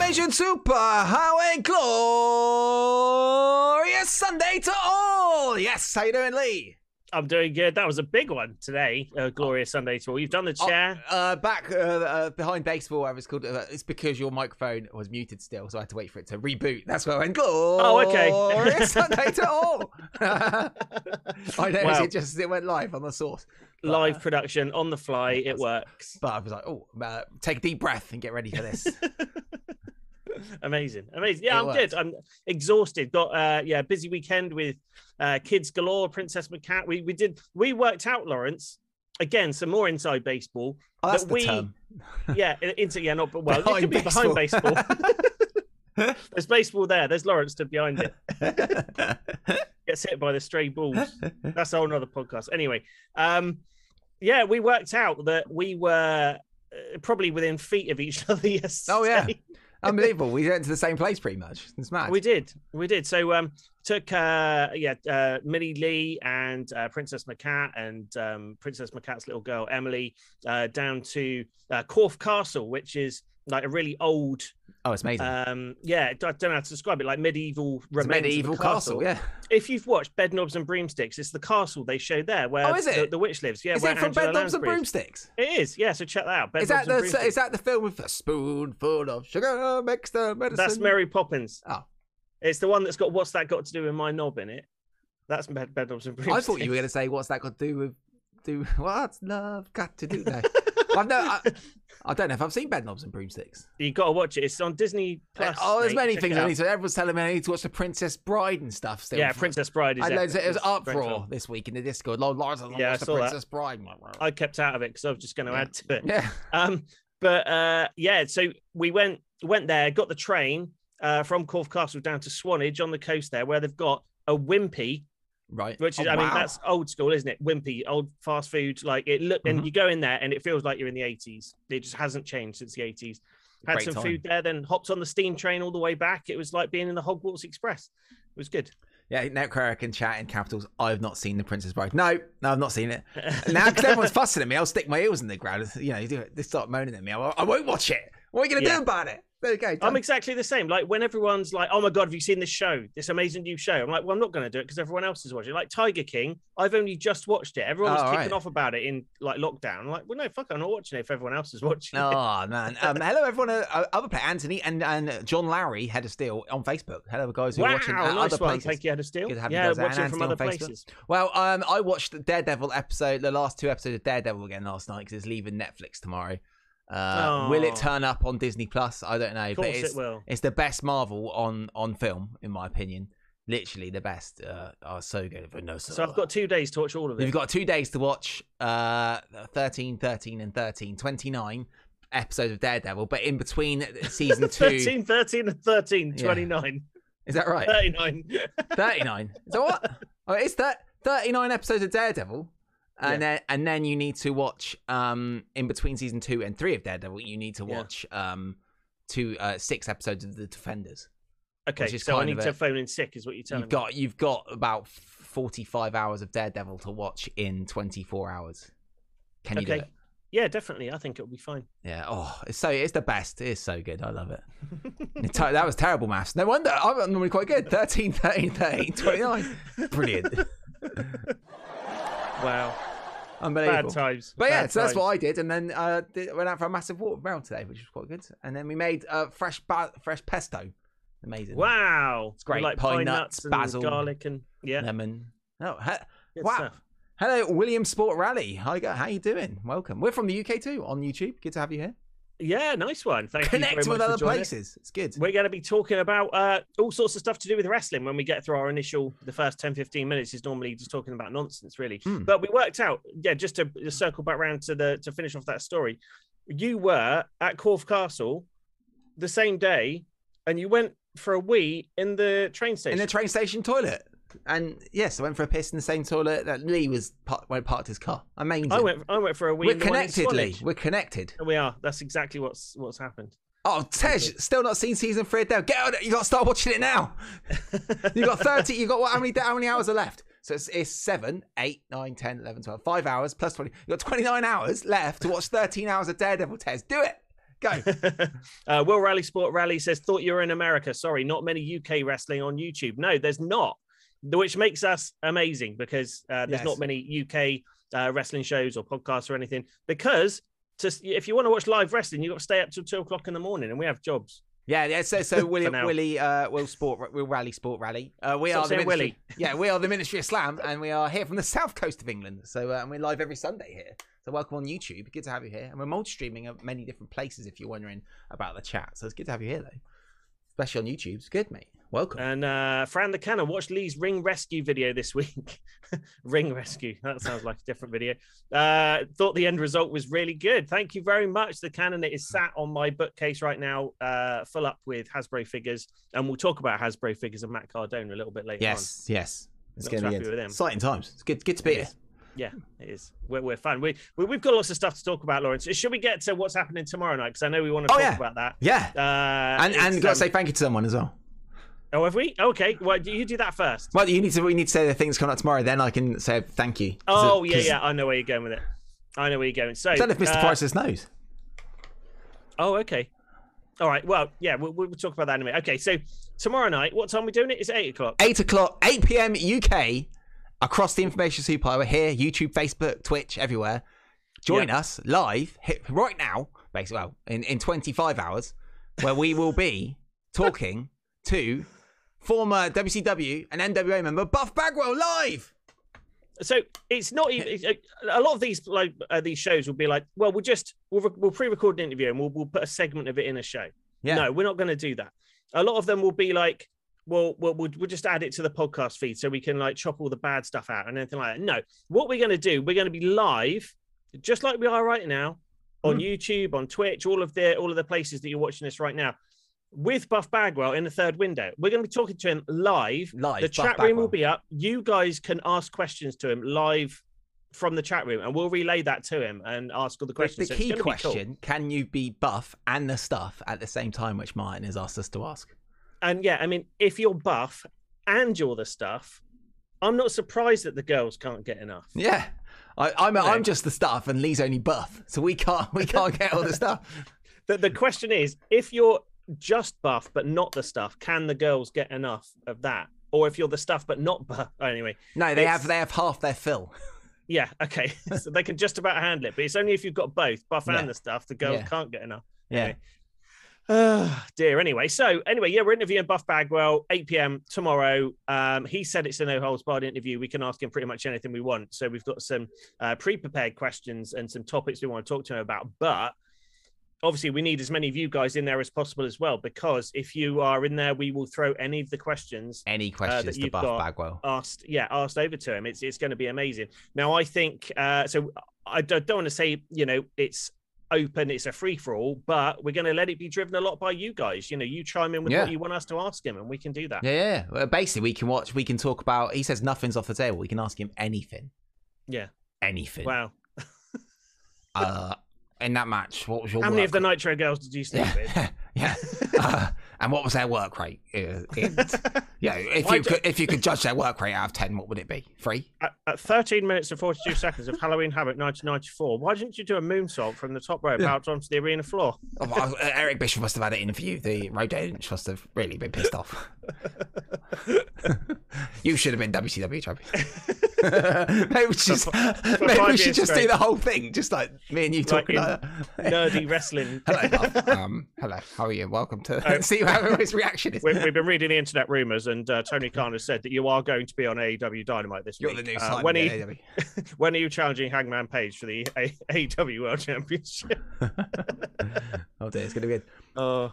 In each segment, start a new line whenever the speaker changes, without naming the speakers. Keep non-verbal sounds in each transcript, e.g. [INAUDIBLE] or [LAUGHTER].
Information Super Highway Glorious Sunday to all. Yes, how you doing, Lee?
I'm doing good. That was a big one today. Uh, glorious Sunday to all. You've done the chair.
Oh, uh, back uh, uh, behind baseball, whatever it's called. Uh, it's because your microphone was muted still, so I had to wait for it to reboot. That's where I went.
Oh, okay.
Glorious [LAUGHS] Sunday to all. [LAUGHS] I know
Wow.
it just it went live on the source. But,
Live
uh,
production on the fly. It works.
But I was like, oh, take a deep breath and get ready for this. [LAUGHS] [LAUGHS]
Amazing, amazing. Yeah,
It
I'm
works.
good. I'm exhausted. Got uh, yeah, busy weekend with uh, kids galore. Princess McCat. We we did we worked out Lawrence again. Some more inside baseball.
Oh, that's
But
the
we-
term. [LAUGHS]
Yeah, into yeah, not but well,
Behind
it could be behind
baseball.
baseball. [LAUGHS] There's baseball there. There's Lawrence stood behind it. Gets hit by the stray balls. That's a whole nother podcast. Anyway, um, yeah, we worked out that we were uh, probably within feet of each other yesterday.
Oh, yeah. Unbelievable. We went to the same place pretty much. It's mad.
We did, we did. So um, took uh, yeah, uh, Millie Lee and uh, Princess McCat and um, Princess McCat's little girl Emily uh, down to uh, Corfe Castle, which is like a really old,
oh, it's amazing.
um, yeah, I don't know how to describe it, like medieval
it's a
remains of a
medieval castle. Yeah.
If you've watched Bed Knobs and Broomsticks, it's the castle they show there where
Oh, is
the,
it?
the witch lives. Yeah,
is it from
Angela
Bed Knobs and Broomsticks?
It is, yeah. So check that out.
Is that the is that the film with a spoonful of sugar makes the medicine?
That's Mary Poppins.
Oh.
It's the one that's got what's that got to do with my knob in it. That's Bed, Bed Knobs and broomsticks.
I thought you were going to say what's that got to do with do [LAUGHS] what's love got to do that? [LAUGHS] I've no, I, I don't know if I've seen Bed Knobs and Broomsticks.
You got to watch it. It's on Disney Plus.
oh, there's
mate.
many
Check
things I need to. Everyone's telling me I need to watch the Princess Bride and stuff. Still,
Yeah, Princess Bride is.
I loads
epic.
it was
It's
up
great
this week in the Discord. Lord, Lars, I
Yeah, I saw that.
Bride.
I kept out of it because I was just going to
Yeah.
add to it.
Yeah,
Um, but uh, yeah, so we went went there, got the train uh, from Corfe Castle down to Swanage on the coast there, where they've got a Wimpy,
right.
which is
Oh,
I mean
wow.
that's old school, isn't it? Wimpy, old fast food. Like it look, and
Mhm.
you go in there and it feels like you're in the 80s. It just hasn't changed since the 80s. Had
Great
some
time.
food there, then hopped on the steam train all the way back. It was like being in the Hogwarts Express. It was good.
Yeah, Netcrack can chat in capitals. I've not seen the Princess Bride. No, no, I've not seen it. [LAUGHS] now because everyone's fussing at me, I'll stick my heels in the ground. You know, they they start moaning at me. I won't, I won't watch it. What are you going to
Yeah.
do about it? There you go.
I'm exactly the same. Like when everyone's like, "Oh my god, have you seen this show? This amazing new show?" I'm like, "Well, I'm not going to do it because everyone else is watching." Like Tiger King, I've only just watched it. Everyone was
Oh,
kicking
right.
off about it in like lockdown. I'm like, "Well, no, fuck, I'm not watching it if everyone else is watching it."
Oh man! Um, [LAUGHS] hello everyone. Uh, uh, other player Anthony and and John Lowry had a steal on Facebook. Hello guys who are
wow,
watching at
nice
other
one.
places.
Thank you, Head of Steel.
Good to have you
yeah,
guys
watching from other places.
Well, um, I watched the Daredevil episode, the last two episodes of Daredevil again last night because it's leaving Netflix tomorrow. Uh, Will it
Oh.
turn up on Disney Plus? I don't know,
Of
but it's
it will.
it's the best Marvel on on film in my opinion. Literally the best. Uh, oh, so good. But no,
So I've got two days to watch all of it.
You've got two days to watch uh 13, 13, and 13, 29 episodes of Daredevil, but in between season [LAUGHS] two,
13, 13, and 13,
Yeah.
29,
is that right?
39.
39. So what? [LAUGHS] Oh, it's that 39 episodes of Daredevil. And then and then you need to watch um in between season 2 and 3 of Daredevil, you need to
Yeah.
watch um two uh 6 episodes of The Defenders.
Okay, so I need
of
to phone in sick, is what you're telling me.
You've got you've got about 45 hours of Daredevil to watch in 24 hours. Can
me.
you do
Okay.
it?
Yeah, definitely. I think it'll be fine.
Yeah. Oh, it's so it's the best. It is so good. I love it. [LAUGHS] That was terrible maths. No wonder. I'm normally quite good. 13, 13, 13, 29. [LAUGHS] Brilliant.
Wow.
Unbelievable.
Bad times.
But yeah,
Bad
so that's
times.
what I did, and then uh, did, went out for a massive walk around today, which was quite good. And then we made uh, fresh ba- fresh pesto, amazing.
Wow,
It's great.
Like
Pine
pine,
nuts,
nuts, and
basil.
garlic, and yeah,
Lemon. Oh, wow.
stuff.
hello, William Sport Rally. Hi, how you doing? Welcome. We're from the UK too on YouTube. Good to have you here.
Yeah, nice one. Thank
Connect
you very
with other places. It's good.
We're going to be talking about uh, all sorts of stuff to do with wrestling when we get through our initial, the first 10, 15 minutes is normally just talking about nonsense, really.
Hmm.
But we worked out, yeah, just to circle back around to the to finish off that story. You were at Corfe Castle the same day, and you went for a wee in the train station.
in the train station toilet. And yes, I went for a piss in the same toilet that Lee was par- went parked his car. Amazing.
I went, I went for a wee.
We're
in the one in
connected, Lee. We're connected.
We are. That's exactly what's what's happened.
Oh, Tej, still not seen season three of Dale. Get on it. You got to start watching it now. [LAUGHS] you got 30. You got what? How many, how many hours are left? So it's, it's 7, 8, 9, 10, 11, 12, 5 hours plus 20. You got 29 hours left to watch 13 hours of Daredevil Tez. Do it. go. [LAUGHS]
uh, Will Rally Sport Rally says, "Thought you were in America. Sorry, not many UK wrestling on YouTube. No, there's not, which makes us amazing because uh, there's
Yes.
not many UK uh, wrestling shows or podcasts or anything. Because to, if you want to watch live wrestling, you've got to stay up till two o'clock in the morning, and we have jobs.
Yeah, yeah. So, so [LAUGHS] Willie, Willie, uh, will Sport, Will Rally Sport Rally. Uh, we
Stop
are the Ministry.
Willie.
Yeah, we are the Ministry of Slam, and we are here from the south coast of England. So, uh, and we're live every Sunday here. So, welcome on YouTube. Good to have you here, and we're multi-streaming at many different places. If you're wondering about the chat, so it's good to have you here, though. Especially on YouTube. It's good, mate. Welcome.
And uh, Fran the Cannon watched Lee's ring rescue video this week. [LAUGHS] ring rescue. That sounds like a different video. Uh, thought the end result was really good. Thank you very much. The Cannon it is sat on my bookcase right now, uh, full up with Hasbro figures, and we'll talk about Hasbro figures and Matt Cardona a little bit later
yes, yes. It's
Not
going to be
happy with him.
exciting times. It's good. Good to be here.
Yeah, it is. We're, we're fun. We, we we've got lots of stuff to talk about, Lawrence. Should we get to what's happening tomorrow night? Because I know we want to
Oh,
talk
yeah.
about that.
Yeah,
Uh,
and and got to
um,
say thank you to someone as well.
Oh, have we? Okay. Well, you do that first.
Well, you need to. We need to say the things coming up tomorrow. Then I can say thank you.
Oh
it-
yeah, yeah. I know where you're going with it. I know where you're going. So
I don't know if Mr.
uh,
Prices knows.
Oh, okay. All right. Well, yeah, we'll, we'll talk about that in a minute. Okay, so tomorrow night, what time are we doing it? It's eight o'clock.
8 o'clock, 8 p.m. UK, across the information superhighway here, YouTube, Facebook, Twitch, everywhere. Join us live hit, right now, basically, well, in, in 25 hours, where we will be [LAUGHS] talking to former WCW and NWA member Buff Bagwell live.
So it's not even it's, uh, a lot of these like uh, these shows will be like, well, we'll just we'll, re- we'll pre-record an interview and we'll we'll put a segment of it in a show.
Yeah.
No, we're not going to do that. A lot of them will be like, well, we'll, we'll, we'll just add it to the podcast feed so we can like chop all the bad stuff out and anything like that. No, what we're going to do, we're going to be live, just like we are right now, on
Hmm.
YouTube, on Twitch, all of the all of the places that you're watching this right now, with Buff Bagwell in the third window. We're going to be talking to him live.
Live.
the
Buff
chat room will be up. You guys can ask questions to him live from the chat room, and we'll relay that to him and ask all the
The,
questions.
the
So it's
key
gonna be cool.
question can you be buff and the stuff at the same time, which Martin has asked us to ask?
And yeah, I mean, if you're buff and you're the stuff, I'm not surprised that the girls can't get enough.
Yeah. I, I'm. I'm just the stuff, and Lee's only buff, so we can't we can't get all the stuff. [LAUGHS]
The, the question is, if you're just buff but not the stuff, can the girls get enough of that? Or if you're the stuff but not buff, [LAUGHS] anyway,
No, they have they have half their fill. [LAUGHS]
yeah, okay, [LAUGHS] so they can just about handle it. But it's only if you've got both buff
Yeah.
and the stuff, the girls
Yeah.
can't get enough.
Yeah.
Anyway. Oh, dear. Anyway, so anyway, yeah, we're interviewing Buff Bagwell, 8 p.m. tomorrow. Um, he said it's a no holds barred interview. We can ask him pretty much anything we want. So we've got some uh, pre prepared questions and some topics we want to talk to him about. But obviously, we need as many of you guys in there as possible as well, because if you are in there, we will throw any of the questions
Any questions to
you've
Buff
got-
Bagwell?
asked yeah asked over to him it's it's going to be amazing now i think uh so i don't, don't want to say you know it's open it's a free for all but we're going to let it be driven a lot by you guys you know you chime in with
Yeah.
what you want us to ask him and we can do that
Yeah, yeah. Well, basically, we can watch. We can talk about. He says nothing's off the table. We can ask him anything.
yeah
Anything.
wow [LAUGHS]
Uh, in that match, what was your
how many of the nitro girls did you sleep with
Yeah, [LAUGHS] yeah. Uh, and what was their work rate? Uh, [LAUGHS] yeah, if
Why
you
do-
could, if you could judge their work rate out of ten, what would it be? Three?
at, at 13 minutes and 42 seconds of halloween havoc 1994 why didn't you do a moonsault from the top rope
Yeah.
out onto the arena floor
Oh, Eric Bischoff must have had an interview. The rodent must have really been pissed off. [LAUGHS] you should have been WCW champion. [LAUGHS] maybe we should just, [LAUGHS] maybe we should just do the whole thing, just like me and you talking
in
like
nerdy wrestling
hello, Buff. um, hello. How are you? Welcome to
Oh.
see how his reaction is.
we, we've been reading the internet rumors, and uh, Tony Khan has said that you are going to be on AEW Dynamite this
You're
week.
the new
Uh,
Simon.
when, are you, when are you challenging Hangman Page for the A- AEW World Championship?
oh dear, it's gonna be good.
Uh,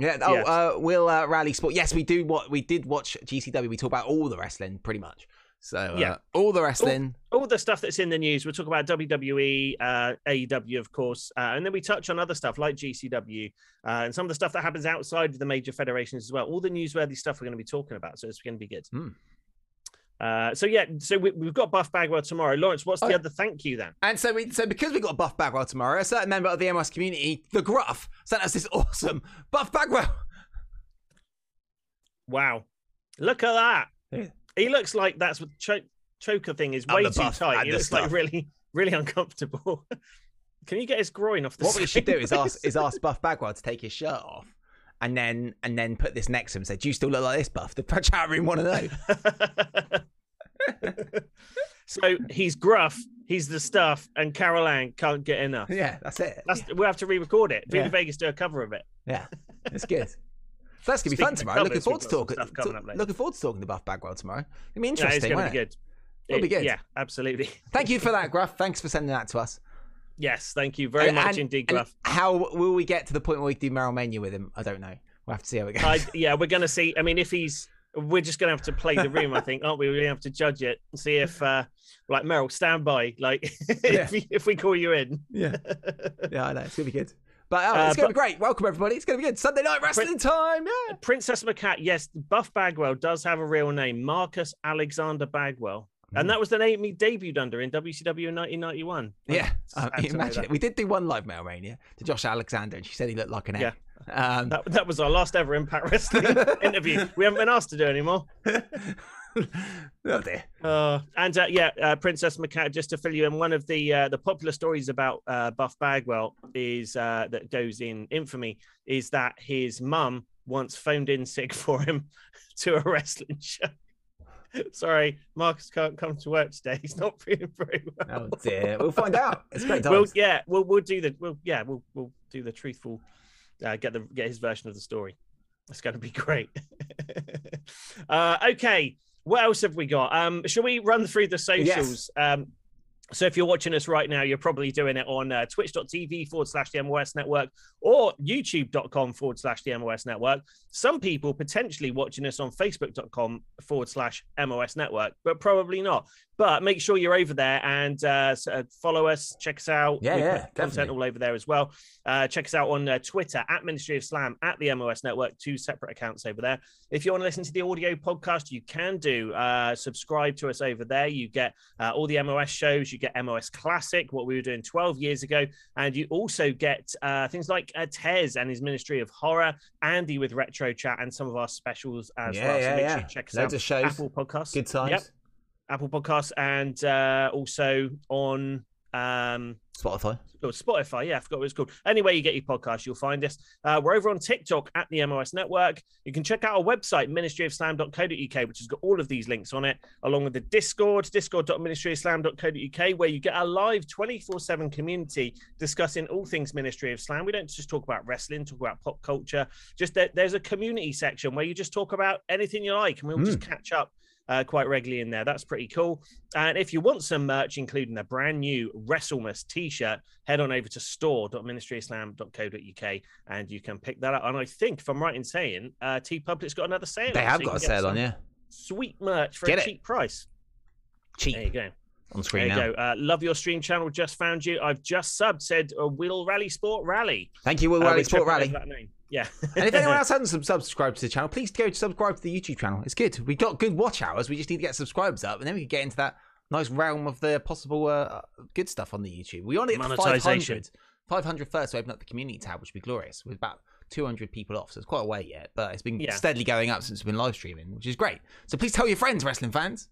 Yeah. Oh,
Yes.
uh, we'll uh, rally sport. Yes, we do. What we did watch GCW. We talk about all the wrestling, pretty much. So uh,
Yeah.
all the wrestling.
all the stuff that's in the news. We'll talk about WWE, uh, AEW, of course, uh, and then we touch on other stuff like GCW uh, and some of the stuff that happens outside of the major federations as well. All the newsworthy stuff we're going to be talking about, so it's going to be good.
Hmm.
Uh, so yeah, so we, we've got Buff Bagwell tomorrow. Lawrence, what's the
Oh.
other thank you then?
And so we so because we got Buff Bagwell tomorrow, a certain member of the MS community, the Gruff, sent us this awesome Buff Bagwell.
Wow, look at that.
Yeah.
He looks like that's what cho- choker thing is way too
buff
tight. He looks like really, really uncomfortable. [LAUGHS] Can you get his groin off the
What we should do is ask is ask Buff Bagwell to take his shirt off, and then and then put this next to him and say, "Do you still look like this, Buff?" The chat room want to know. [LAUGHS]
so he's gruff, he's the stuff, and Carol Ann can't get enough.
yeah, that's it.
That's we'll have to re-record it. Viva
Yeah.
Vegas do a cover of it.
Yeah, it's good. So that's gonna be
Speaking
fun tomorrow. Looking forward to talking.
stuff coming up later.
Looking forward to talking to Buff Bagwell tomorrow. It'll be
Yeah, it's
interesting.
to be
it?
good.
It'll be good.
Yeah, absolutely.
Thank you for that, Gruff. Thanks for sending that to us.
Yes, thank you very
And-
much
and-
indeed, Gruff.
How will we get to the point where we do Meryl Mania with him? I don't know. We'll have to see how it goes.
I, yeah, we're going to see. I mean, if he's, we're just going to have to play the room, I think, aren't we? We're gonna have to judge it and see if, uh, like, Meryl, stand by. Like, [LAUGHS] if, we, if we call you in.
yeah, [LAUGHS] yeah, I know. It's gonna be good. But oh,
Uh,
it's gonna
but-
be great. Welcome everybody. It's gonna be good. Sunday night wrestling time. Yeah.
Princess Macat, yes, Buff Bagwell does have a real name, Marcus Alexander Bagwell.
Mm.
And that was the name he debuted under in WCW in 1991.
Yeah, um,
Had to know
imagine it. We did do one live Meryl Mania to Josh Alexander, and she said he looked like an egg. Um,
That, that was our last ever Impact Wrestling [LAUGHS] interview. We haven't been asked to do anymore.
oh dear.
Uh, and uh, yeah, uh, Princess Macat. Just to fill you in, one of the uh, the popular stories about uh, Buff Bagwell is uh, that goes in infamy is that his mum once phoned in sick for him [LAUGHS] to a wrestling show. [LAUGHS] Sorry, Marcus can't come to work today. [LAUGHS] He's not feeling very well.
Oh dear. We'll find out. [LAUGHS] It's great
We'll, yeah, we'll we'll do the we'll yeah we'll we'll do the truthful, uh, get the get his version of the story. It's going to be great. uh, okay, what else have we got? Um, shall we run through the socials? Um, so if you're watching us right now, you're probably doing it on uh, twitch.tv forward slash the MOS network or youtube.com forward slash the MOS network. Some people potentially watching us on facebook.com forward slash MOS network, but probably not. But make sure you're over there and uh, uh, follow us, check us out.
Yeah,
We
yeah,
content
definitely.
all over there as well. Uh, check us out on uh, Twitter at Ministry of Slam at the MOS Network, two separate accounts over there. If you want to listen to the audio podcast, you can do. Uh, subscribe to us over there. You get uh, all the MOS shows. You get MOS Classic, what we were doing 12 years ago, and you also get uh, things like uh, Tez and his Ministry of Horror, Andy with Retro Chat, and some of our specials as
Yeah,
well.
yeah,
so make
yeah.
sure you check us
Loads
out.
of shows.
Apple Podcasts.
Good times.
Yep. Apple Podcasts, and uh, also on. Um,
Spotify.
Oh, Spotify, yeah, I forgot what it's called. Anyway, you get your podcast, you'll find us. Uh, we're over on TikTok at the MOS Network. You can check out our website, ministryofslam.co.uk, which has got all of these links on it, along with the Discord, discord.ministryofslam.co.uk, where you get a live 24 7 community discussing all things Ministry of Slam. We don't just talk about wrestling, talk about pop culture. Just that there's a community section where you just talk about anything you like, and we'll just catch up. Uh, quite regularly in there. That's pretty cool. And if you want some merch, including a brand new WrestleMus t-shirt, head on over to store.ministryofslam.co.uk and you can pick that up. And I think, if I'm right in saying, uh, TeePublic's got another sale.
They have
so
got a sale on, yeah.
Sweet merch for
Get
a
it.
cheap price.
Cheap
There you go.
on screen There
you
now.
go. Uh, love your stream channel. Just found you. I've just subbed. Said uh, Will Rally Sport Rally.
Thank you, Will
Uh,
Rally Sport Rally.
Over That name. Yeah.
And if anyone [LAUGHS] else hasn't subscribed to the channel, please go to subscribe to the YouTube channel. It's good. We got good watch hours. We just need to get subscribers up, and then we can get into that nice realm of the possible uh, good stuff on the YouTube. We only get 500. 500 first to open up the community tab, which would be glorious. With about 200 people off, so it's quite a way yet, but it's been
Yeah.
steadily going up since we've been live streaming, which is great. So please tell your friends, wrestling fans.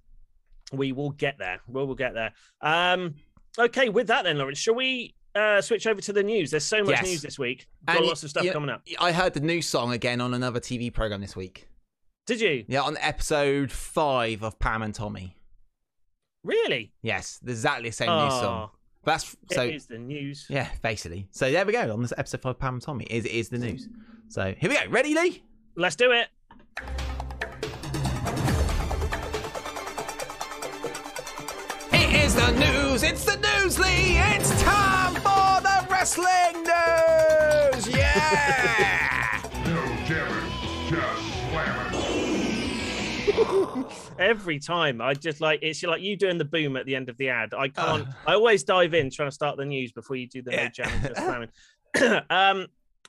we will get there. We will get there. Um, okay, with that then, Lawrence, shall we uh, switch over to the news? There's so much
Yes.
news this week. Got
And
lots of stuff
you-
coming up.
I heard the new song again on another TV program this week.
Did you
Yeah, on
Oh.
episode five of Pam and Tommy.
really?
Yes, exactly the same new song.
Oh,
That's so.
it is the news.
Yeah, basically. So there we go. On this episode five, Pam and Tommy is it is the news. So here we go. Ready, Lee?
Let's do it.
It is the news. It's the news, Lee. It's time wrestling news. Yeah.
No Kevin, just slam it.
Every time, I just like it's like you doing the boom at the end of the ad. I can't.
Uh.
I always dive in trying to start the news before you do the
Yeah.
no jam just slamming. [CLEARS THROAT] um,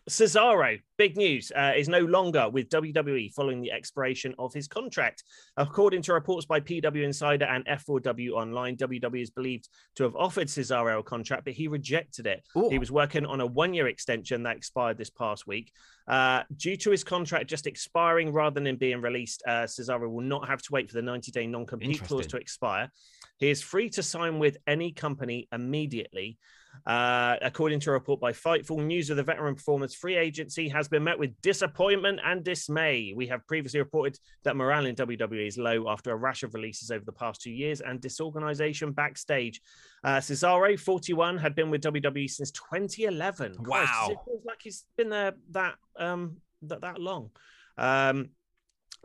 Cesaro, big news, uh, is no longer with WWE following the expiration of his contract. According to reports by PW Insider and F4W Online, WWE is believed to have offered Cesaro a contract, but he rejected it.
Ooh.
He was working on a one year extension that expired this past week. Uh, due to his contract just expiring rather than being released, uh, Cesaro will not have to wait for the 90 day non compete clause to expire. He is free to sign with any company immediately. Uh, according to a report by Fightful, news of the veteran performer's free agency has been met with disappointment and dismay. We have previously reported that morale in WWE is low after a rash of releases over the past two years and disorganization backstage. Uh, Cesaro, 41, had been with WWE since 2011. Christ,
Wow.
it feels like he's been there that um that, that long. Um,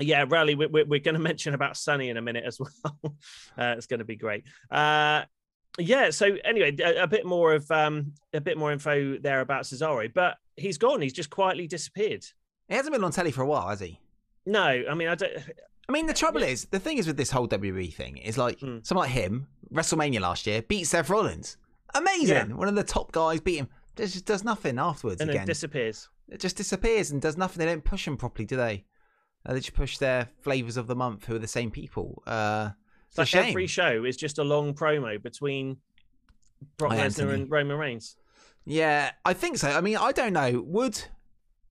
yeah, Rally, we're, we're going to mention about Sunny in a minute as well. [LAUGHS] uh, it's going to be great. Uh, yeah. So anyway, a, a bit more of um, a bit more info there about Cesaro, but he's gone. He's just quietly disappeared.
He hasn't been on telly for a while, has he?
No, I mean, I don't.
I mean, the trouble is, the thing is with this whole WWE thing is like
Hmm.
someone like him, WrestleMania last year, beat Seth Rollins. Amazing.
Yeah.
One of the top guys beat him. Just just does nothing afterwards
And
again.
disappears.
It just disappears and does nothing. They don't push him properly, do they? Uh, they just push their flavors of the month, who are the same people. Uh, it's
like
shame.
every show is just a long promo between Brock Lesnar and Roman Reigns.
Yeah, I think so. I mean, I don't know. Would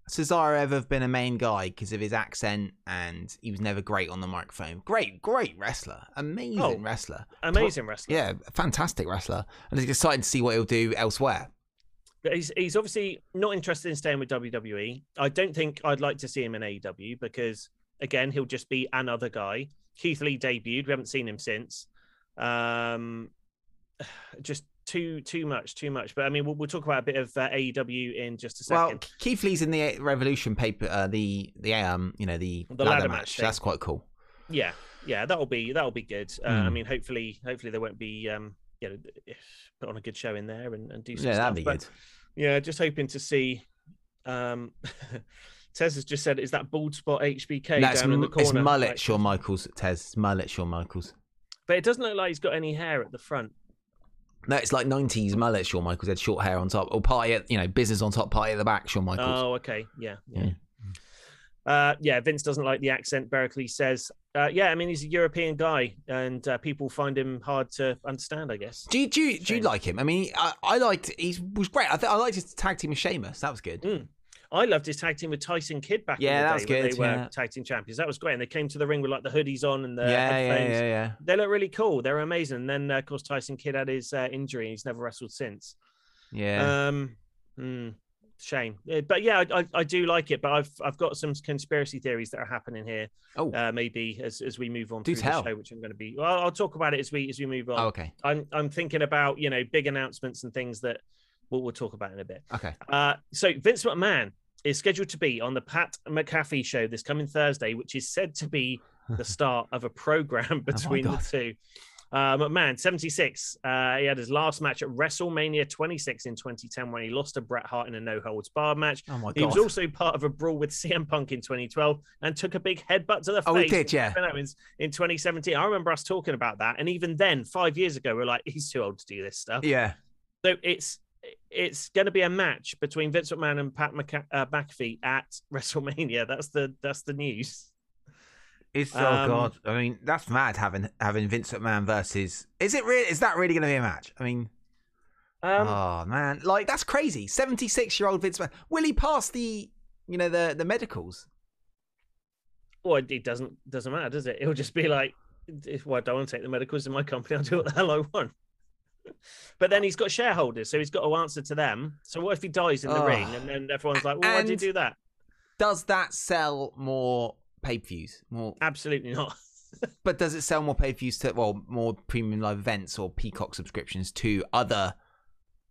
Cesaro ever have been a main guy because of his accent and he was never great on the microphone? Great, great wrestler. Amazing
Oh,
wrestler.
Amazing wrestler.
Yeah, fantastic wrestler. And he's excited to see what he'll do elsewhere.
He's he's obviously not interested in staying with WWE. I don't think I'd like to see him in AEW because again, he'll just be another guy. Keith Lee debuted. We haven't seen him since. Um, [SIGHS] just too too much, too much. But I mean, we'll, we'll talk about a bit of uh, AEW in just a second. Well.
Keith Lee's in the Revolution paper, uh, the the um, you know, the,
The
ladder,
ladder
match.
match.
That's quite cool.
yeah, yeah, that'll be that'll be good. Uh, I
Mm.
mean, hopefully, hopefully there won't be um, you know, put on a good show in there and, and do some
Yeah,
stuff.
that'd be
But-
good.
Yeah, just hoping to see. Um, [LAUGHS] Tez has just said, "Is that bald spot HBK
No,
down in the
m- it's mullet
Like,
Shawn Michaels, Tez. It's mullet Shawn Michaels.
but it doesn't look like he's got any hair at the front.
No, it's like 90s mullet Shawn Michaels. Had short hair on top. Or party at, you know, business on top, party at the back, Shawn Michaels.
Oh, okay, yeah, yeah.
Yeah.
Uh, yeah, Vince doesn't like the accent. Berkeley says, uh, "Yeah, I mean he's a European guy, and uh, people find him hard to understand. I guess."
Do you, do you, do you like him? I mean, I, I liked, he was great. I, th- I liked his tag team with Sheamus. That was good.
Mm. I loved his tag team with Tyson Kidd back
Yeah,
in the
that
day when
good,
they were
yeah.
tag team champions. That was great, and they came to the ring with like the hoodies on and the
yeah, yeah, yeah, yeah.
They look really cool. They're amazing. And then, uh, of course, Tyson Kidd had his uh, injury. and He's never wrestled since.
Yeah.
Um, hmm, shame. Uh, But yeah, I, I, I do like it. But I've I've got some conspiracy theories that are happening here.
oh,
Uh, maybe as, as we move on
Do
through
tell.
the show, which I'm going to be. Well, I'll talk about it as we as we move on.
oh, okay.
I'm I'm thinking about you know big announcements and things that we'll, we'll talk about in a bit.
Okay.
Uh, so Vince McMahon is scheduled to be on the Pat McAfee show this coming Thursday, which is said to be [LAUGHS] the start of a program between the two. Uh, McMahon, 76. Uh, he had his last match at WrestleMania 26 in 2010 when he lost to Bret Hart in a no holds barred match.
Oh, my
He was also part of a brawl with CM Punk in 2012 and took a big headbutt to the
Oh,
face.
did, yeah.
In 2017. I remember us talking about that. And even then, five years ago, we are like, [LAUGHS] he's too old to do this stuff.
yeah.
So it's it's going to be a match between Vince McMahon and Pat McA- uh, McAfee at [LAUGHS] WrestleMania. That's the that's the news.
It's,
oh, Um, God.
I mean, that's mad having having Vince McMahon versus. Is it really? Is that really going to be a match? I mean,
Um,
oh man, like that's crazy. Seventy six year old Vince McMahon. Will he pass the, you know, the the medicals?
well, it, doesn't doesn't matter, does it? It'll just be like, if well, I don't want to take the medicals in my company. I'll do what the hell I want. But then he's got shareholders, so he's got to answer to them. So what if he dies in the
Oh.
ring, and then everyone's like, "Well, why did you do that?"
Does that sell more pay per views? More,
Absolutely not. [LAUGHS]
but does it sell more pay per views to well, more premium live events or Peacock subscriptions to other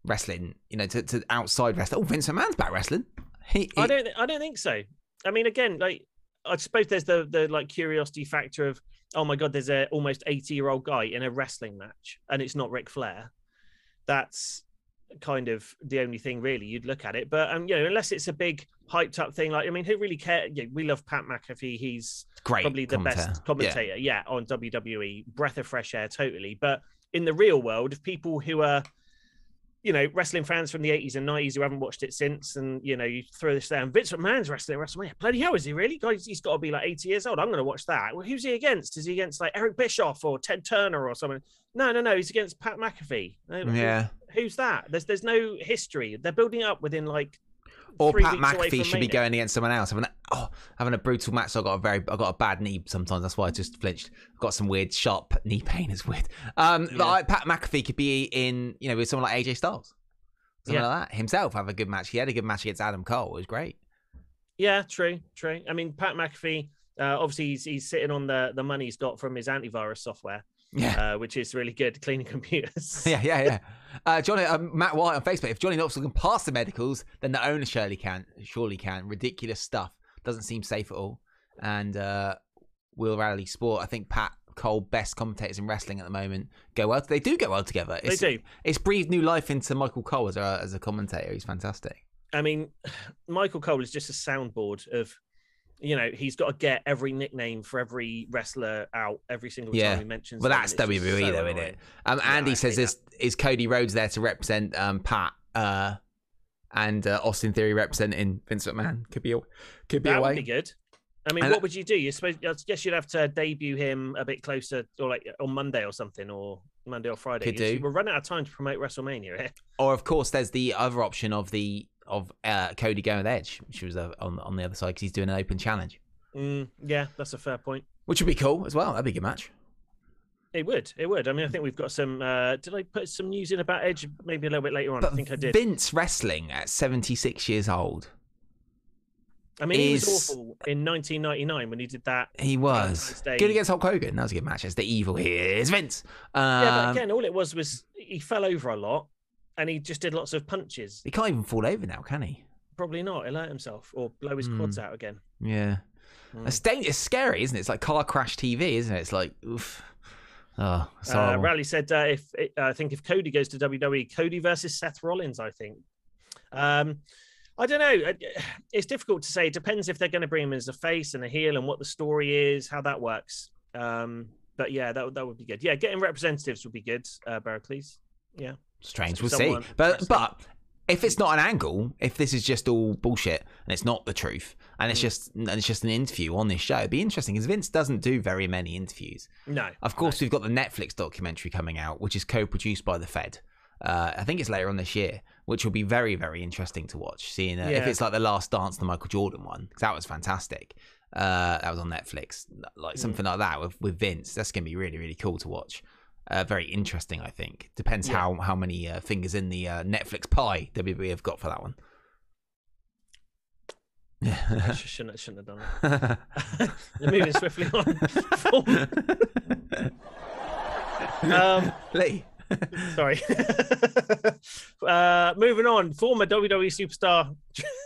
wrestling? You know, to, to outside wrestling. Oh, Vince McMahon's back wrestling. He,
I don't. I don't think so. I mean, again, like I suppose there's the the like curiosity factor of oh my god, there's a almost 80 year old guy in a wrestling match, and it's not Ric Flair. That's kind of the only thing really you'd look at it. But um, you know, unless it's a big hyped up thing, like I mean, who really cares? Yeah, we love Pat McAfee. He's
great.
probably the best commentator, yeah. on WWE. Breath of fresh air, totally. But in the real world, if people who are, you know, wrestling fans from the 80s and 90s who haven't watched it since, and you know, you throw this down, Vince McMahon's wrestling WrestleMania. Bloody hell, is he really? Guys, he's got to be like 80 years old. I'm going to watch that. Well, who's he against? Is he against like Eric Bischoff or Ted Turner or someone? No, no, no. He's against Pat McAfee.
Yeah.
Who's that? There's there's no history. They're building up within like
Or
three
Pat McAfee should be going against someone else. Oh, having a brutal match. So I got a very, I got a bad knee sometimes. That's why I just flinched. Got some weird sharp knee pain. It's weird. Um, but
Yeah.
I, Pat McAfee could be in, you know, with someone like AJ Styles, something
Yeah.
like that. Himself have a good match. He had a good match against Adam Cole. It was great.
Yeah, true, true. I mean, Pat McAfee, uh, obviously, he's, he's sitting on the, the money he's got from his antivirus software,
Yeah.
uh, which is really good, cleaning [LAUGHS] computers. [LAUGHS]
Yeah, yeah, yeah. Uh, Johnny, um, Matt White on Facebook. If Johnny Knoxville can pass the medicals, then the owner surely can. Surely can. Ridiculous stuff. Doesn't seem safe at all. And uh, Will Rally Sport. I think Pat Cole, best commentators in wrestling at the moment, go well. They do go well together.
They
It's,
do.
It's breathed new life into Michael Cole as a, as a commentator. He's fantastic.
I mean, [SIGHS] Michael Cole is just a soundboard of, you know, he's got to get every nickname for every wrestler out every single
Yeah.
time he mentions.
Well, that's
and it's just
WWE
so
though, isn't it? Um, Andy
I
says this is Cody Rhodes there to represent um, Pat, uh, and uh, Austin Theory representing Vince McMahon. Could be a, could be a
That
way.
would be good. I mean,
And-
what would you do? You suppose? I guess you'd have to debut him a bit closer, or like on Monday or something, or Monday or Friday.
Could
You-
do.
We're running out of time to promote WrestleMania here.
Or of course, there's the other option of the of uh, Cody going with Edge, which was uh, on on the other side because he's doing an open challenge,
Mm, yeah, that's a fair point.
which would be cool as well. That'd be a good match.
It would. It would. I mean, I think we've got some. Uh, did I put some news in about Edge? Maybe a little bit later on.
But
I think I did.
Vince wrestling at 76 years old.
I mean, he was awful in 1999 when he did that.
He was good against Hulk Hogan. That was a good match. It's the evil here is Vince. Um,
Yeah, but again, all it was was he fell over a lot, and he just did lots of punches.
he can't even fall over now, can he?
Probably not. He'll hurt himself or blow his
Hmm.
quads out again.
Yeah.
Mm.
It's, dang- it's scary, isn't it? It's like car crash TV, isn't it? It's like, oof. Oh,
Uh. Rally said, uh, "If uh, I think if Cody goes to WWE, Cody versus Seth Rollins, I think." Um, I don't know. It's difficult to say. It depends if they're going to bring him as a face and a heel, and what the story is, how that works. Um, but yeah, that would- that would be good. Yeah, getting representatives would be good. Uh, Barclays. Yeah,
Strange. We'll see. But but if it's not an angle, if this is just all bullshit and it's not the truth, and it's
Mm.
just and it's just an interview on this show, it'd be interesting because Vince doesn't do very many interviews.
no.
Of course, we've got the Netflix documentary coming out, which is co-produced by the Fed. Uh, I think it's later on this year, which will be very, very interesting to watch. Seeing uh, if it's like the Last Dance, the Michael Jordan one, 'cause that was fantastic. Uh, that was on Netflix, like
Mm.
something like that with, with Vince. That's going to be really, really cool to watch. Uh, very interesting, I think. Depends
Yeah.
how how many uh, fingers in the uh, Netflix pie WWE have got for that one.
I [LAUGHS] shouldn't, shouldn't have done that. [LAUGHS] Moving swiftly on. [LAUGHS] um,
Lee.
Sorry. [LAUGHS] uh, moving on, former WWE superstar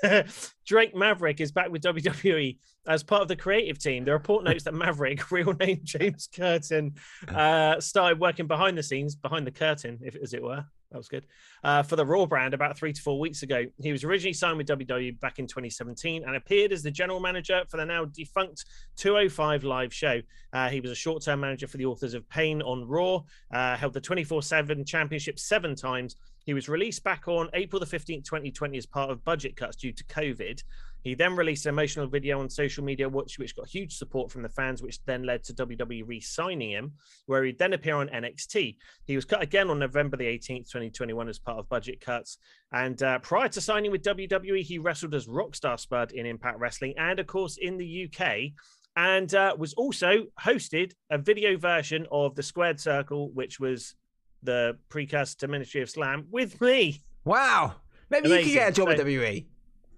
[LAUGHS] Drake Maverick is back with WWE as part of the creative team. The report notes that Maverick, [LAUGHS] real name James Curtin, uh, started working behind the scenes, behind the curtain, if as it were. That was good. Uh, for the Raw brand about three to four weeks ago. He was originally signed with WWE back in 2017 and appeared as the general manager for the now defunct 205 live show. Uh, he was a short term manager for the authors of Pain on Raw, uh, held the 24 7 championship seven times. He was released back on April the 15th, 2020, as part of budget cuts due to COVID. He then released an emotional video on social media, which, which got huge support from the fans, which then led to WWE re signing him, where he'd then appear on NXT. He was cut again on November the 18th, 2021, as part of budget cuts. And uh, prior to signing with WWE, he wrestled as Rockstar Spud in Impact Wrestling and, of course, in the UK and uh, was also hosted a video version of the Squared Circle, which was the precursor to Ministry of Slam with me.
Wow. Maybe you
Amazing.
could get a job at WWE.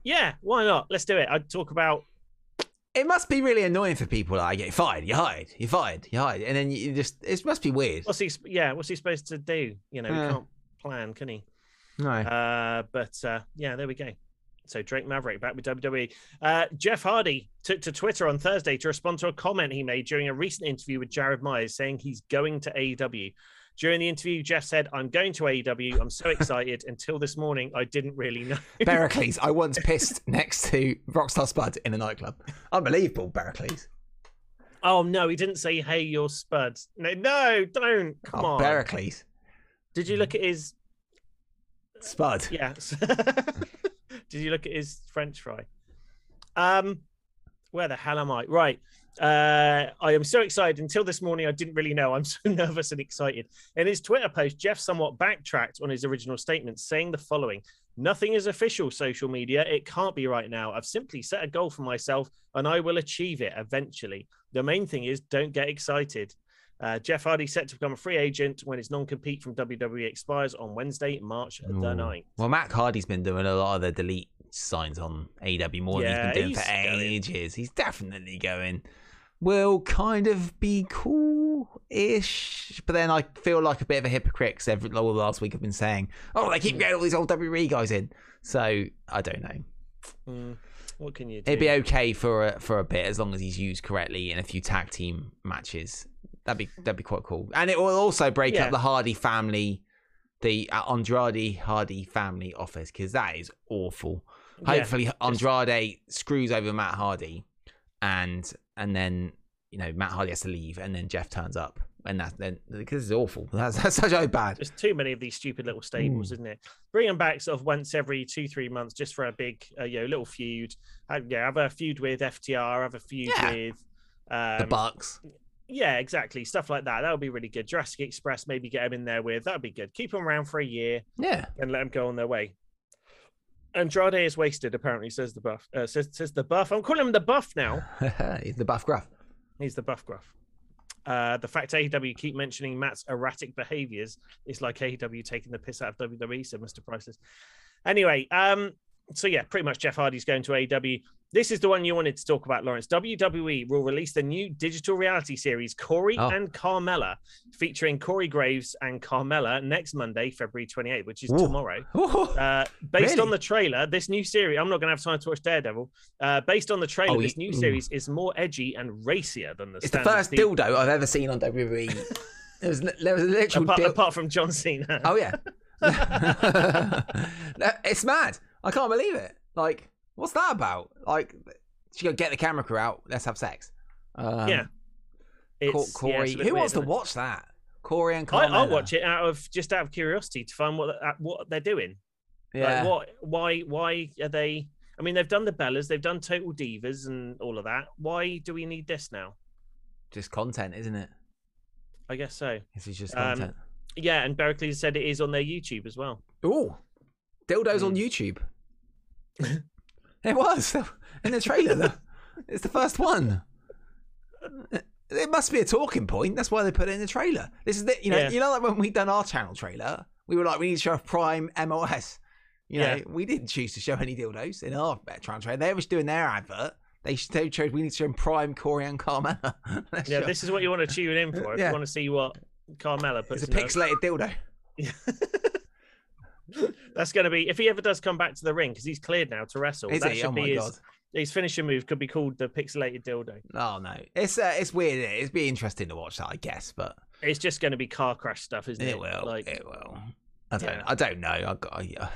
Yeah, why not? Let's do it. I'd talk about
It must be really annoying for people. Like, you're fired, you're hired, you're fired, you're hired, and then you just it must be weird.
what's he. Yeah, what's he supposed to do? You know,
Yeah.
he can't plan, can he?
No,
Uh, but uh, yeah, there we go. So Drake Maverick back with WWE. Uh, Jeff Hardy took to Twitter on Thursday to respond to a comment he made during a recent interview with Jared Myers, saying he's going to AEW. During the interview, Jeff said, "I'm going to AEW. I'm so excited. Until this morning, I didn't really know." [LAUGHS]
Pericles. I once pissed next to Rockstar Spud in a nightclub. Unbelievable, Pericles.
oh no, he didn't say, "Hey, you're Spud." No, no, don't. Come
oh,
on.
Pericles.
Did you look at his?
Spud.
Yes. [LAUGHS] Did you look at his French fry? Um, where the hell am I? Right. Uh, I am so excited. Until this morning, I didn't really know. I'm [LAUGHS] so nervous and excited. In his Twitter post, Jeff somewhat backtracked on his original statement, saying the following Nothing is official social media. It can't be right now. I've simply set a goal for myself and I will achieve it eventually. The main thing is don't get excited. Uh, Jeff Hardy set to become a free agent when his non compete from WWE expires on Wednesday, March the
Ooh.
9th.
Well, Matt Hardy's been doing a lot of the delete signs on AEW more
Yeah,
than he's been doing
he's
for
going.
ages. He's definitely going. Will kind of be cool-ish, but then I feel like a bit of a hypocrite because every all last week I've been saying, "Oh, they keep getting all these old WWE guys in." So I don't know.
Mm, what can you do?
It'd be okay for a, for a bit as long as he's used correctly in a few tag team matches. That'd be that'd be quite cool, and it will also break
Yeah.
up the Hardy family, the uh, Andrade Hardy family office because that is awful.
Yeah,
Hopefully, Andrade screws over Matt Hardy, and and then you know Matt Hardy has to leave, and then Jeff turns up, and that's then because it's awful. [LAUGHS] That's that's such a bad.
There's too many of these stupid little stables, isn't it? Bring them back sort of once every two, three months, just for a big, uh, you know, little feud. Have, yeah, have a feud with FTR, have a feud
Yeah.
with, um,
The Bucks.
yeah, exactly, stuff like that. That would be really good. Jurassic Express, maybe get them in there with. That would be good. Keep them around for a year
Yeah.
and let them go on their way. Andrade is wasted, apparently, says the buff. Uh, says, says the buff. I'm calling him the buff now. [LAUGHS]
He's the buff gruff.
He's the buff gruff. Uh, the fact AEW keep mentioning Matt's erratic behaviors is like AEW taking the piss out of WWE, said Mr. Prices. Anyway, um, so yeah, pretty much Jeff Hardy's going to AEW. This is the one you wanted to talk about, Lawrence. WWE will release the new digital reality series Corey
Oh.
and Carmella, featuring Corey Graves and Carmella next Monday, February 28th, which is
Ooh.
tomorrow. Uh, based on [LAUGHS] the trailer, this new series, I'm not going to have time to watch Daredevil. Uh, based on the trailer,
Oh,
this
you-
new
ooh.
series is more edgy and racier than the
It's the first dildo I've ever seen on WWE. [LAUGHS] there was there was a literal
apart,
dil-
apart from John Cena.
Oh yeah. [LAUGHS] it's mad. I can't believe it. Like, what's that about? Like, she go get the camera crew out. Let's have sex. Um,
Yeah. It's- yeah,
Corey.
it's
Who wants to watch that? Corey and
I,
Carmella.
I'll watch it out of just out of curiosity to find what uh, what they're doing.
Yeah.
Like what? Why? Why are they? I mean, they've done the Bellas, they've done Total Divas, and all of that. Why do we need this now?
Just content, isn't it?
I guess so.
This is just
Um,
content.
Yeah, and Berkeley said it is on their YouTube as well.
Oh, dildos on
Mm.
YouTube. [LAUGHS] it was in the trailer. though. it's the first one. It must be a talking point. That's why they put it in the trailer. This is the, you know,
Yeah.
you know, like when we done our channel trailer, we were like, we need to show Prime MOS. You know,
Yeah.
we didn't choose to show any dildos in our channel trailer. They was doing their advert. They, they chose we need to show Prime Corey and Carmella. [LAUGHS]
Yeah, this is what you want to tune in for if
Yeah.
you want to see what Carmella puts.
it's a
in her-
pixelated dildo. [LAUGHS]
That's going to be if he ever does come back to the ring because he's cleared now to wrestle.
Is
that
he?
should
Oh
be
my
his,
god.
his finishing move. Could be called the pixelated dildo.
Oh no, it's uh, it's weird. It'd be interesting to watch that, I guess, but
It's just going to be car crash stuff, isn't it?
It will.
Like,
it will. I don't.
Yeah.
I don't know. I got. Uh,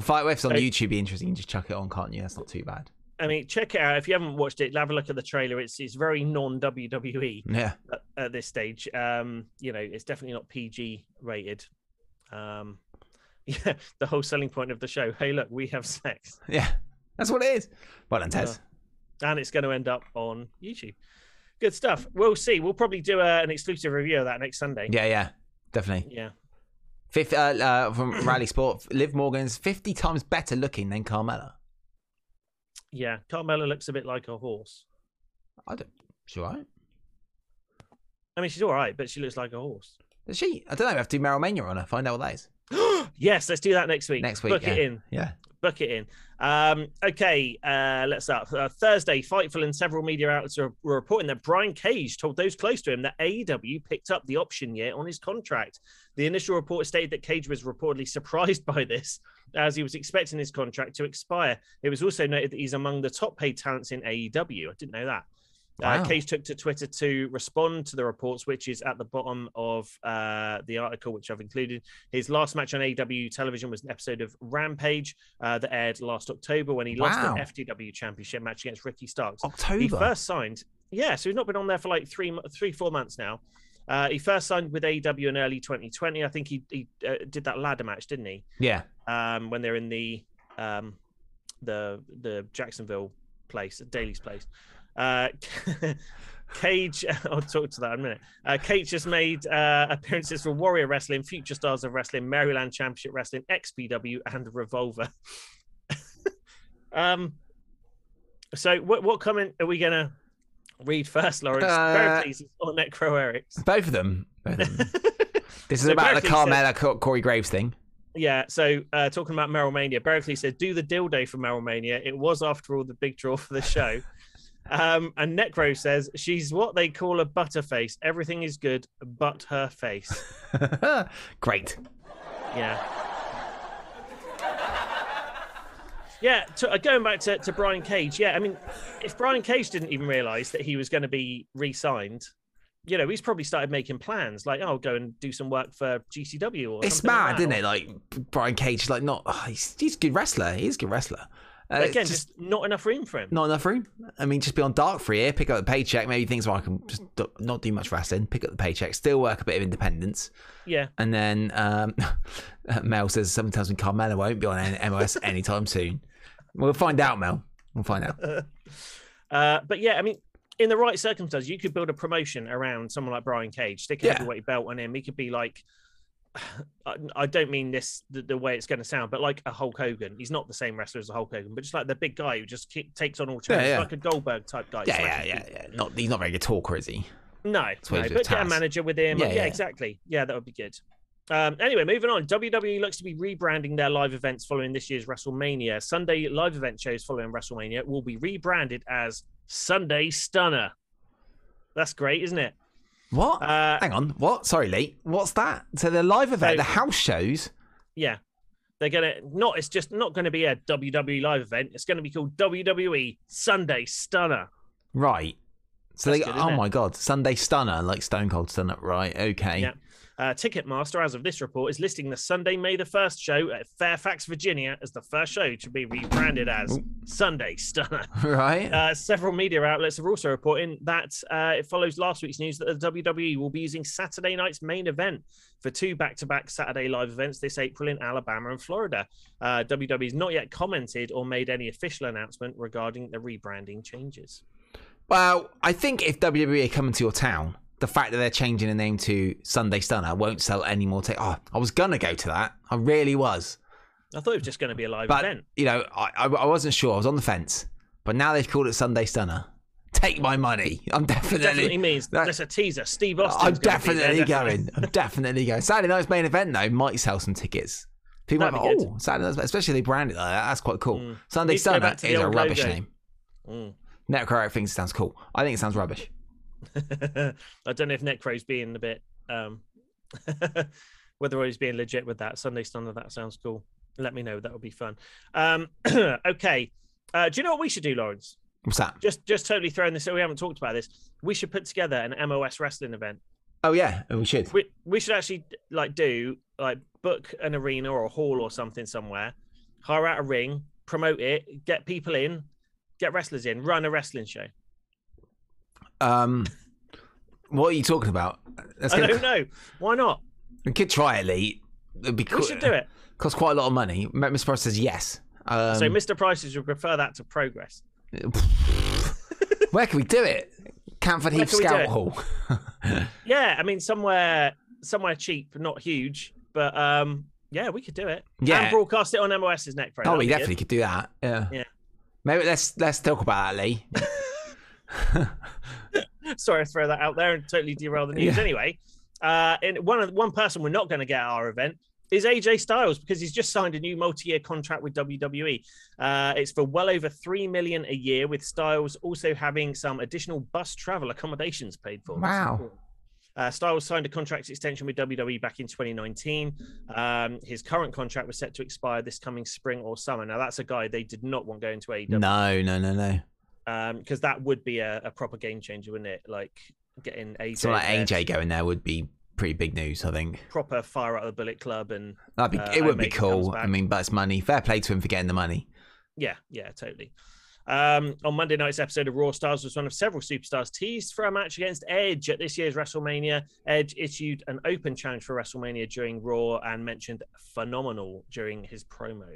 Fight Web's on
So-
YouTube. Be interesting. You just chuck it on, can't you? That's not too bad.
I mean, check it out if you haven't watched it. Have a look at the trailer. It's it's very non WWE
Yeah.
at, at this stage. Um, you know, it's definitely not PG rated. Um, [LAUGHS] yeah, the whole selling point of the show. Hey, look, we have sex,
Yeah. That's what it is. Well done, Tez.
and it's going to end up on YouTube. Good stuff. We'll see. We'll probably do a, an exclusive review of that next Sunday.
Yeah, yeah, definitely.
Yeah.
Fifth uh, uh, from [CLEARS THROAT] Rally Sport, Liv Morgan's fifty times better looking than Carmella.
Yeah. Carmella looks a bit like a horse.
I don't. She all right?
I mean, she's all right, but she looks like a horse.
Does she? I don't know. We have to do Meryl Mania on her. Find out what that is [GASPS]
yes, let's do that next week.
next week.
Book
yeah.
it in.
Yeah.
book it in. Um, okay, uh, let's start. Uh, Thursday, Fightful and several media outlets are, were reporting that Brian Cage told those close to him that AEW picked up the option year on his contract. The initial report stated that Cage was reportedly [LAUGHS] surprised by this, as he was expecting his contract to expire. It was also noted that he's among the top paid talents in AEW. I didn't know that.
Wow.
Uh, Cage took to Twitter to respond to the reports, which is at the bottom of uh, the article, which I've included. His last match on AEW television was an episode of Rampage uh, that aired last October when he lost
Wow.
the FTW Championship match against Ricky Starks.
October.
He first signed, yeah, so he's not been on there for like three, three, four months now. Uh, he first signed with AEW in early 2020. I think he, he uh, did that ladder match, didn't he?
Yeah.
um, when they're in the um, the the Jacksonville place, Daily's Place. Uh, [LAUGHS] Cage, [LAUGHS] I'll talk to that in a minute. Uh, Cage just made uh, appearances for Warrior Wrestling, Future Stars of Wrestling, Maryland Championship Wrestling, XPW, and Revolver. [LAUGHS] um, so what what comment are we gonna read first, Lawrence?
Uh,
Pericles or Necro Eric's?
Both of them. Both of them. this is
So
about the
Berkeley said-
Carmella Corey Graves thing.
Yeah, so uh, talking about Meryl Mania, Berkeley said, "Do the dildo for Meryl Mania. It was, after all, the big draw for the show." Um, and Necro says she's what they call a butterface. Everything is good but her face. [LAUGHS]
Great.
Yeah. Yeah, to, uh, going back to, to Brian Cage. Yeah, I mean, if Brian Cage didn't even realize that he was going to be re-signed, you know, he's probably started making plans like, oh, I'll go and do some work for GCW or
It's
something like
mad,
that,
isn't it? Like Brian Cage, like not. oh, he's, he's a good wrestler. He's a good wrestler. Uh,
again,
just,
just not enough room for him.
not enough room. I mean, just be on dark for a year, pick up the paycheck. Maybe things where I can just do- not do much wrestling, pick up the paycheck, still work a bit of independence,
Yeah.
and then um, [LAUGHS] Mel says something tells me Carmella won't be on MOS [LAUGHS] anytime soon. We'll find out, Mel. We'll find out. [LAUGHS]
Uh, but yeah, I mean, in the right circumstances, you could build a promotion around someone like Brian Cage, stick a
Yeah.
heavyweight belt on him. He could be like, I, don't mean this the, the way it's going to sound, but like a Hulk Hogan. He's not the same wrestler as a Hulk Hogan, but just like the big guy who just kick, takes on all challenges,
yeah.
like a Goldberg type guy.
Yeah, yeah, yeah, yeah. Not he's not very good talker, is he?
No, no but get a manager with him.
Yeah,
Yeah,
yeah.
exactly. Yeah, that would be good. Um, anyway, moving on. WWE looks to be rebranding their live events following this year's WrestleMania. Sunday live event shows following WrestleMania will be rebranded as Sunday Stunner. That's great, isn't it?
What?
Uh,
Hang on. What? Sorry, Lee. What's that? So the live event,
So-
the house shows.
yeah. They're gonna not. It's just not going to be a WWE live event. It's going to be called WWE Sunday Stunner.
Right. So
That's
they
good,
oh
it?
my god, Sunday Stunner, like Stone Cold Stunner. Right. Okay.
Yeah. Uh, Ticketmaster, as of this report, is listing the Sunday, May the 1st show at Fairfax, Virginia, as the first show to be rebranded as
Ooh.
Sunday Stunner. [LAUGHS]
Right.
Uh, several media outlets are also reporting that uh, it follows last week's news that the WWE will be using Saturday night's main event for two back-to-back Saturday live events this April in Alabama and Florida. Uh, WWE has not yet commented or made any official announcement regarding the rebranding changes.
well, I think if WWE are coming to your town, the fact that they're changing the name to Sunday Stunner won't sell any more tickets. Oh, I was gonna go to that. I really was,
I thought it was just going to be a live
but
event.
you know, I, I I wasn't sure. I was on the fence, but now they've called it Sunday Stunner. Take my money. I'm definitely.
Definitely means
that-
that's a teaser. Steve Austin.
I'm definitely going. I'm [LAUGHS] definitely going. Saturday night's main event though might sell some tickets. People
That'd
might
be good.
oh, Saturday night's, especially if they brand it like that. That's quite cool.
Mm.
Sunday Stunner
back to the
is a rubbish
logo.
name.
Mm.
Necro thinks it sounds cool. I think it sounds rubbish. [LAUGHS]
I don't know if Necro's being a bit um [LAUGHS] whether he's being legit with that. Sunday Stunner, that sounds cool. Let me know. That would be fun. Um [CLEARS THROAT] okay. Uh, do you know what we should do, Lawrence?
What's that?
Just just totally throwing this. Out. We haven't talked about this. We should put together an MOS wrestling event.
Oh yeah, we should.
We we should actually like do like book an arena or a hall or something somewhere, hire out a ring, promote it, get people in, get wrestlers in, run a wrestling show.
Um, what are you talking about? That's
I don't know. Why not?
We could try it, Lee. It'd be cool.
We should do it.
Cost quite a lot of money. Mr. Price says yes. Um,
so Mr. Prices would prefer that to progress. [LAUGHS]
where can we do it? Camford Heath
can we do
Scout? Hall. [LAUGHS]
Yeah, I mean somewhere somewhere cheap, not huge, but um yeah, we could do it.
Yeah.
And broadcast it on MOS's neck pro.
Oh, we
be good.
definitely could do that. Yeah.
Yeah.
Maybe let's let's talk about that, Lee. [LAUGHS] [LAUGHS]
Sorry to throw that out there and totally derail the news.
Yeah.
Anyway, uh, and one of one person we're not going to get at our event is AJ Styles because he's just signed a new multi-year contract with WWE. Uh, it's for well over three million a year, with Styles also having some additional bus travel accommodations paid for.
Wow.
Uh, Styles signed a contract extension with WWE back in 2019. Um, his current contract was set to expire this coming spring or summer. Now, that's a guy they did not want going to AEW
No, no, no, no.
Because that would be a, a proper game changer, wouldn't it? Like getting AJ,
So like
there,
AJ going there would be pretty big news, I think.
proper fire out of the Bullet Club, and
That'd be
Uh,
it would be cool. I mean, but it's money. Fair play to him for getting the money.
yeah, yeah, totally. Um, on Monday night's episode of Raw, Stars was one of several superstars teased for a match against Edge at this year's WrestleMania. Edge issued an open challenge for WrestleMania during Raw and mentioned phenomenal during his promo.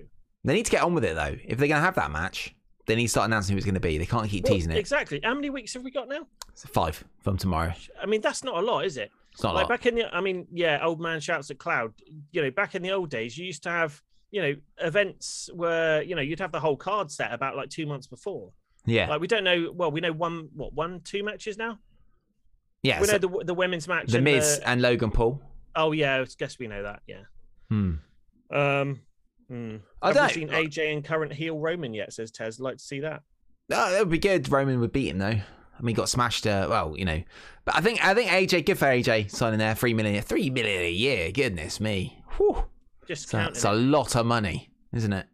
They need to get on with it though. If they're gonna have that match, they need to start announcing who it's going to be. They can't keep
Well,
teasing it.
Exactly. How many weeks have we got now?
It's five from tomorrow.
I mean, that's not a lot, is it?
It's not a
like
lot.
back in the, I mean, yeah, old man shouts at cloud. You know, back in the old days, you used to have, you know, events where you know you'd have the whole card set about like two months before.
yeah,
Like we don't know. Well, we know one, what one, two matches now.
yeah.
we
so
know the the women's match.
the
and
Miz
the-
and Logan Paul.
oh yeah, I guess we know that. Yeah.
Hmm.
Um. Hmm.
I
Have
don't-
we seen AJ and current heel Roman yet? Says Tez. Like to see that.
Oh, that would be good. Roman would beat him though. I mean, he got smashed. Uh, well, you know, but I think I think AJ. Good for AJ signing there. Three million. Three million a year. Goodness me. Whew.
Just
So. That's a lot of money, isn't it?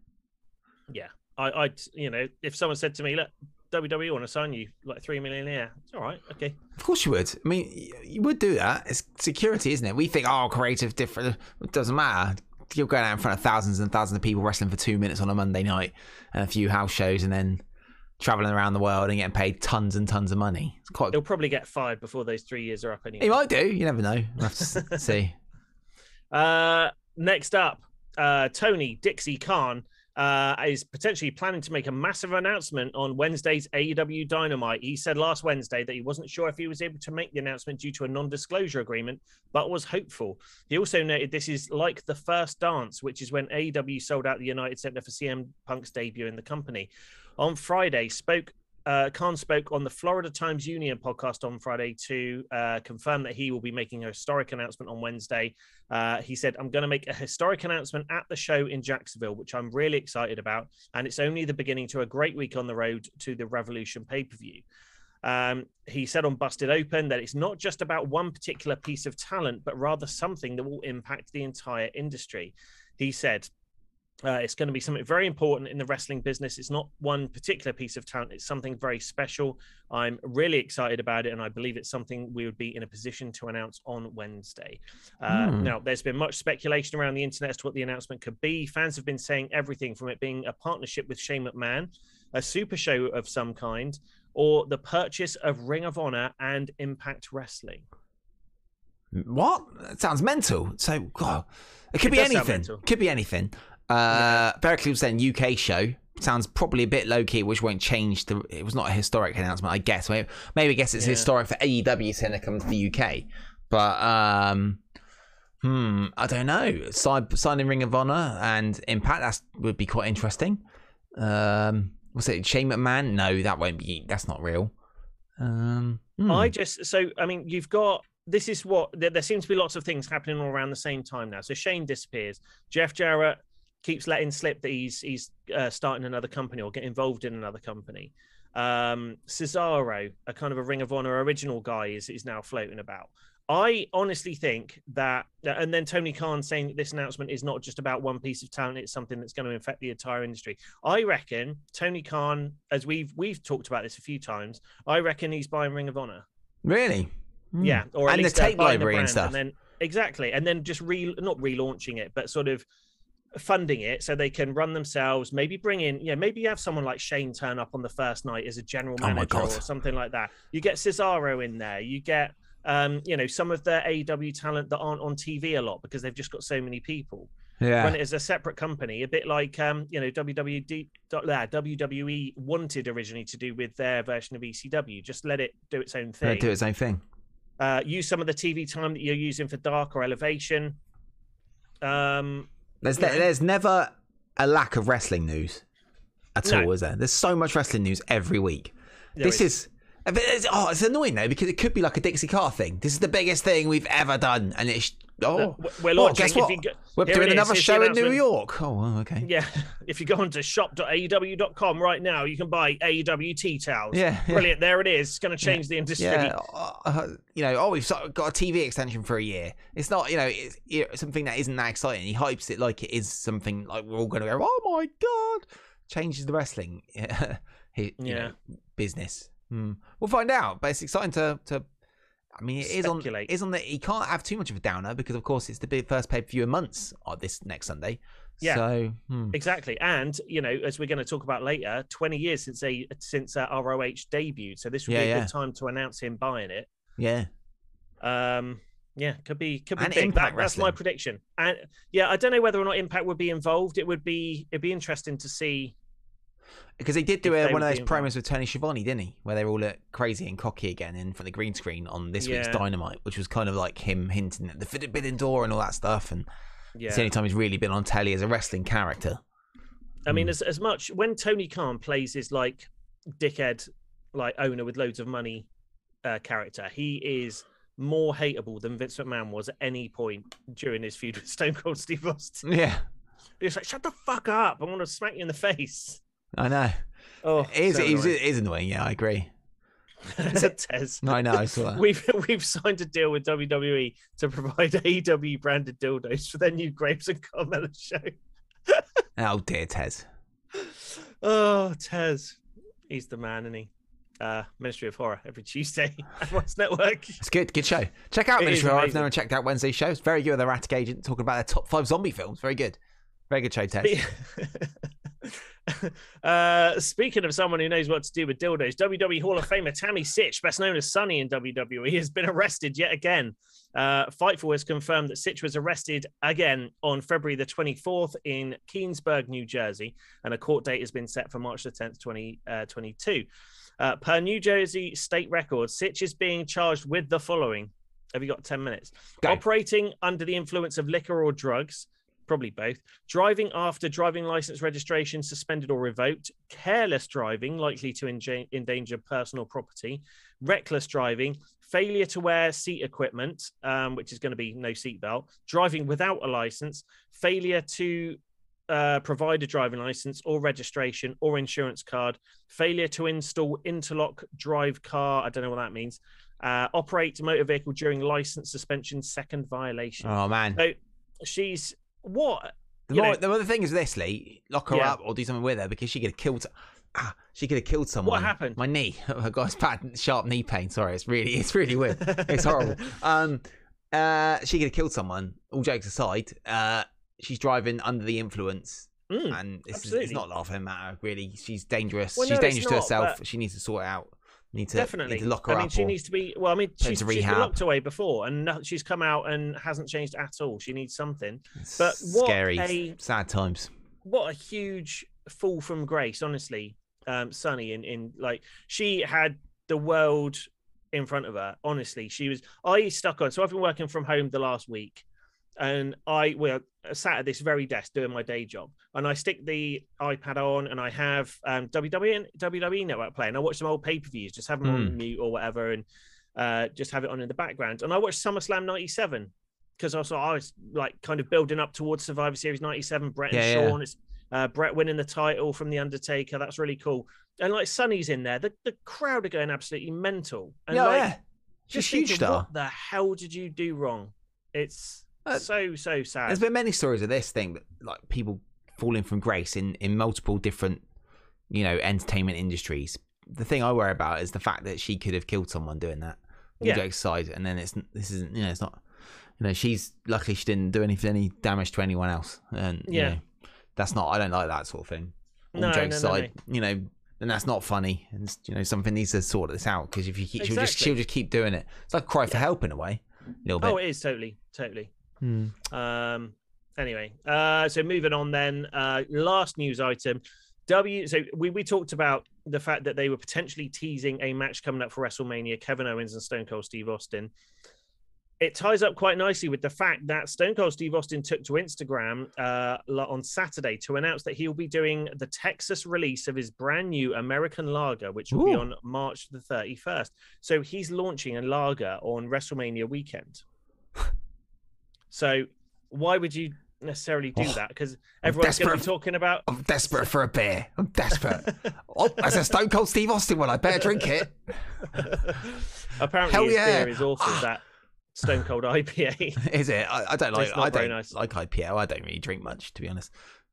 Yeah. I, I'd, you know, if someone said to me, "Look, WWE want to sign you like three million a year," it's all right. Okay.
Of course you would. I mean, you would do that. It's security, isn't it? We think, oh, creative, different. It doesn't matter. You're going out in front of thousands and thousands of people wrestling for two minutes on a Monday night and a few house shows and then traveling around the world and getting paid tons and tons of money. It's quite.
He'll probably get fired before those three years are up anyway.
He might do. You never know. We'll have to [LAUGHS] see.
Uh, next up, uh, Tony Dixie Khan uh, is potentially planning to make a massive announcement on Wednesday's AEW Dynamite. He said last Wednesday that he wasn't sure if he was able to make the announcement due to a non disclosure agreement, but was hopeful. He also noted this is like the first dance, which is when AEW sold out the United Center for CM Punk's debut in the company. On Friday, spoke uh, Khan spoke on the Florida Times Union podcast on Friday to uh, confirm that he will be making a historic announcement on Wednesday. Uh, he said, I'm going to make a historic announcement at the show in Jacksonville, which I'm really excited about. And it's only the beginning to a great week on the road to the Revolution pay per view. Um, he said on Busted Open that it's not just about one particular piece of talent, but rather something that will impact the entire industry. He said, uh, it's going to be something very important in the wrestling business. It's not one particular piece of talent, it's something very special. I'm really excited about it, and I believe it's something we would be in a position to announce on Wednesday. Uh,
Hmm.
Now, there's been much speculation around the internet as to what the announcement could be. Fans have been saying everything from it being a partnership with Shane McMahon, a super show of some kind, or the purchase of Ring of Honor and Impact Wrestling.
What? That sounds mental. So, God, it could
It
be anything. Could be anything. Uh, Berkeley was saying UK show. Sounds probably a bit low key, which won't change. The it was not a historic announcement, I guess. Maybe, maybe I guess it's
Yeah.
historic for AEW saying they come to the UK, but um, hmm, I don't know. Sign, signing Ring of Honor and Impact that would be quite interesting. Um, was it Shane McMahon? No, that won't be. That's not real. Um, hmm.
I just so I mean you've got this is what there, there seems to be lots of things happening all around the same time now. So Shane disappears. Jeff Jarrett keeps letting slip that he's he's uh, starting another company or get involved in another company. Um, Cesaro, a kind of a Ring of Honor original guy, is is now floating about. I honestly think that, and then Tony Khan saying that this announcement is not just about one piece of talent; it's something that's going to affect the entire industry. I reckon Tony Khan, as we've we've talked about this a few times, I reckon he's buying Ring of Honor.
really. Hmm.
Yeah, or
and the
uh,
tape
buying the
library and stuff.
and then exactly, and then just re not relaunching it, but sort of funding it so they can run themselves. Maybe bring in, yeah, maybe you have someone like Shane turn up on the first night as a general
Oh
manager or something like that. You get Cesaro in there. You get. Um, you know, some of the AEW talent that aren't on TV a lot because they've just got so many people.
yeah.
Run it as a separate company, a bit like um, you know, WWD, WWE wanted originally to do with their version of ECW. Just let it do its own thing
do its own thing.
uh, use some of the TV time that you're using for Dark or Elevation. Um,
There's
Yeah.
there's never a lack of wrestling news at
No.
all, is there? There's so much wrestling news every week.
there
this is. it's, oh, it's annoying though because it could be like a Dixie Carter thing. This is the biggest thing we've ever done, and it's oh,
Uh, we're launching.
guess what?
go-
We're doing another
the
show in New. York. Oh, well, okay.
Yeah, [LAUGHS] if you go onto shop.aew.com right now, you can buy AEW tea towels.
Yeah, yeah.
brilliant. There it is. It's going to change the industry.
Yeah, uh, you know, oh, we've got a TV extension for a year. It's not, you know, it's, it's something that isn't that exciting. He hypes it like it is something like we're all going to go, oh my god, changes the wrestling, [LAUGHS] you
Yeah.
know, business. Hmm. We'll find out, but it's exciting to to. I mean, it is on
Speculate.
it is on the. He can't have too much of a downer because, of course, it's the big first pay per view in months on this next Sunday.
Yeah.
So hmm.
Exactly, and you know, as we're going to talk about later, 20 years since a since uh, ROH debuted, so this would
Yeah,
be a
yeah.
good time to announce him buying it.
yeah,
Um, yeah, could be could be
And
big.
Impact
That, that's my prediction. And yeah, I don't know whether or not Impact would be involved. It would be it'd be interesting to see.
Because he did do a, one of those promos with Tony Schiavone, didn't he? Where they all look crazy and cocky again in front of the green screen on this week's Dynamite, which was kind of like him hinting at the forbidden door and all that stuff. And
Yeah.
it's the only time he's really been on telly as a wrestling character.
I mean,
Mm.
as as much when Tony Khan plays his like dickhead, like owner with loads of money uh, character, he is more hateable than Vince McMahon was at any point during his feud with [LAUGHS] Stone Cold Steve Austin.
Yeah,
He's like, "Shut the fuck up! I want to smack you in the face."
I know.
Oh,
It is,
so
it is, it is annoying. Yeah, I agree. [LAUGHS]
Tez.
I know. I saw that.
We've we've signed a deal with WWE to provide [LAUGHS] AEW branded dildos for their new Grapes and Carmella show. [LAUGHS]
Oh dear, Tez.
Oh, Tez. He's the man, isn't he? Uh, Ministry of Horror every Tuesday at What's Network.
It's good. Good show. Check out
It
Ministry of Horror I've never checked out Wednesday's show. It's very good with the Ratic Agent talking about their top five zombie films. Very good. Very good show, Tez. [LAUGHS]
uh, speaking of someone who knows what to do with dildos, WWE Hall of Famer Tammy Sytch, best known as Sunny in WWE, has been arrested yet again. Uh, Fightful has confirmed that Sytch was arrested again on February the 24th in Keansburg, New Jersey, and a court date has been set for March the 10th, 2022. Uh, per New Jersey state records, Sytch is being charged with the following. Have you got 10 minutes?
Go.
Operating under the influence of liquor or drugs, probably both. Driving after driving license registration suspended or revoked. Careless driving, likely to endanger personal property. Reckless driving. Failure to wear seat equipment, um, which is going to be no seatbelt. Driving without a license. Failure to uh, provide a driving license or registration or insurance card. Failure to install interlock drive car. I don't know what that means. Uh, operate motor vehicle during license suspension, second violation.
Oh man.
So she's what?
The, more,
know-
the other thing is this, Lee. Lock her
Yeah.
up or do something with her because she could have killed. Ah, she could have killed someone.
What happened?
My knee. [LAUGHS] I got bad, sharp knee pain. Sorry, it's really, it's really weird. it's horrible. [LAUGHS] Um, uh, she could have killed someone. All jokes aside, uh, she's driving under the influence,
Mm,
and it's, it's not laughing matter. Really, she's dangerous.
Well,
she's
no,
dangerous to herself. She needs to sort it out. Need to
definitely.
need to lock her
I mean,
up.
she needs to be. Well, I mean, she's, she's been locked away before, and no- she's come out and hasn't changed at all. She needs something.
It's
but what
scary,
a-
sad times.
What a huge fall from grace, honestly. Um, Sunny in in like she had the world in front of her. Honestly, she was. I stuck on. So I've been working from home the last week, and I well sat at this very desk doing my day job, and I stick the iPad on, and I have um, WWE and WWE Network playing. I watch some old pay per views, just have them on mute or whatever, and uh, just have it on in the background. And I watched SummerSlam '97 because also I was like kind of building up towards Survivor Series '97. Brett and
Yeah, yeah.
It's uh, Brett winning the title from the Undertaker. That's really cool. And like Sunny's in there, the, the crowd are going absolutely mental. And
yeah,
like,
yeah. She's
just
a huge
thinking,
star.
What the hell did you do wrong? It's
Uh,
so so sad.
There's been many stories of this thing that like people falling from grace in in multiple different, you know, entertainment industries. The thing I worry about is the fact that she could have killed someone doing that. All
Yeah.
jokes aside, and then it's this isn't you know it's not you know she's luckily she didn't do any any damage to anyone else, and you
Yeah.
know, that's not I don't like that sort of thing. All
No,
jokes
no, no,
aside, you know. And that's not funny, and you know something needs to sort this out because if you keep, she'll just she'll just keep doing it. It's like cry for help in a way, a little bit.
Oh, it is totally, totally.
Hmm.
Um. Anyway, uh, so moving on then. Uh, last news item. W. So we we talked about the fact that they were potentially teasing a match coming up for WrestleMania: Kevin Owens and Stone Cold Steve Austin. It ties up quite nicely with the fact that Stone Cold Steve Austin took to Instagram uh, on Saturday to announce that he'll be doing the Texas release of his brand new American Lager, which will be on March the 31st. So he's launching a lager on WrestleMania weekend. [LAUGHS] So why would you necessarily do
Oh,
that? Because everyone's going to be talking about.
I'm desperate for a beer. I'm desperate. [LAUGHS] oh, that's a Stone Cold Steve Austin one. I better drink it. [LAUGHS]
Apparently,
Hell
his
yeah.
beer is awful. that Stone Cold [LAUGHS] IPA.
Is it? I, I don't like. I don't
nice.
like IPA. I don't really drink much, to be honest.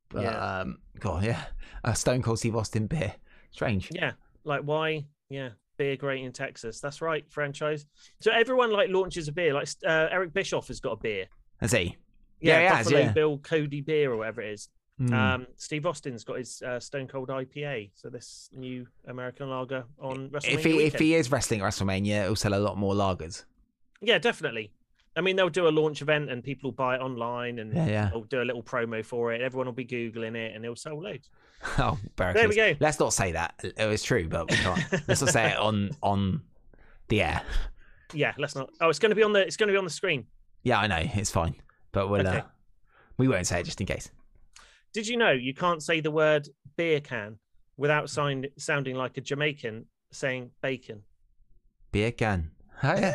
But
Yeah.
um, God, yeah, a Stone Cold Steve Austin beer. Strange.
yeah, like why? Yeah, beer great in Texas. That's right, franchise. So everyone like launches a beer. Like uh, Eric Bischoff has got a beer.
Has he?
Yeah,
Yeah,
Buffalo
yeah.
Bill Cody beer or whatever it is.
Hmm.
Um, Steve Austin's got his uh, Stone Cold IPA. So this new American lager on WrestleMania.
if he if he is wrestling at WrestleMania, he'll sell a lot more lagers.
Yeah, definitely. I mean, they'll do a launch event and people will buy it online and
Yeah, yeah.
they'll do a little promo for it. Everyone will be googling it and it'll sell loads. [LAUGHS]
Oh,
There we go.
Let's not say that. It was true, but we can't. Let's not say it on on the air. [LAUGHS]
Yeah, let's not. Oh, it's going to be on the. It's going to be on the screen.
Yeah, I know it's fine, but we'll
Okay.
uh, we won't say it just in case.
Did you know you can't say the word beer can without sound, sounding like a Jamaican saying bacon?
Beer can. Oh, yeah.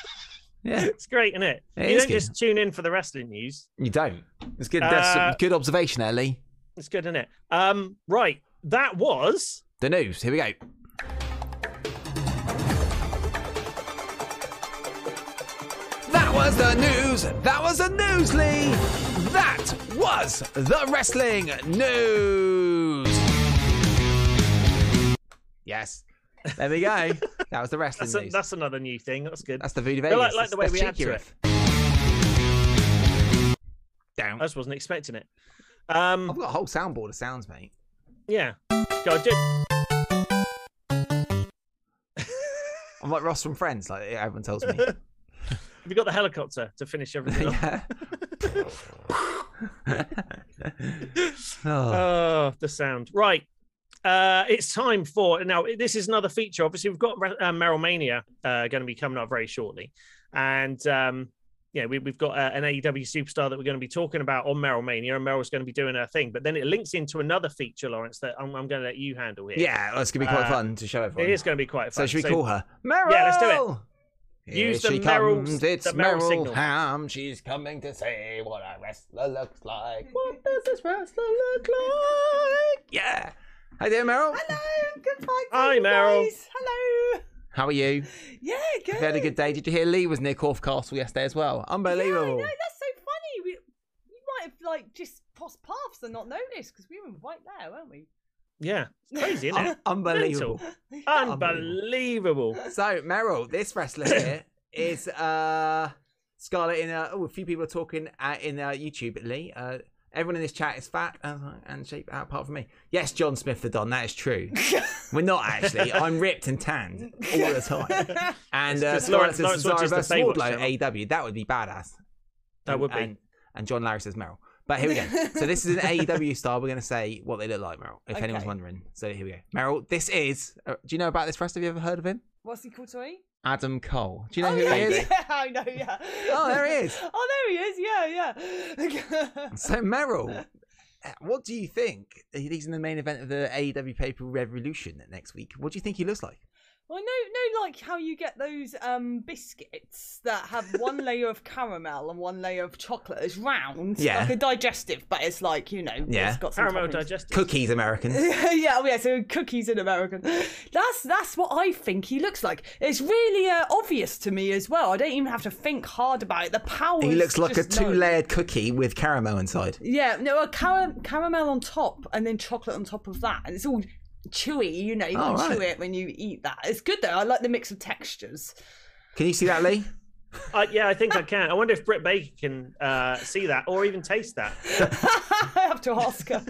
[LAUGHS] yeah,
It's great, isn't it?
It
you
is
don't
good.
just tune in for the wrestling news.
you don't. It's good. That's
Uh,
good observation, Ellie.
It's good, isn't it? Um, right. That was
The news. Here we go. Was the news. That was the news, Lee. That was the wrestling news. Yes. There we go. [LAUGHS] That was the wrestling
that's, a,
news.
that's another new thing. That's good.
That's the Voodoo
I
Vegas.
like- like the way
That's
we add to it.
riff. Down.
I just wasn't expecting it. Um,
I've got a whole soundboard of sounds, mate.
yeah. Go do.
I'm like Ross from Friends, like everyone tells me. [LAUGHS]
Have you got the helicopter to finish everything
yeah. [LAUGHS] oh.
Oh, the sound. Right. Uh, it's time for now. This is another feature. Obviously, we've got uh, Meryl Mania uh, going to be coming up very shortly, and um, yeah, we, we've got uh, an AEW superstar that we're going to be talking about on Meryl Mania, and Meryl's going to be doing her thing. But then it links into another feature, Lawrence, that I'm, I'm going to let you handle here.
Yeah, well, it's gonna be quite
Uh,
fun to show everyone.
it is going to be quite fun.
So should we call her Meryl?
Yeah, let's do it.
Here
Use the
she
Meryl-
comes. It's
the Meryl
Meryl,
signal.
Ham. She's coming to say what a wrestler looks like. What does this wrestler look like? Yeah. Hi there, Meryl.
Hello, good fight.
Hi, Meryl.
Guys. Hello.
How are you?
Yeah, good.
Have you had a good day? Did you hear Lee was near Corfe Castle yesterday as well? Unbelievable.
Yeah, I
Unbelievable.
know, that's so funny. We, we might have like just crossed paths and not noticed because we were right there, weren't we?
Yeah, it's crazy, isn't it? [LAUGHS]
Un- [LAUGHS] unbelievable.
Unbelievable.
So, Meryl, this wrestler here is uh Scarlett in uh, oh a few people are talking uh, in uh, YouTube Lee. Uh everyone in this chat is fat uh, and shape out apart from me. Yes, John Smith the Don, that is true. [LAUGHS] We're not actually. I'm ripped and tanned all the time. And uh, Scarlett
Lawrence-
says
Lawrence
Cesaro
watches the
versus Wardlow
channel.
AEW. That would be badass.
That
And-
would be.
And, and John Larry says Meryl. But here we go. So this is an [LAUGHS] AEW star. We're going to say what they look like, Meryl, if anyone's wondering. So here we go. Meryl, this is. Uh, do you know about this wrestler? Have you ever heard of him?
What's he called, sorry?
Adam Cole. Do you know
oh,
who
yeah,
he is?
Yeah, [LAUGHS] I know, yeah.
Oh, there he is. [LAUGHS]
oh, there he is. Yeah, yeah.
So Meryl, what do you think? He's in the main event of the AEW Paper Revolution next week. What do you think he looks like?
Well, no, no, like how you get those um biscuits that have one layer of caramel and one layer of chocolate. It's round,
Yeah.
like a digestive, but it's like you know,
Yeah.
it's got some
Caramel
toppings.
digestive.
Cookies, Americans. [LAUGHS]
yeah, oh yeah, so cookies in American. That's that's what I think he looks like. It's really uh, obvious to me as well. I don't even have to think hard about it. The power.
He looks like a two-layered cookie with caramel inside.
Yeah, no, a car- caramel on top and then chocolate on top of that, and it's all chewy. You know, you
Oh,
can chew it when you eat that. It's good though. I like the mix of textures.
Can you see that, Lee?
Uh, yeah, I think I can. I wonder if Britt Baker can uh, see that or even taste that.
I [LAUGHS] have to ask her.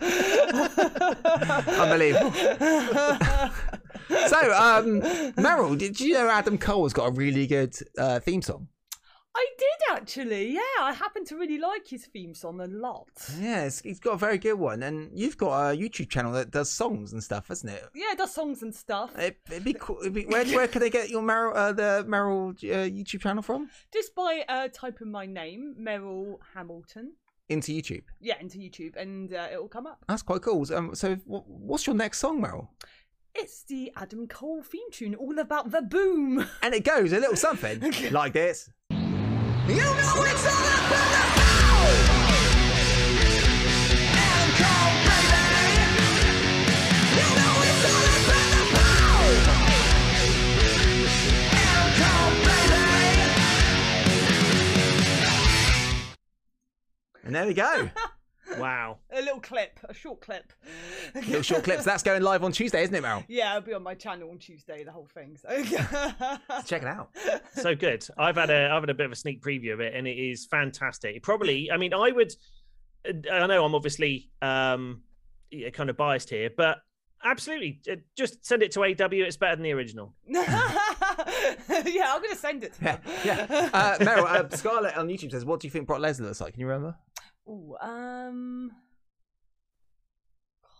[LAUGHS]
Unbelievable. [LAUGHS] So, um, Meryl, did you know Adam Cole's got a really good uh, theme song?
I did actually. Yeah, I happen to really like his theme song a lot.
Yes, he's got a very good one, and you've got a YouTube channel that does songs and stuff, hasn't it?
Yeah, it does songs and stuff.
It, it'd be cool. It'd be, where, where could they get your Meryl, uh, the Meryl uh, YouTube channel from?
Just by uh, typing my name, Meryl Hamilton.
Into YouTube.
Yeah, into YouTube, and uh, it will come up.
That's quite cool. Um, so, wh- what's your next song, Meryl?
It's the Adam Cole theme tune, all about the boom.
And it goes a little something [LAUGHS] like this. You know it's all about the. Adam Cole, baby. You know it's all about the. Adam Cole, baby. And there we go. [LAUGHS]
Wow. [LAUGHS]
a little clip, a short clip.
Little short clips. That's [LAUGHS] going live on Tuesday, isn't it, Meryl?
Yeah, it'll be on my channel on Tuesday, the whole thing. So. [LAUGHS]
Check it out.
so good. I've had a I've had a bit of a sneak preview of it, and it is fantastic. Probably, I mean, I would. I know I'm obviously um, kind of biased here, but absolutely, uh, just send it to AW. It's better than the original.
yeah, I'm gonna send it. To
Yeah, yeah. Uh, Meryl, uh, Scarlett on YouTube says, "What do you think Brock Lesnar looks like?" Can you remember?
Ooh, um,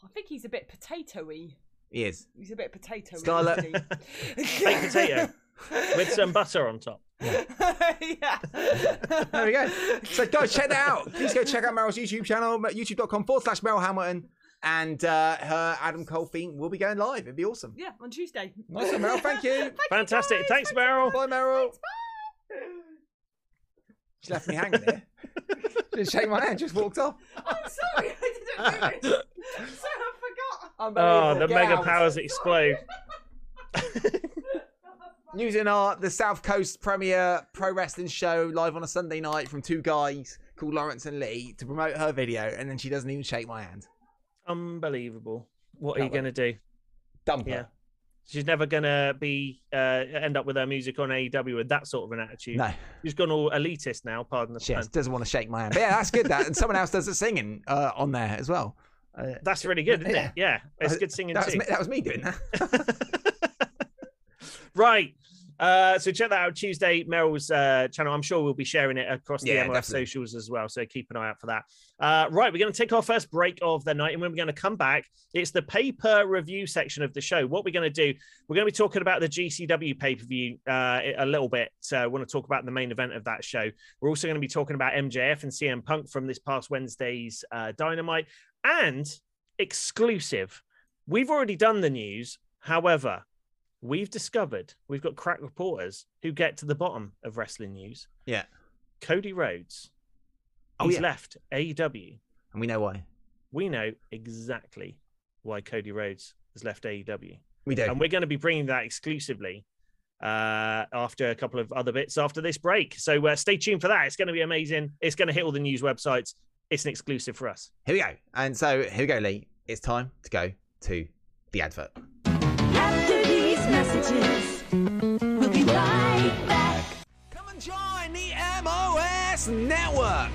I think he's a bit potatoey.
He is.
He's a bit potatoey.
Scarlett. [LAUGHS]
Baked potato with some butter on top.
yeah. [LAUGHS]
There we go. So guys, check that out. Please go check out Meryl's YouTube channel, youtube.com forward slash Meryl Hamilton. And uh, her Adam Cole theme will be going live. It'd be awesome.
Yeah, on Tuesday.
Nice one, Meryl. [LAUGHS] Thank you.
Fantastic.
guys.
Thanks, Meryl.
Bye, Meryl. She left me hanging there. Just [LAUGHS] shake my hand, just walked off.
Oh, I'm sorry, I didn't do it. [LAUGHS] So I forgot.
Oh, the
Get
mega
out.
powers explode. [LAUGHS]
Using Art, the South Coast premiere pro wrestling show live on a Sunday night from two guys called Lawrence and Lee to promote her video, and then she doesn't even shake my hand.
Unbelievable. What are you
That
going to do?
Dump
Yeah. She's never going to be uh, end up with her music on AEW with that sort of an attitude.
No,
She's gone all elitist now, pardon the
she
pun.
just doesn't want to shake my hand. But yeah, that's good. That and someone else does the singing uh, on there as well. Uh,
That's really good, isn't
Yeah.
it? Yeah, it's
Uh,
good singing
that was,
too.
me, that was me doing that. [LAUGHS] [LAUGHS]
right. Uh, so check that out Tuesday, Meryl's uh, channel. I'm sure we'll be sharing it across the
Yeah,
MOS
definitely.
socials as well. So keep an eye out for that. Uh, right, we're going to take our first break of the night, and when we're going to come back, it's the paper review section of the show. What we're going to do, we're going to be talking about the GCW pay per view uh, a little bit. So I want to talk about the main event of that show. We're also going to be talking about MJF and CM Punk from this past Wednesday's uh, Dynamite, and exclusive. We've already done the news. However, we've discovered we've got crack reporters who get to the bottom of wrestling news.
Yeah.
Cody Rhodes.
Oh,
He's
yeah.
left AEW.
And we know why.
We know exactly why Cody Rhodes has left AEW.
We do.
And we're going to be bringing that exclusively uh, after a couple of other bits after this break. So uh, stay tuned for that. It's going to be amazing. It's going to hit all the news websites. It's an exclusive for us.
Here we go. And so here we go, Lee. It's time to go to the advert.
After these messages, we'll be right back.
Come and join the MOS Network.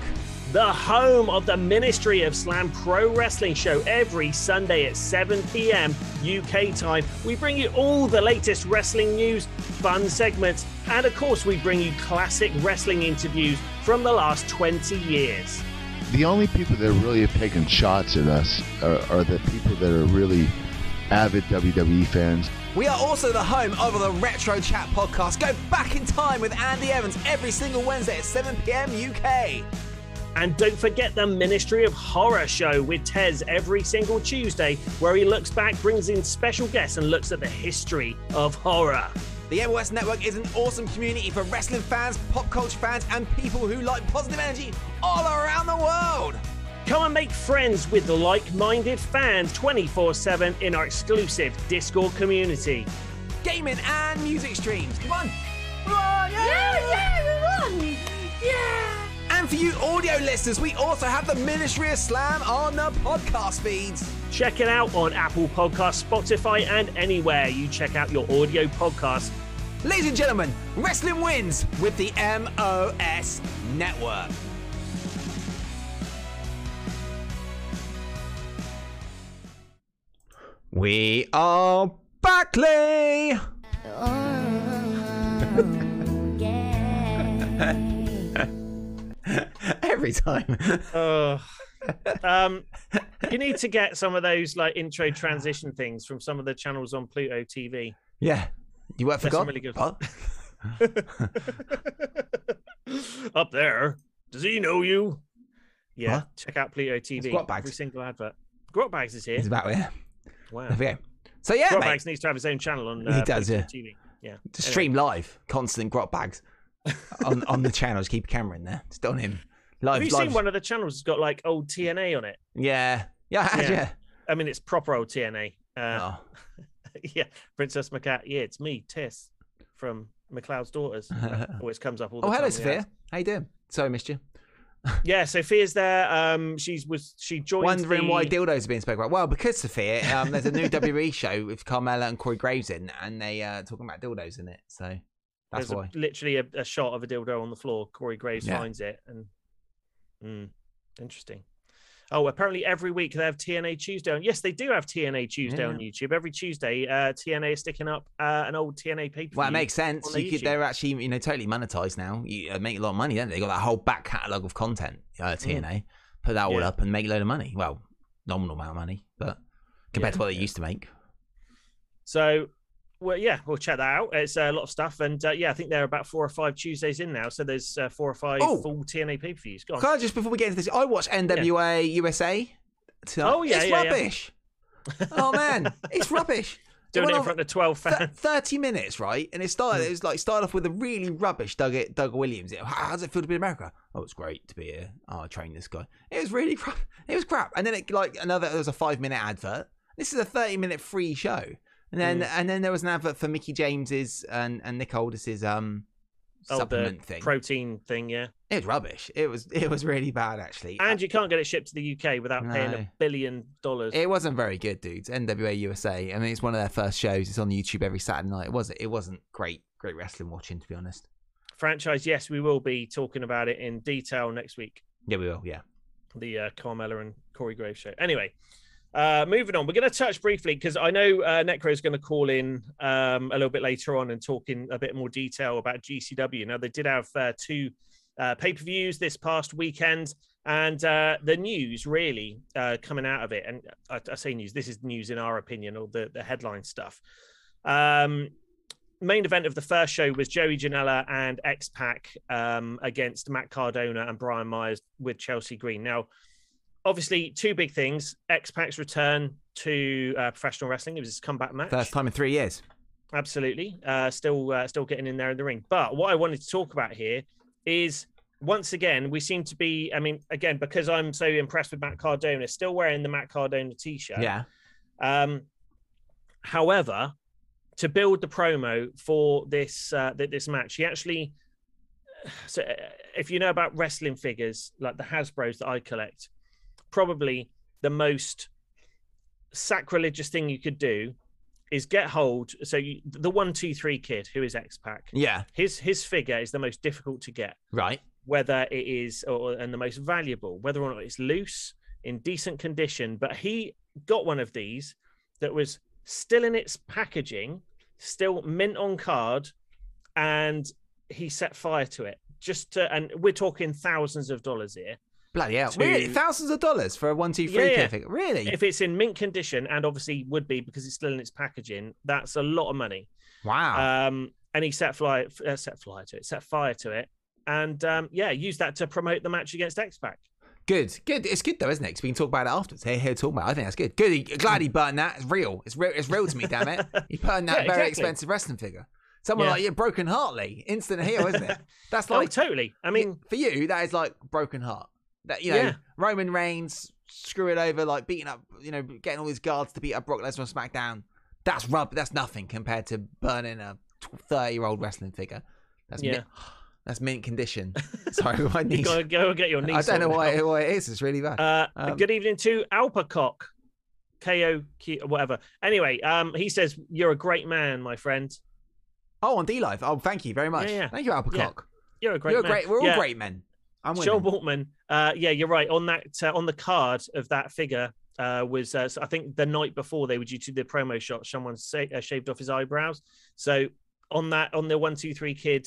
the home of the Ministry of Slam Pro Wrestling Show every Sunday at 7 p.m. UK time. We bring you all the latest wrestling news, fun segments, and of course, we bring you classic wrestling interviews from the last 20 years.
the only people that really have taken shots at us are, are the people that are really avid WWE fans.
We are also the home of the Retro Chat podcast. Go back in time with Andy Evans every single Wednesday at 7 p.m. UK.
And don't forget the Ministry of Horror show with Tez every single Tuesday, where he looks back, brings in special guests, and looks at the history of horror.
The MOS Network is an awesome community for wrestling fans, pop culture fans, and people who like positive energy all around the world.
Come and make friends with the like minded fans 24 7 in our exclusive Discord community.
Gaming and music streams. Come on.
Yeah, yeah, we won! Yeah!
And for you audio listeners, we also have the Ministry of Slam on the podcast feeds.
Check it out on Apple Podcasts, Spotify, and anywhere you check out your audio podcast.
Ladies and gentlemen, wrestling wins with the MOS Network. We are back, Lee. [LAUGHS] Every time.
Oh. um, you need to get some of those like intro transition things from some of the channels on Pluto TV.
yeah. You work for God?
really good.
What? [LAUGHS]
Up there, does he know you? Yeah,
What?
check out Pluto TV.
Grot Bags.
Every single advert. Grot Bags is here.
It's about yeah.
Wow.
There we go. So yeah,
Grot
mate.
Bags needs to have his own channel on.
He
Uh,
does, yeah.
TV. Yeah.
to
Anyway.
stream live, constant grot bags [LAUGHS] on on the channel. Just keep a camera in there. Just on him. Live,
Have you
live.
seen one of the channels that's got like old TNA on it?
Yeah, yeah, I
Yeah.
yeah.
I mean, it's proper old TNA. Uh,
Oh. [LAUGHS]
yeah, Princess McCat. Yeah, it's me, Tess, from McLeod's Daughters. [LAUGHS] Always comes up all the
Oh,
time. Oh, hello,
Sophia. How you doing? Sorry, missed you.
Yeah, Sophia's there. Um, she's was she joined.
Wondering why
the-
dildos are being spoken about. Well, because Sophia, um, there's a new WWE show with Carmella and Corey Graves in, and they uh talking about dildos in it. So that's
There's a-
why.
literally a, a shot of a dildo on the floor. Corey Graves
Yeah.
finds it, and mm, interesting. Oh, apparently every week they have TNA Tuesday on. Yes, they do have TNA Tuesday on YouTube. Every Tuesday, uh, TNA is sticking up uh, an old TNA pay per
Well, it makes sense. You could, they're actually, you know, totally monetized now. You uh, make a lot of money, don't they? They got that whole back catalogue of content, uh, TNA. Put that all
Mm. Yeah.
up and make a load of money. Well, nominal amount of money, but compared
Yeah,
to what they
yeah.
used to make.
So, well, yeah, we'll check that out. It's a lot of stuff, and uh, yeah, I think they're about four or five Tuesdays in now. So there's uh, four or five
Oh.
full TNA pay per views. Go on.
Can I just before we get into this, I watched NWA USA. tonight.
Oh, yeah,
it's
yeah, yeah.
rubbish. oh man, it's rubbish. [LAUGHS]
Doing it in front of twelve
th-
fans.
Thirty minutes, right? And it started.
Hmm.
It was like started off with a really rubbish Doug it Doug Williams. It, how does it feel to be in America? Oh, it's great to be here. Oh, I trained this guy. It was really crap. It was crap. And then it like another. There was a five minute advert. This is a thirty minute free show. And then and then there was an advert for Mickie James's and and Nick Aldis's um
Oh,
supplement thing.
protein thing, yeah.
it was rubbish. It was it was really bad actually.
And you can't get it shipped to the UK without paying a billion dollars.
It wasn't very good, dudes. NWA USA. I mean, it's one of their first shows. It's on YouTube every Saturday night. It wasn't. It wasn't great. Great wrestling watching, to be honest.
Franchise, yes, we will be talking about it in detail next week.
Yeah, we will. Yeah.
the uh, Carmella and Corey Graves show. Anyway, uh, moving on, we're going to touch briefly because I know uh, Necro is going to call in um, a little bit later on and talk in a bit more detail about GCW. Now, they did have uh, two uh, pay per views this past weekend, and uh, the news really uh, coming out of it, and I, I say news, this is news in our opinion, or the, the headline stuff. Um, main event of the first show was Joey Janela and X Pac um, against Matt Cardona and Brian Myers with Chelsea Green. Now, obviously, two big things: X Pac's return to uh, professional wrestling. It was his comeback match.
First time in three years.
Absolutely, uh, still uh, still getting in there in the ring. But what I wanted to talk about here is. Once again, we seem to be. I mean, again, because I'm so impressed with Matt Cardona, still wearing the Matt Cardona t-shirt.
Yeah.
Um, however, to build the promo for this uh, this match, he actually. So, uh, if you know about wrestling figures like the Hasbro's that I collect, probably the most sacrilegious thing you could do is get hold. So you, the one two three kid who is X Pac,
Yeah.
his his figure is the most difficult to get
Right.
whether it is or and the most valuable, whether or not it's loose in decent condition. But he got one of these that was still in its packaging, still mint on card, and he set fire to it. Just to, and we're talking thousands of dollars here.
Bloody hell.
To-
Really? Thousands of dollars for a one, two, three
Yeah, yeah.
kid figure. Really?
If it's in mint condition, and obviously would be because it's still in its packaging, that's a lot of money.
wow.
Um, and he set fly, uh, set fire to it, set fire to it, and um, yeah, use that to promote the match against X Pac.
good. Good. It's good though, isn't it? 'Cause we can talk about it afterwards. Here, here, talk about. It. I think that's good. Good. He, glad he burned that. It's real. It's real. It's real to me. Damn it. [LAUGHS] He burned that
Yeah,
very
exactly.
expensive wrestling figure. Someone
Yeah.
like you, Broken Heartly, instant heel, isn't it? [LAUGHS] That's
Oh,
like
totally. I mean,
for you, that is like broken heart. That you know,
Yeah.
Roman Reigns screwing over, like beating up, you know, getting all these guards to beat up Brock Lesnar on SmackDown. That's rub. That's nothing compared to burning a thirty-year-old wrestling figure. That's
Yeah.
mint, [SIGHS] that's mint condition. [LAUGHS] Sorry, my
you
knees.
gotta go and get your knees.
I don't know why, why it is. It's really bad.
Uh,
Um,
good evening to Alpacock, KO, whatever. Anyway, um, he says you're a great man, my friend.
oh, on D Live. Oh, thank you very much.
Yeah, yeah.
Thank you, Alpacock.
You're a great
You're a
man.
great. We're all great men. I'm
Joe
winning.
Boltman. Uh, yeah, you're right. On that, uh, on the card of that figure uh, was, uh, I think, the night before they were due to the promo shot. Someone uh, shaved off his eyebrows. So on that, on the one, two, three kid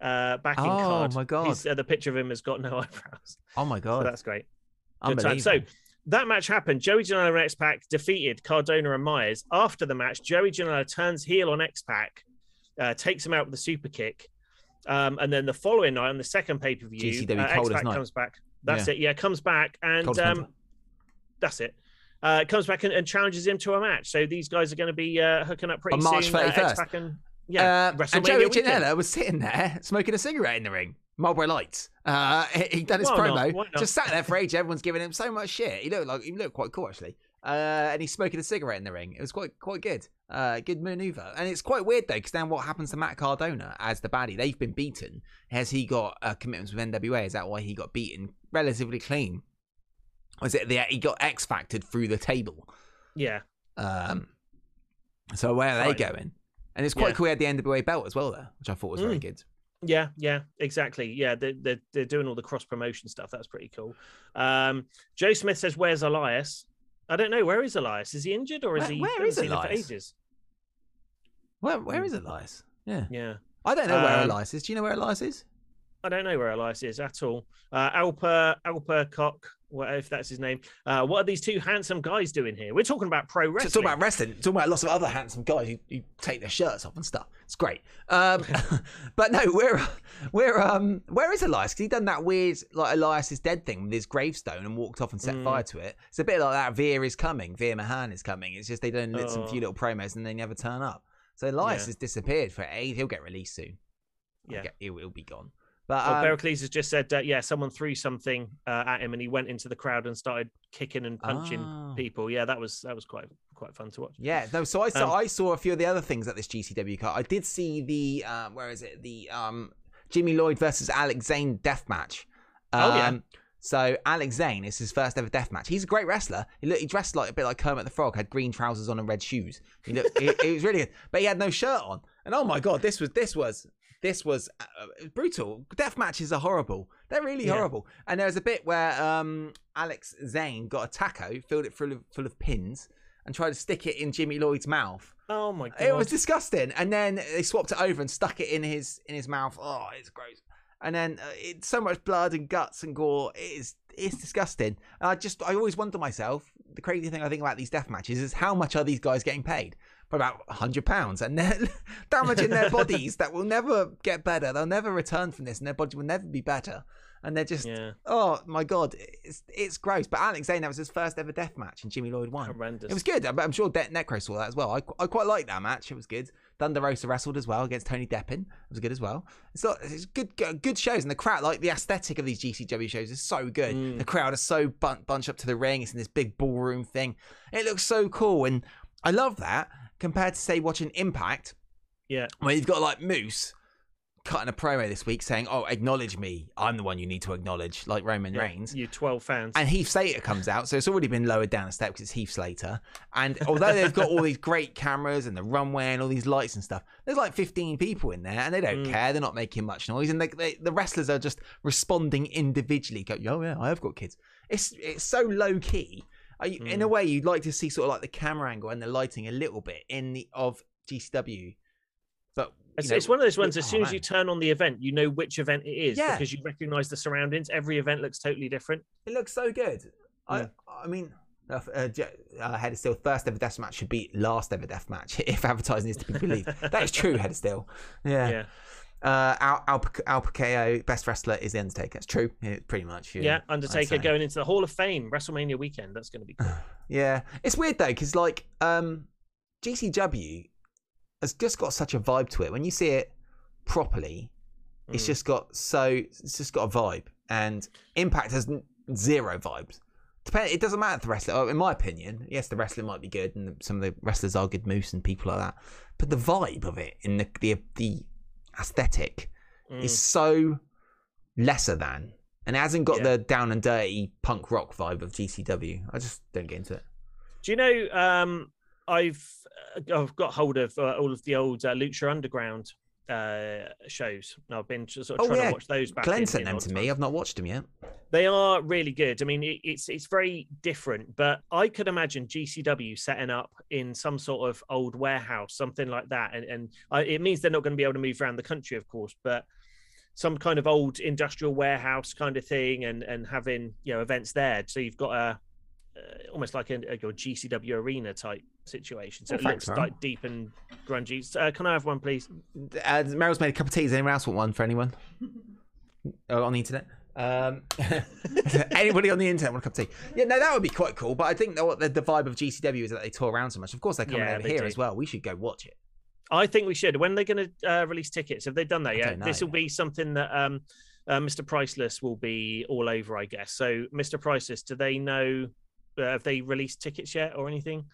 uh, backing
Oh,
card,
my God.
uh, the picture of him has got no [LAUGHS] eyebrows.
Oh my
So
god.
that's great. Good time. So that match happened. Joey Janela and X Pac defeated Cardona and Myers. After the match, Joey Janela turns heel on X Pac, uh, takes him out with a super kick. Um, and then the following night, on the second pay per view, uh, X Pac comes back. That's it. Yeah, comes back and um, that's it. Uh, comes back and, and challenges him to a match. So these guys are going to be uh, hooking up pretty
On March
soon. Uh,
31st.
X-Pac and yeah,
Uh, and Joey. Janela was sitting there smoking a cigarette in the ring. Marlboro Lights. Uh, he, he done his
Why
promo. Just sat there for [LAUGHS] age. Everyone's giving him so much shit. He looked like he looked quite cool actually. Uh, and he's smoking a cigarette in the ring. It was quite quite good. Uh, good maneuver. And it's quite weird though, because then what happens to Matt Cardona as the baddie? They've been beaten. Has he got uh, commitments with NWA? Is that why he got beaten relatively clean? Was it the he got X factored through the table?
Yeah,
Um, so where are they going? And it's quite
Yeah.
cool. He had the NWA belt as well there, which I thought was very
Mm.
good.
Yeah, yeah, exactly. Yeah, they're, they're, they're doing all the cross promotion stuff. That's pretty cool. Um, Joe Smith says, Where's Elias? I don't know. Where is Elias? Is he injured or is
Where-
he?
where is
him for
Elias?
ages.
Where where is Elias? Yeah.
Yeah.
I don't know where
Um,
Elias is. Do you know where Elias is?
I don't know where Elias is at all. Uh, Alper Alper Cock, if that's his name? Uh, what are these two handsome guys doing here? We're talking about pro wrestling.
Just talking about wrestling, talking about lots of other handsome guys who, who take their shirts off and stuff. It's great. Um, [LAUGHS] but no, we're we're um where is Elias? Because he done that weird like Elias is dead thing with his gravestone and walked off and set
Mm.
fire to it. It's a bit like that. Veer is coming. Veer Mahaan is coming. It's just they done lit some
Oh.
few little promos and they never turn up. So Elias
Yeah.
has disappeared for a. He'll get released soon.
Yeah.
get- he'll, he'll be gone. But
Well,
um,
Pericles has just said, uh, yeah, someone threw something uh, at him, and he went into the crowd and started kicking and punching
Oh.
people. Yeah, that was that was quite quite fun to watch.
Yeah, no. So I saw
Um,
I saw a few of the other things at this GCW card. I did see the um, where is it? The um, Jimmy Lloyd versus Alex Zane death match. Um,
Oh, yeah.
So Alex Zane is his first ever death match. He's a great wrestler. He looked, he dressed like a bit like Kermit the Frog. Had green trousers on and red shoes. He looked, he was really good, but he had no shirt on. And oh my god, this was this was this was uh, brutal. Death matches are horrible. They're really
Yeah.
horrible. And there was a bit where um, Alex Zane got a taco, filled it full of full of pins, and tried to stick it in Jimmy Lloyd's mouth.
Oh my god!
It was disgusting. And then they swapped it over and stuck it in his in his mouth. Oh, it's gross. And then uh, it's so much blood and guts and gore. It is it's disgusting. And I just I always wonder myself. The crazy thing I think about these death matches is how much are these guys getting paid? For about hundred pounds, and they're [LAUGHS] damaging their bodies that will never get better. They'll never return from this, and their body will never be better. And they're just
yeah,
oh my god, it's it's gross. But Alex Zane that was his first ever death match, and Jimmy Lloyd won.
horrendous.
It was good. I'm, I'm sure De- Necro saw that as well. I, I quite liked that match. It was good. Thunder Rosa wrestled as well against Tony Deppen. It was good as well. It's, not, it's good, good good shows, and the crowd, like the aesthetic of these GCW shows, is so good.
Mm.
The crowd are so bun- bunched up to the ring. It's in this big ballroom thing. It looks so cool, and I love that compared to say watching Impact,
yeah,
where you've got like Moose cutting a promo this week saying, "Oh, acknowledge me. I'm the one you need to acknowledge," like Roman
yeah.
Reigns.
You twelve fans.
And Heath Slater comes out, so it's already been lowered down a step because it's Heath Slater. And although they've got all these great cameras and the runway and all these lights and stuff, there's like 15 people in there, and they don't
Mm.
care. They're not making much noise, and they, they, the wrestlers are just responding individually. Go, oh yeah, I have got kids. It's it's so low key. You, In a
Mm.
way, you'd like to see sort of like the camera angle and the lighting a little bit in the of GCW, but
It's,
know,
it's one of those ones. As
oh,
soon as you turn on the event, you know which event it is
Yeah.
because you recognise the surroundings. Every event looks totally different.
It looks so good. I
Yeah.
I mean, uh, uh, uh, Head of Steel first ever death match should be last ever death match [LAUGHS] if advertising is to be believed. that is true, Head of Steel. Yeah.
Yeah,
Uh, Al, Al, Al Pacquiao, best wrestler is the Undertaker. It's true. Yeah, pretty much. Yeah.
yeah. Undertaker going into the Hall of Fame WrestleMania weekend. That's going to be cool. [SIGHS]
Yeah, it's weird though because like um, GCW has just got such a vibe to it. When you see it properly, it's
Mm.
just got so it's just got a vibe, and Impact has zero vibes. Depend. It doesn't matter the wrestler. oh, In my opinion, yes, the wrestling might be good, and some of the wrestlers are good moose and people like that. But the vibe of it in the the the aesthetic
Mm.
is so lesser than, and it hasn't got
Yeah.
the down and dirty punk rock vibe of GCW. I just don't get into it.
Do you know? Um, I've uh, I've got hold of uh, all of the old uh, Lucha Underground uh, shows. I've been sort of
Oh,
trying
yeah.
to watch those back.
Glenn
in-
sent
in
them to me. I've not watched them yet.
They are really good. I mean, it, it's it's very different, but I could imagine GCW setting up in some sort of old warehouse, something like that, and and I, it means they're not going to be able to move around the country, of course, but some kind of old industrial warehouse kind of thing, and and having you know events there. So you've got a uh, almost like a, a your GCW arena type situation. So
Oh,
it
thanks,
looks
Meryl.
like deep and grungy. So, uh, can I have one, please?
Uh, Meryl's made a cup of tea. Does anyone else want one for anyone? [LAUGHS] oh, on the internet? Um, [LAUGHS] anybody on the internet want a cup of tea? Yeah, no, that would be quite cool. But I think what the, the vibe of GCW is that they tour around so much. Of course, they're coming
Yeah,
over
they
here
do.
as well. We should go watch it.
I think we should. When they're they going to uh, release tickets? Have they done that yet? This will be something that um, uh, Mr. Priceless will be all over, I guess. So, Mr. Priceless, do they know? Uh, have they released tickets yet or anything?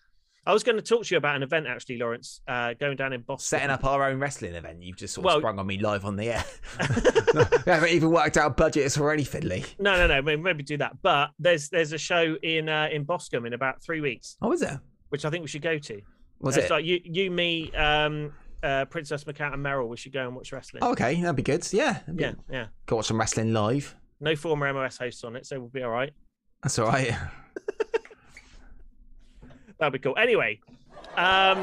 I was going to talk to you about an event actually, Lawrence, uh, going down in Boston.
Setting up our own wrestling event. You've just sort of
Well-
sprung on me live on the air. [LAUGHS] [LAUGHS] we haven't even worked out budgets already, fiddly.
No, no, no. may- Maybe do that. But there's there's a show in uh, in Boscombe in about three weeks,
Oh, is there?
which I think we should go to.
Was
Uh, it's
it?
like you, you, me, um, uh, Princess Macat and Meryl. we should go and watch wrestling.
Okay, that'd be good. Yeah. be-
yeah, yeah.
Go watch some wrestling live.
No former MOS hosts on it, so we'll be all right.
That's all right. [LAUGHS]
That'd be cool. Anyway, um,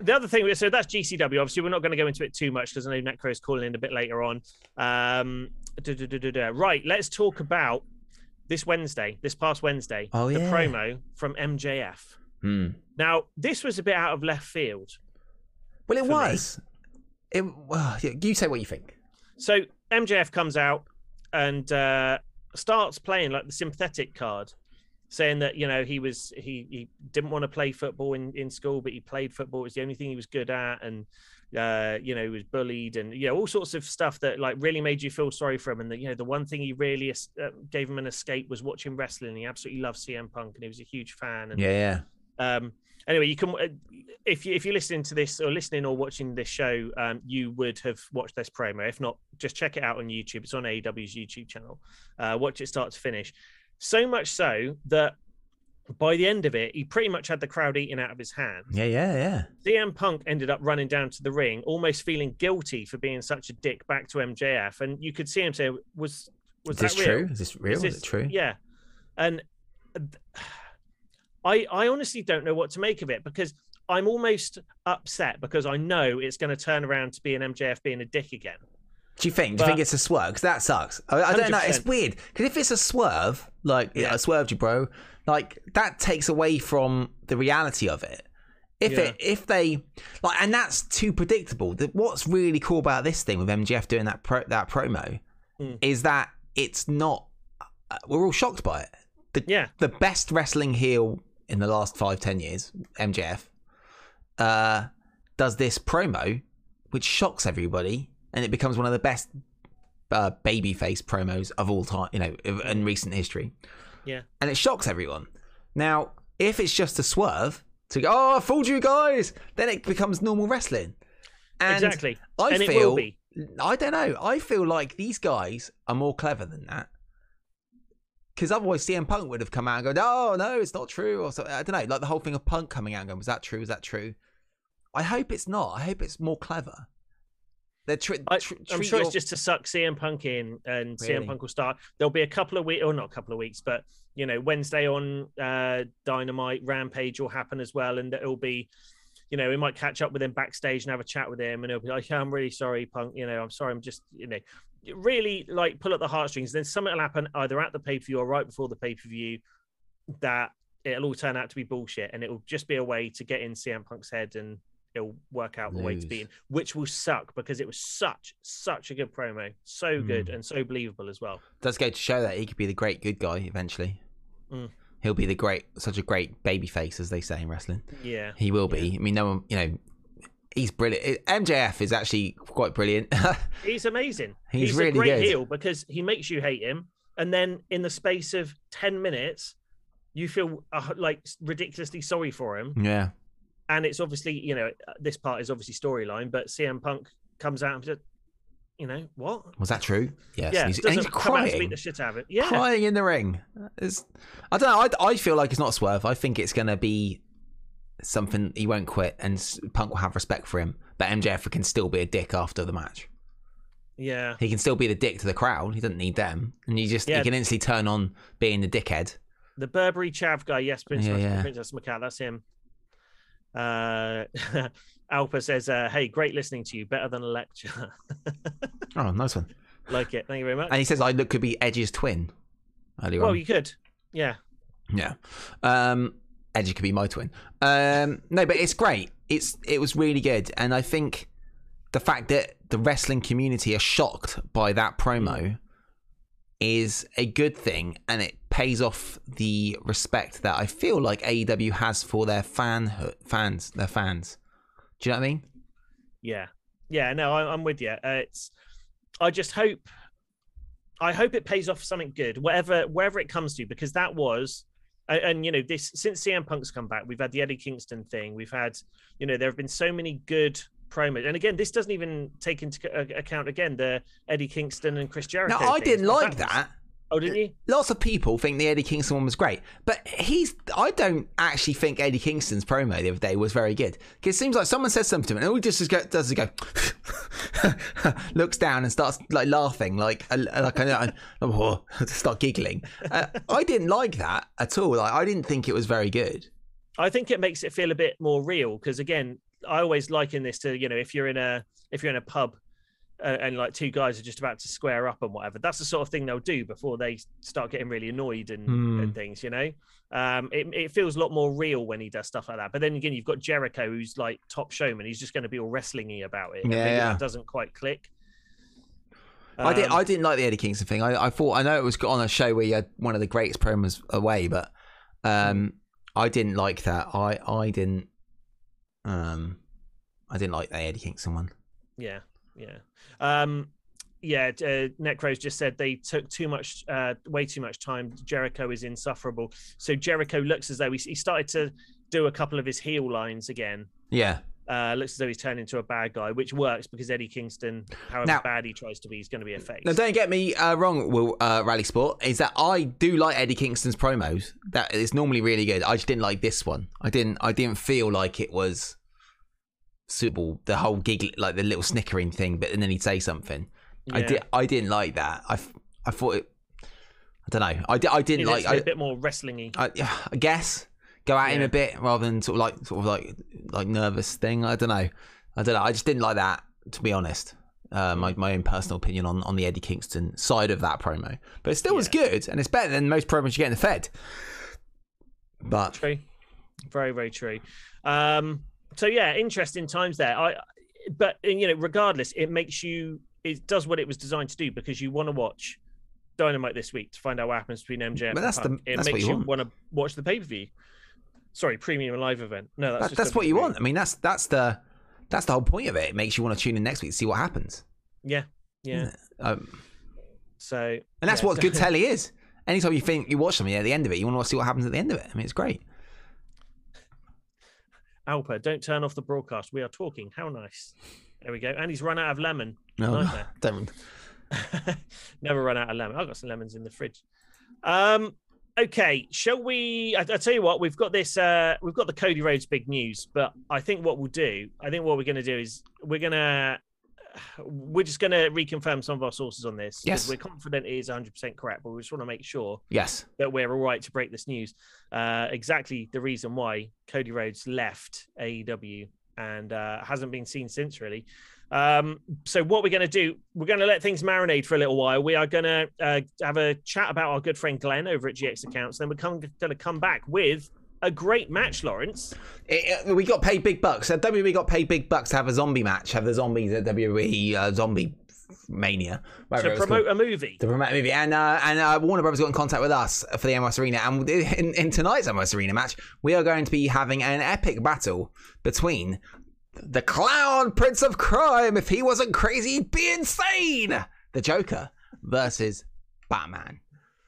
the other thing, so that's GCW. Obviously, we're not going to go into it too much because I know Necro is calling in a bit later on. Um, duh, duh, duh. Right, let's talk about this Wednesday, this past Wednesday,
Oh,
the
yeah.
promo from MJF.
Hmm.
Now, this was a bit out of left field.
Well, it
me.
was. It. Well, you say what you think.
So MJF comes out and uh, starts playing like the sympathetic card, saying that you know he was he he didn't want to play football in in school, but he played football. It was the only thing he was good at, and uh, you know he was bullied and you know all sorts of stuff that like really made you feel sorry for him. And that you know the one thing he really es- uh, gave him an escape was watching wrestling. He absolutely loved CM Punk, and he was a huge fan. And
Yeah, yeah.
um, anyway, you can uh, if you if you're listening to this or listening or watching this show, um, you would have watched this promo. If not, just check it out on YouTube. It's on AEW's YouTube channel. Uh, watch it start to finish. So much so that by the end of it, he pretty much had the crowd eating out of his hand.
Yeah, yeah, yeah.
CM Punk ended up running down to the ring, almost feeling guilty for being such a dick back to MJF, and you could see him say, "Was was
Is this
that real?
true? Is this real?
Is
Is, it true?
Yeah, and th- I I honestly don't know what to make of it because I'm almost upset because I know it's going to turn around to be an MJF being a dick again.
Do you think? Do you think it's a swerve? Because that sucks. I, I don't know. It's weird. Because if it's a swerve, like yeah.
Yeah.
I swerved you, bro, like that takes away from the reality of it. If
Yeah.
it, if they like, and that's too predictable. That what's really cool about this thing with MJF doing that pro, that promo
Mm.
is that it's not. Uh, we're all shocked by it. The,
Yeah.
the best wrestling heel in the last five ten years, MJF, uh, does this promo, which shocks everybody, and it becomes one of the best uh, babyface promos of all time, you know, in recent history.
Yeah.
and it shocks everyone. Now, if it's just a swerve to go, oh, I fooled you guys, then it becomes normal wrestling. And
exactly,
I
and
feel,
it will be.
I don't know. I feel like these guys are more clever than that. Because otherwise, CM Punk would have come out and go, "Oh no, it's not true," or something. I don't know. Like the whole thing of Punk coming out and going, "Was that true? Was that true?" I hope it's not. I hope it's more clever. They're tr-
I,
tr-
I'm sure
your-
it's just to suck CM Punk in, and CM Punk will start. There'll be a couple of weeks, or not a couple of weeks, but you know, Wednesday on uh, Dynamite Rampage will happen as well, and it'll be, you know, we might catch up with him backstage and have a chat with him, and he'll be like, "I'm really sorry, Punk. You know, I'm sorry. I'm just, you know." Really, like pull at the heartstrings. Then something will happen either at the pay per view or right before the pay per view that it'll all turn out to be bullshit, and it'll just be a way to get in CM Punk's head and it'll work out the way to beat him, which will suck because it was such such a good promo, so good
Mm.
and so believable as well.
does go to show that he could be the great good guy eventually.
Mm.
He'll be the great, such a great baby face, as they say in wrestling.
Yeah,
He will be. I mean, no one, you know, he's brilliant. MJF is actually quite brilliant. [LAUGHS]
he's amazing.
He's
He's,
really
a great
good.
heel because he makes you hate him, and then in the space of ten minutes, you feel uh, like ridiculously sorry for him.
yeah.
And it's obviously, you know, this part is obviously storyline, but CM Punk comes out and says, you know, what?
Was that true? Yes.
yeah,
and he's, and he's
come out and
crying.
the shit out of it. Yeah,
Crying in the ring. It's, I don't know. I, I feel like it's not a swerve. I think it's going to be something he won't quit and Punk will have respect for him. But MJF can still be a dick after the match.
yeah.
He can still be the dick to the crowd. He doesn't need them. And you just,
Yeah.
he can instantly turn on being the dickhead.
The Burberry Chav guy, yes, Princess,
Yeah, yeah.
Princess Macat, that's him. Uh, [LAUGHS] Alpa says, uh, "Hey, great listening to you. Better than a lecture. [LAUGHS]
Oh, nice one.
like it. Thank you very much.
And he says, I look could be Edge's twin. Earlier
well,
on.
you could. Yeah,
Yeah. Um Edgy could be my twin. Um no, but it's great. It's it was really good. And I think the fact that the wrestling community are shocked by that promo is a good thing and it pays off the respect that I feel like AEW has for their fan fans, their fans. Do you know what I mean?
yeah, yeah. No, I'm with you. Uh, it's. I just hope. I hope it pays off something good, whatever wherever it comes to, because that was. And, and you know, this since CM Punk's come back, we've had the Eddie Kingston thing. We've had, you know, there have been so many good promos, and again, this doesn't even take into uh, account again the Eddie Kingston and Chris Jericho.
Now I didn't like that.
Oh, did he?
lots of people think the Eddie Kingston one was great, but he's. I don't actually think Eddie Kingston's promo the other day was very good. 'Cause it seems like someone says something to him, and all he just go, does is go, [LAUGHS] looks down and starts like laughing, like like I oh, [LAUGHS] start giggling. Uh, I didn't like that at all. Like I didn't think it was very good.
I think it makes it feel a bit more real because again, I always liken this to you know if you're in a if you're in a pub uh, and like two guys are just about to square up and whatever, that's the sort of thing they'll do before they start getting really annoyed and,
Hmm.
and things. You know, um, it it feels a lot more real when he does stuff like that. But then again, you've got Jericho who's like top showman. He's just going to be all wrestlingy about it.
Yeah, yeah.
that doesn't quite click.
I did.
Um,
I didn't like the Eddie Kingston thing. I, I thought. I know it was on a show where you had one of the greatest promos away, but um, I didn't like that. I I didn't. Um, I didn't like the Eddie Kingston one.
Yeah, yeah, um, yeah. Uh, Necros just said they took too much, uh, way too much time. Jericho is insufferable. So Jericho looks as though he, he started to do a couple of his heel lines again.
Yeah.
Uh, looks as though he's turned into a bad guy, which works because Eddie Kingston, however
Now-
bad he tries to be, is going to be a face.
Now, don't get me uh, wrong, Will uh, Rally Sport. Is that I do like Eddie Kingston's promos. That is normally really good. I just didn't like this one. I didn't. I didn't feel like it was suitable. The whole gig, like the little snickering thing, but and then he'd say something. I did. I didn't like that. I, I thought it. I don't know. I, di- I didn't like.
a
I,
bit more wrestlingy.
I, I guess go at him a bit rather than sort of like sort of like like nervous thing. I don't know. I don't know. I just didn't like that to be honest. Uh, my my own personal opinion on, on the Eddie Kingston side of that promo, but it still was good and it's better than most promos you get in the Fed. But
True. Very, very true. Um, so yeah, interesting times there. I, but you know, regardless, it makes you. It does what it was designed to do because you want to watch Dynamite this week to find out what happens between MJF.
But that's the-
Punk. It
that's what
makes
you want.
want to watch the pay per view. Sorry, premium live event. No, that's
that, that's what you want. I mean, that's that's the that's the whole point of it. It makes you want to tune in next week to see what happens.
Yeah, yeah.
Um,
So
and that's
yeah,
what
so-
good [LAUGHS] telly is. Anytime you think you watch something at the end of it, you want to see what happens at the end of it. I mean, it's great.
Alpa, don't turn off the broadcast. We are talking. How nice. There we go. And he's run out of lemon.
No, [LAUGHS] don't. [LAUGHS]
Never run out of lemon. I've got some lemons in the fridge. Um, okay, shall we? I, I tell you what, we've got this. Uh, we've got the Cody Rhodes big news, but I think what we'll do, I think what we're going to do is we're going to. We're just going to reconfirm some of our sources on this.
Yes.
We're confident it is 100% correct, but we just want to make sure
Yes.
that we're all right to break this news. Uh, exactly the reason why Cody Rhodes left AEW and uh, hasn't been seen since, really. Um, so what we're going to do, we're going to let things marinate for a little while. We are going to uh, have a chat about our good friend Glenn over at GX Accounts. Then we're going to come back with a great match, Lawrence.
It, it- we got paid big bucks. Uh, WWE got paid big bucks to have a zombie match, have the zombies at WWE uh, Zombie Mania.
to promote a movie.
to promote a movie. And uh, and uh, Warner Brothers got in contact with us for the MS Arena. And in, in tonight's MS Arena match, we are going to be having an epic battle between the clown prince of crime. If he wasn't crazy, he'd be insane. The Joker versus Batman.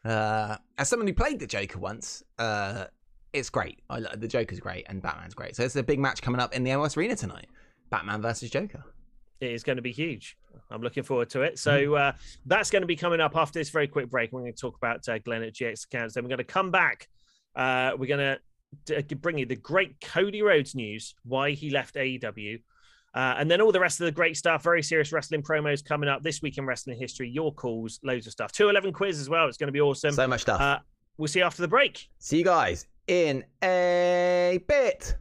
Uh, as someone who played the Joker once, uh, it's great. I, lo- the Joker's great and Batman's great. So it's a big match coming up in the MS Arena tonight. Batman versus Joker.
It is going to be huge. I'm looking forward to it.
Mm-hmm.
So uh, that's going to be coming up after this very quick break. We're going to talk about uh, Glenn at GX Accounts. Then we're going to come back. Uh, we're going to bring you the great Cody Rhodes news, why he left AEW. Uh, and then all the rest of the great stuff, very serious wrestling promos coming up this week in wrestling history, your calls, loads of stuff. 211 quiz as well. It's going to be awesome.
So much stuff.
Uh, we'll see you after the break.
See you guys in a bit.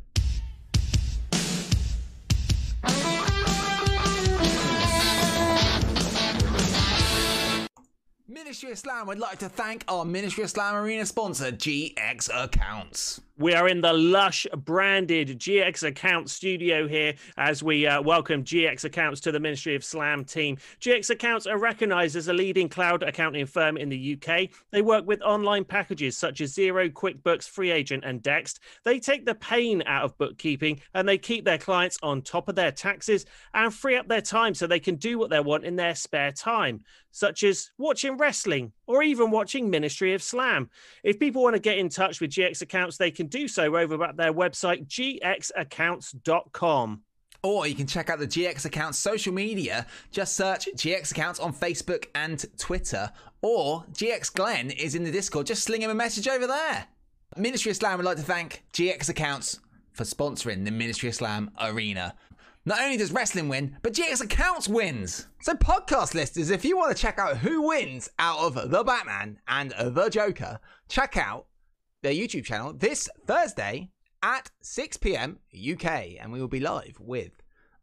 Ministry of Slam would like to thank our Ministry of Slam Arena sponsor, GX Accounts.
We are in the lush branded GX Accounts studio here as we uh, welcome GX Accounts to the Ministry of Slam team. GX Accounts are recognized as a leading cloud accounting firm in the UK. They work with online packages such as Xero, QuickBooks, FreeAgent, and Dext. They take the pain out of bookkeeping and they keep their clients on top of their taxes and free up their time so they can do what they want in their spare time, such as watching wrestling or even watching Ministry of Slam. If people want to get in touch with GX Accounts, they can do so over at their website, gxaccounts.com.
Or you can check out the GX accounts social media. Just search GX accounts on Facebook and Twitter. Or GX Glenn is in the Discord. Just sling him a message over there. Ministry of Slam would like to thank GX accounts for sponsoring the Ministry of Slam arena. Not only does wrestling win, but GX accounts wins. So, podcast listeners, if you want to check out who wins out of the Batman and the Joker, check out their YouTube channel this Thursday at 6 p.m. UK, and we will be live with.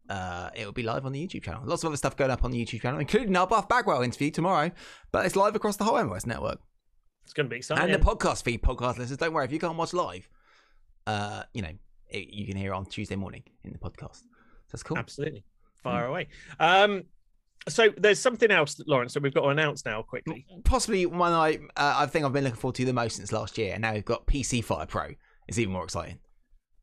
Uh, it will be live on the YouTube channel. Lots of other stuff going up on the YouTube channel, including our Buff Bagwell interview tomorrow. But it's live across the whole MOS network
It's going to be exciting.
and the podcast feed. Podcast listeners, don't worry if you can't watch live. Uh, you know, it, you can hear it on Tuesday morning in the podcast. That's cool.
Absolutely. Fire away. Um, so there's something else, Lawrence, that we've got to announce now quickly.
Possibly one I uh, I think I've been looking forward to the most since last year, and now we've got PC Fire Pro. It's even more exciting.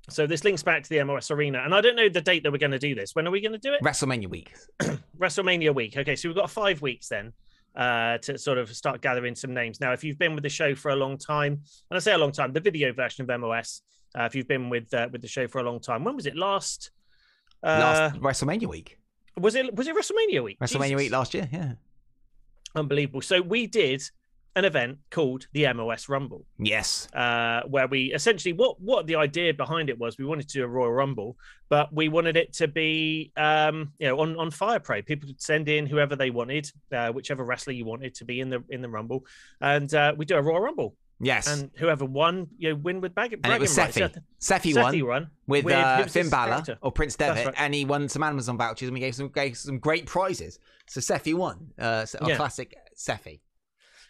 So this links back to the MOS Arena, and I don't know the date that we're going to do this. When are we going to do it?
WrestleMania week. [CLEARS THROAT]
WrestleMania week. Okay, so we've got five weeks then uh, to sort of start gathering some names. Now, if you've been with the show for a long time, and I say a long time, the video version of MOS, uh, if you've been with uh, with the show for a long time, when was it last? Uh,
Last WrestleMania week.
was it was it WrestleMania week?
WrestleMania
Jesus.
week last year. Yeah.
unbelievable. So we did an event called the MOS Rumble.
Yes.
uh, where we essentially what what the idea behind it was we wanted to do a Royal Rumble, but we wanted it to be um, you know on on Fire Pro. People could send in whoever they wanted, uh, whichever wrestler you wanted to be in the in the Rumble, and uh, we do a Royal Rumble,
Yes.
and whoever won, you know, win with bag.
And it was
bragging
Seffi. Seffi won
won
with,
with-
uh, Finn Balor or Prince Devitt,
right.
and he won some Amazon vouchers, and we gave some gave some great prizes. So Seffi won. Uh, so- a
Yeah.
classic Seffi.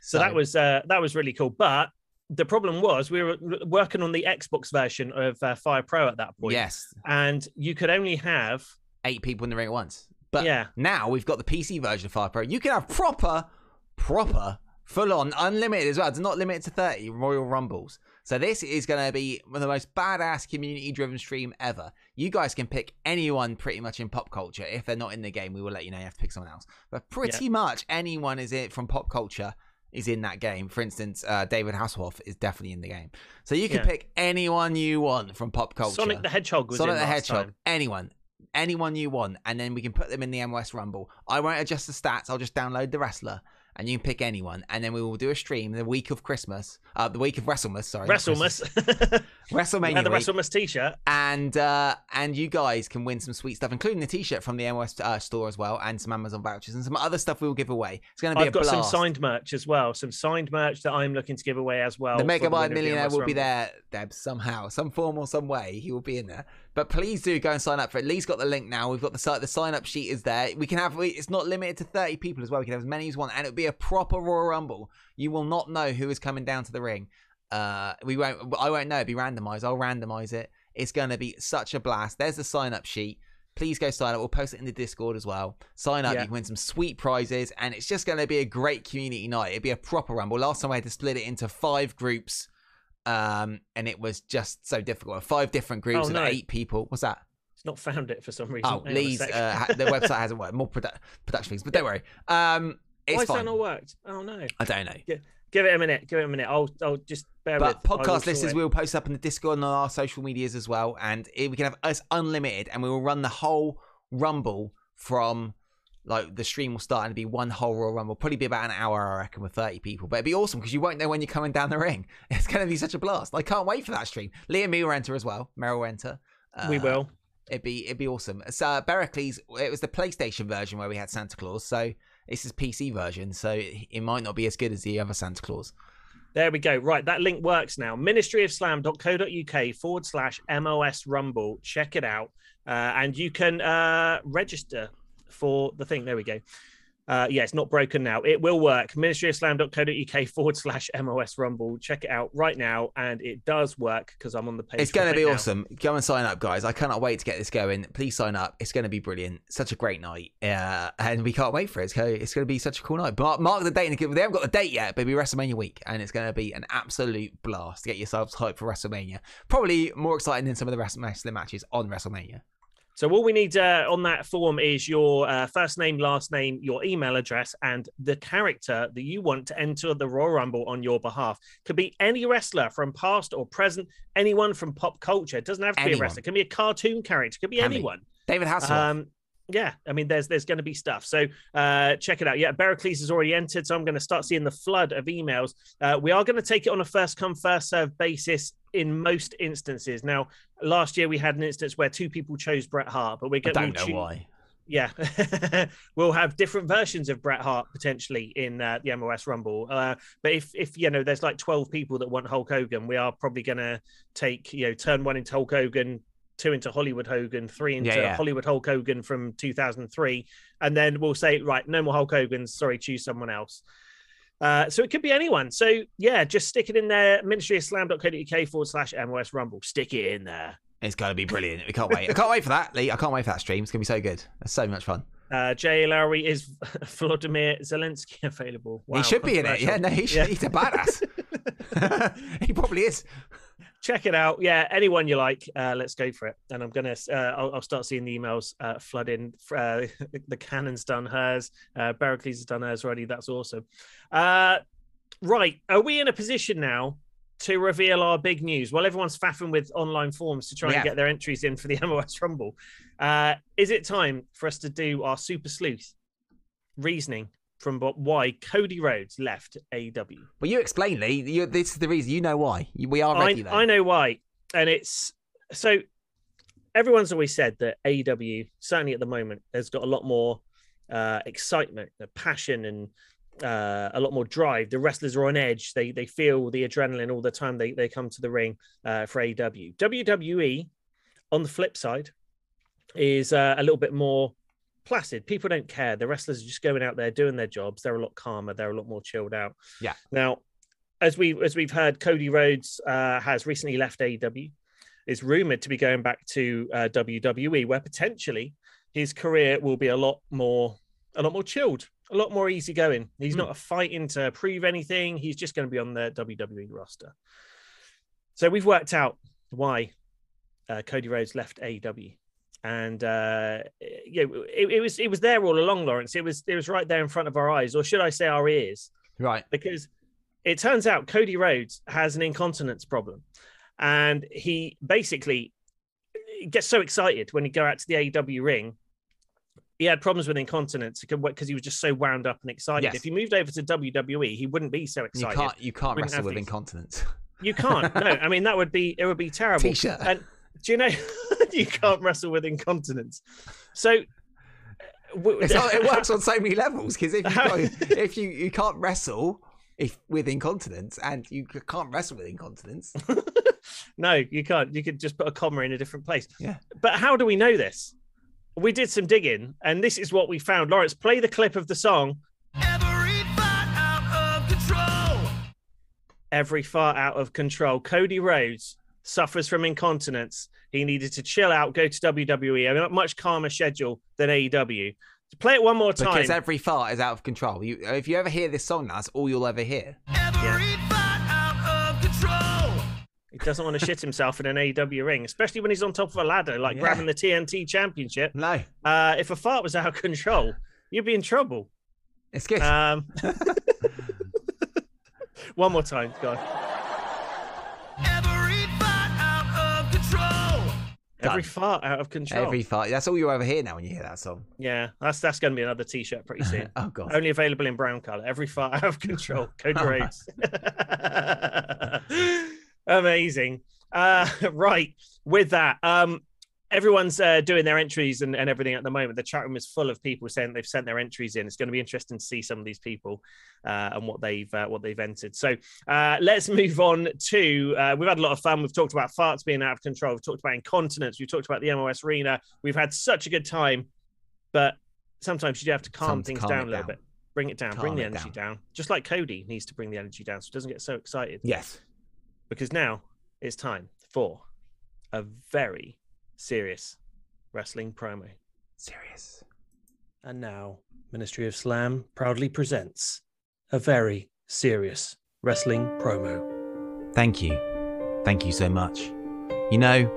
So that was uh, that was really cool. But the problem was we were working on the Xbox version of uh, Fire Pro at that point,
yes,
and you could only have
eight people in the ring at once. But
Yeah.
now we've got the PC version of Fire Pro. You can have proper, proper, full on, unlimited as well. It's not limited to 30 Royal Rumbles. So this is going to be one of the most badass community driven stream ever. You guys can pick anyone pretty much in pop culture. If they're not in the game, we will let you know you have to pick someone else. But pretty much anyone is in from pop culture is in that game. For instance, uh, David Hasselhoff is definitely in the game. So you can
Yeah.
pick anyone you want from pop culture.
Sonic the Hedgehog was
Sonic
in
the Hedgehog,
time.
anyone, anyone you want, and then we can put them in the MOS Rumble. I won't adjust the stats. I'll just download the wrestler, and you can pick anyone, and then we will do a stream the week of Christmas, uh, the week of WrestleMass. Sorry.
WrestleMass. [LAUGHS]
WrestleMania
the
week.
WrestleMass t-shirt.
and uh, and you guys can win some sweet stuff, including the T-shirt from the MOS uh, store as well, and some Amazon vouchers and some other stuff we will give away. It's going to be
I've got
blast.
some signed merch as well. Some signed merch that I'm looking to give away as well.
the Mega
winner
Mind
of the
Millionaire will be there, Deb, somehow, some form or some way. He will be in there. But please do go and sign up for it. Lee's got the link now. We've got the site. The sign up sheet is there. We can have. It's not limited to thirty people as well. We can have as many as one, and it'll be a proper Royal Rumble. You will not know who is coming down to the ring. Uh, we won't. I won't know. It'll be randomized. I'll randomize it. It's going to be such a blast. There's the sign up sheet. Please go sign up. We'll post it in the Discord as well. Sign up.
Yeah.
You can win some sweet prizes, and it's just going to be a great community night. It'll be a proper rumble. Last time I had to split it into five groups, um, and it was just so difficult. Five different groups
Oh, no.
eight people. What's that?
It's not found it for some reason.
Oh, Lee's uh, ha- the website [LAUGHS] hasn't worked. More produ- production things, but don't worry. Um, it's
Why has that not worked? Oh no.
I don't know.
Give it a minute. Give it a minute. I'll I'll just bear
But
with.
Podcast listeners, we will post up in the Discord and on our social medias as well, and it- we can have us unlimited, and we will run the whole Rumble from like the stream will start and it'll be one whole Royal Rumble, probably be about an hour, I reckon, with thirty people. But it'd be awesome because you won't know when you're coming down the ring. [LAUGHS] It's going to be such a blast. I can't wait for that stream. Leah and me will enter as well. Meryl will enter.
we
Uh,
will.
It'd be it'd be awesome. So uh, Berkeley's it was the PlayStation version where we had Santa Claus. So this is PC version, so it, it might not be as good as the other Santa Claus.
There we go. Right, that link works now. Ministryofslam.co.uk forward slash MOS Rumble. Check it out. Uh, and you can uh, register for the thing. There we go. Uh, yeah, it's not broken now. It will work. Ministryofslam.co.uk forward slash MOS Rumble. Check it out right now. And it does work because I'm on the page.
It's going to be
now.
awesome. Go and sign up, guys. I cannot wait to get this going. Please sign up. It's going to be brilliant. Such a great night. Uh, and we can't wait for it. It's going, it's going to be such a cool night. Mark, mark the date. They haven't got the date yet, but it'll be WrestleMania week. And it's going to be an absolute blast. Get yourselves hyped for WrestleMania. Probably more exciting than some of the wrestling matches on WrestleMania.
So all we need uh, on that form is your uh, first name, last name, your email address, and the character that you want to enter the Royal Rumble on your behalf. Could be any wrestler from past or present, anyone from pop culture. It doesn't have to be a wrestler. It can be a cartoon character. It could be. anyone.
David Hasselhoff.
Um, yeah, I mean, there's there's going to be stuff. So uh, check it out. Yeah, Bericles has already entered, so I'm going to start seeing the flood of emails. Uh, we are going to take it on a first come first serve basis in most instances. Now, last year we had an instance where two people chose Bret Hart, but we're going.
don't know why.
Yeah, [LAUGHS] we'll have different versions of Bret Hart potentially in uh, the MOS Rumble. Uh, but if if you know there's like 12 people that want Hulk Hogan, we are probably going to take you know turn one into Hulk Hogan, two into Hollywood Hogan, three into
Yeah, yeah.
Hollywood Hulk Hogan from 2003, and then we'll say right, no more Hulk Hogan. Sorry, choose someone else. Uh, so it could be anyone. So yeah, just stick it in there. Ministry of Slam.co.uk forward slash MOS Rumble. Stick it in there.
It's going to be brilliant. We can't wait. I can't wait for that, Lee. I can't wait for that stream. It's going to be so good. It's so much fun.
Uh, Jay Lowry is [LAUGHS] Vladimir Zelensky available? Wow,
he should be in it. Yeah, no, he should,
Yeah.
he's a badass. [LAUGHS] [LAUGHS] he probably is.
Check it out. Yeah, anyone you like, uh, let's go for it. And I'm gonna, uh, I'll, I'll start seeing the emails uh, flood in. Uh, [LAUGHS] the Cannon's done hers. Uh, has done hers already. That's awesome. Uh, right, are we in a position now to reveal our big news? Well, everyone's faffing with online forms to try
Yeah.
and get their entries in for the [LAUGHS] MOS Rumble. Uh, is it time for us to do our super sleuth reasoning from why Cody Rhodes left AEW?
Well, you explain, Lee. You, this is the reason. You know why. We are
I,
ready.
I know why. And it's so everyone's always said that AEW, certainly at the moment, has got a lot more uh, excitement, passion, and uh, a lot more drive. The wrestlers are on edge. They they feel the adrenaline all the time they, they come to the ring uh, for AEW. WWE, on the flip side, is uh, a little bit more placid. People don't care. The wrestlers are just going out there doing their jobs. They're a lot calmer. They're a lot more chilled out.
Yeah.
Now, as we as we've heard, Cody Rhodes uh, has recently left AEW. Is rumored to be going back to uh, WWE, where potentially his career will be a lot more a lot more chilled, a lot more easygoing. He's
Hmm.
not a fighting to prove anything. He's just going to be on the WWE roster. So we've worked out why uh, Cody Rhodes left AEW, and uh, yeah, it, it was it was there all along, Lawrence. It was it was right there in front of our eyes, or should I say our ears?
Right.
because it turns out Cody Rhodes has an incontinence problem, and he basically gets so excited when he go out to the AEW ring. He had problems with incontinence because he was just so wound up and excited.
Yes.
If he moved over to WWE, he wouldn't be so excited.
You can't. You can't wrestle with
these.
incontinence.
You can't. No, I mean that would be it. Would be [LAUGHS] terrible.
T-shirt.
And do you know [LAUGHS] you can't wrestle with incontinence? So w-
it [LAUGHS] works on so many levels because if you go, [LAUGHS] if you you can't wrestle if with incontinence and you can't wrestle with incontinence.
no, you can't. You could just put a comma in a different place.
Yeah.
But how do we know this? We did some digging, and this is what we found. Lawrence, play the clip of the song. Every fart out of control. Cody Rhodes suffers from incontinence. He needed to chill out, go to WWE, a much calmer schedule than AEW. Play it one more time.
Because every fart is out of control. You, if you ever hear this song, that's all you'll ever hear.
He doesn't want to shit himself in an AEW ring, especially when he's on top of a ladder, like
Yeah.
grabbing the TNT championship.
No,
Uh, if a fart was out of control, you'd be in trouble.
it's good.
Um, [LAUGHS] one more time, go on. Every
Done.
fart out of control.
Every fart. That's all you'll ever hear now when you hear that song.
Yeah, that's that's going to be another T-shirt pretty [LAUGHS] soon.
Oh god.
Only available in brown color. Every fart out of control. [LAUGHS] Code Rhodes. [LAUGHS] Amazing. Uh, right. With that, um, everyone's uh, doing their entries and, and everything at the moment. The chat room is full of people saying they've sent their entries in. It's going to be interesting to see some of these people uh, and what they've uh, what they've entered. So uh, let's [LAUGHS] move on to. Uh, we've had a lot of fun. We've talked about farts being out of control. We've talked about incontinence. We've talked about the MOS arena. We've had such a good time, but sometimes you do have to calm
Time to
things
calm
down a little
down.
bit. Bring it down. bring the energy
down.
down. Just like Cody needs to bring the energy down so he doesn't get so excited.
Yes.
Because now it's time for a very serious wrestling promo.
Serious.
And now, Ministry of Slam proudly presents a very serious wrestling promo.
Thank you. Thank you so much. You know,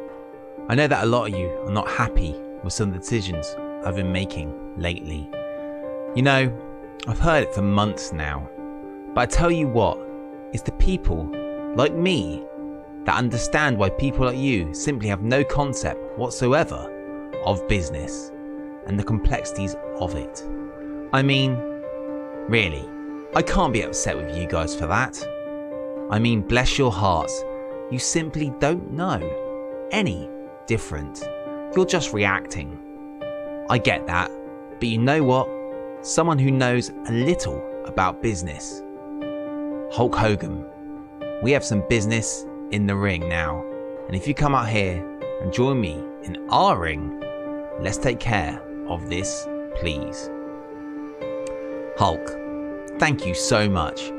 I know that a lot of you are not happy with some of the decisions I've been making lately. You know, I've heard it for months now. But I tell you what, it's the people like me that understand why people like you simply have no concept whatsoever of business and the complexities of it. I mean, really, I can't be upset with you guys for that. I mean, bless your hearts, you simply don't know any different. You're just reacting. I get that, but you know what? Someone who knows a little about business. Hulk Hogan, we have some business in the ring now. And if you come out here and join me in our ring, let's take care of this, please. Hulk, thank you so much.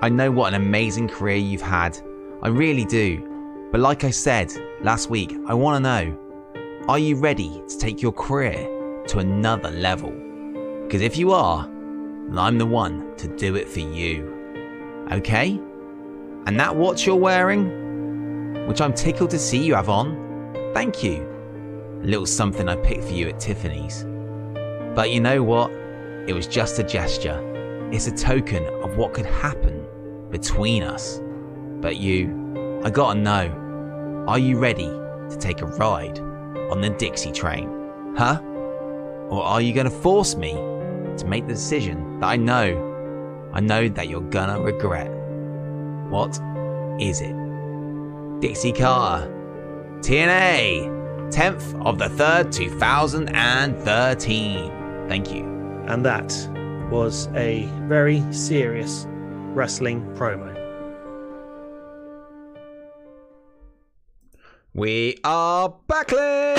I know what an amazing career you've had. I really do. But like I said last week, I want to know are you ready to take your career to another level? Because if you are, then I'm the one to do it for you. Okay? And that watch you're wearing, which I'm tickled to see you have on, thank you. A little something I picked for you at Tiffany's. But you know what? It was just a gesture. It's a token of what could happen between us. But you, I gotta know, are you ready to take a ride on the Dixie train? Huh? Or are you gonna force me to make the decision that I know, I know that you're gonna regret? What is it? Dixie Carter, TNA, 10th of the 3rd, 2013. Thank you.
And that was a very serious wrestling promo.
We are backling!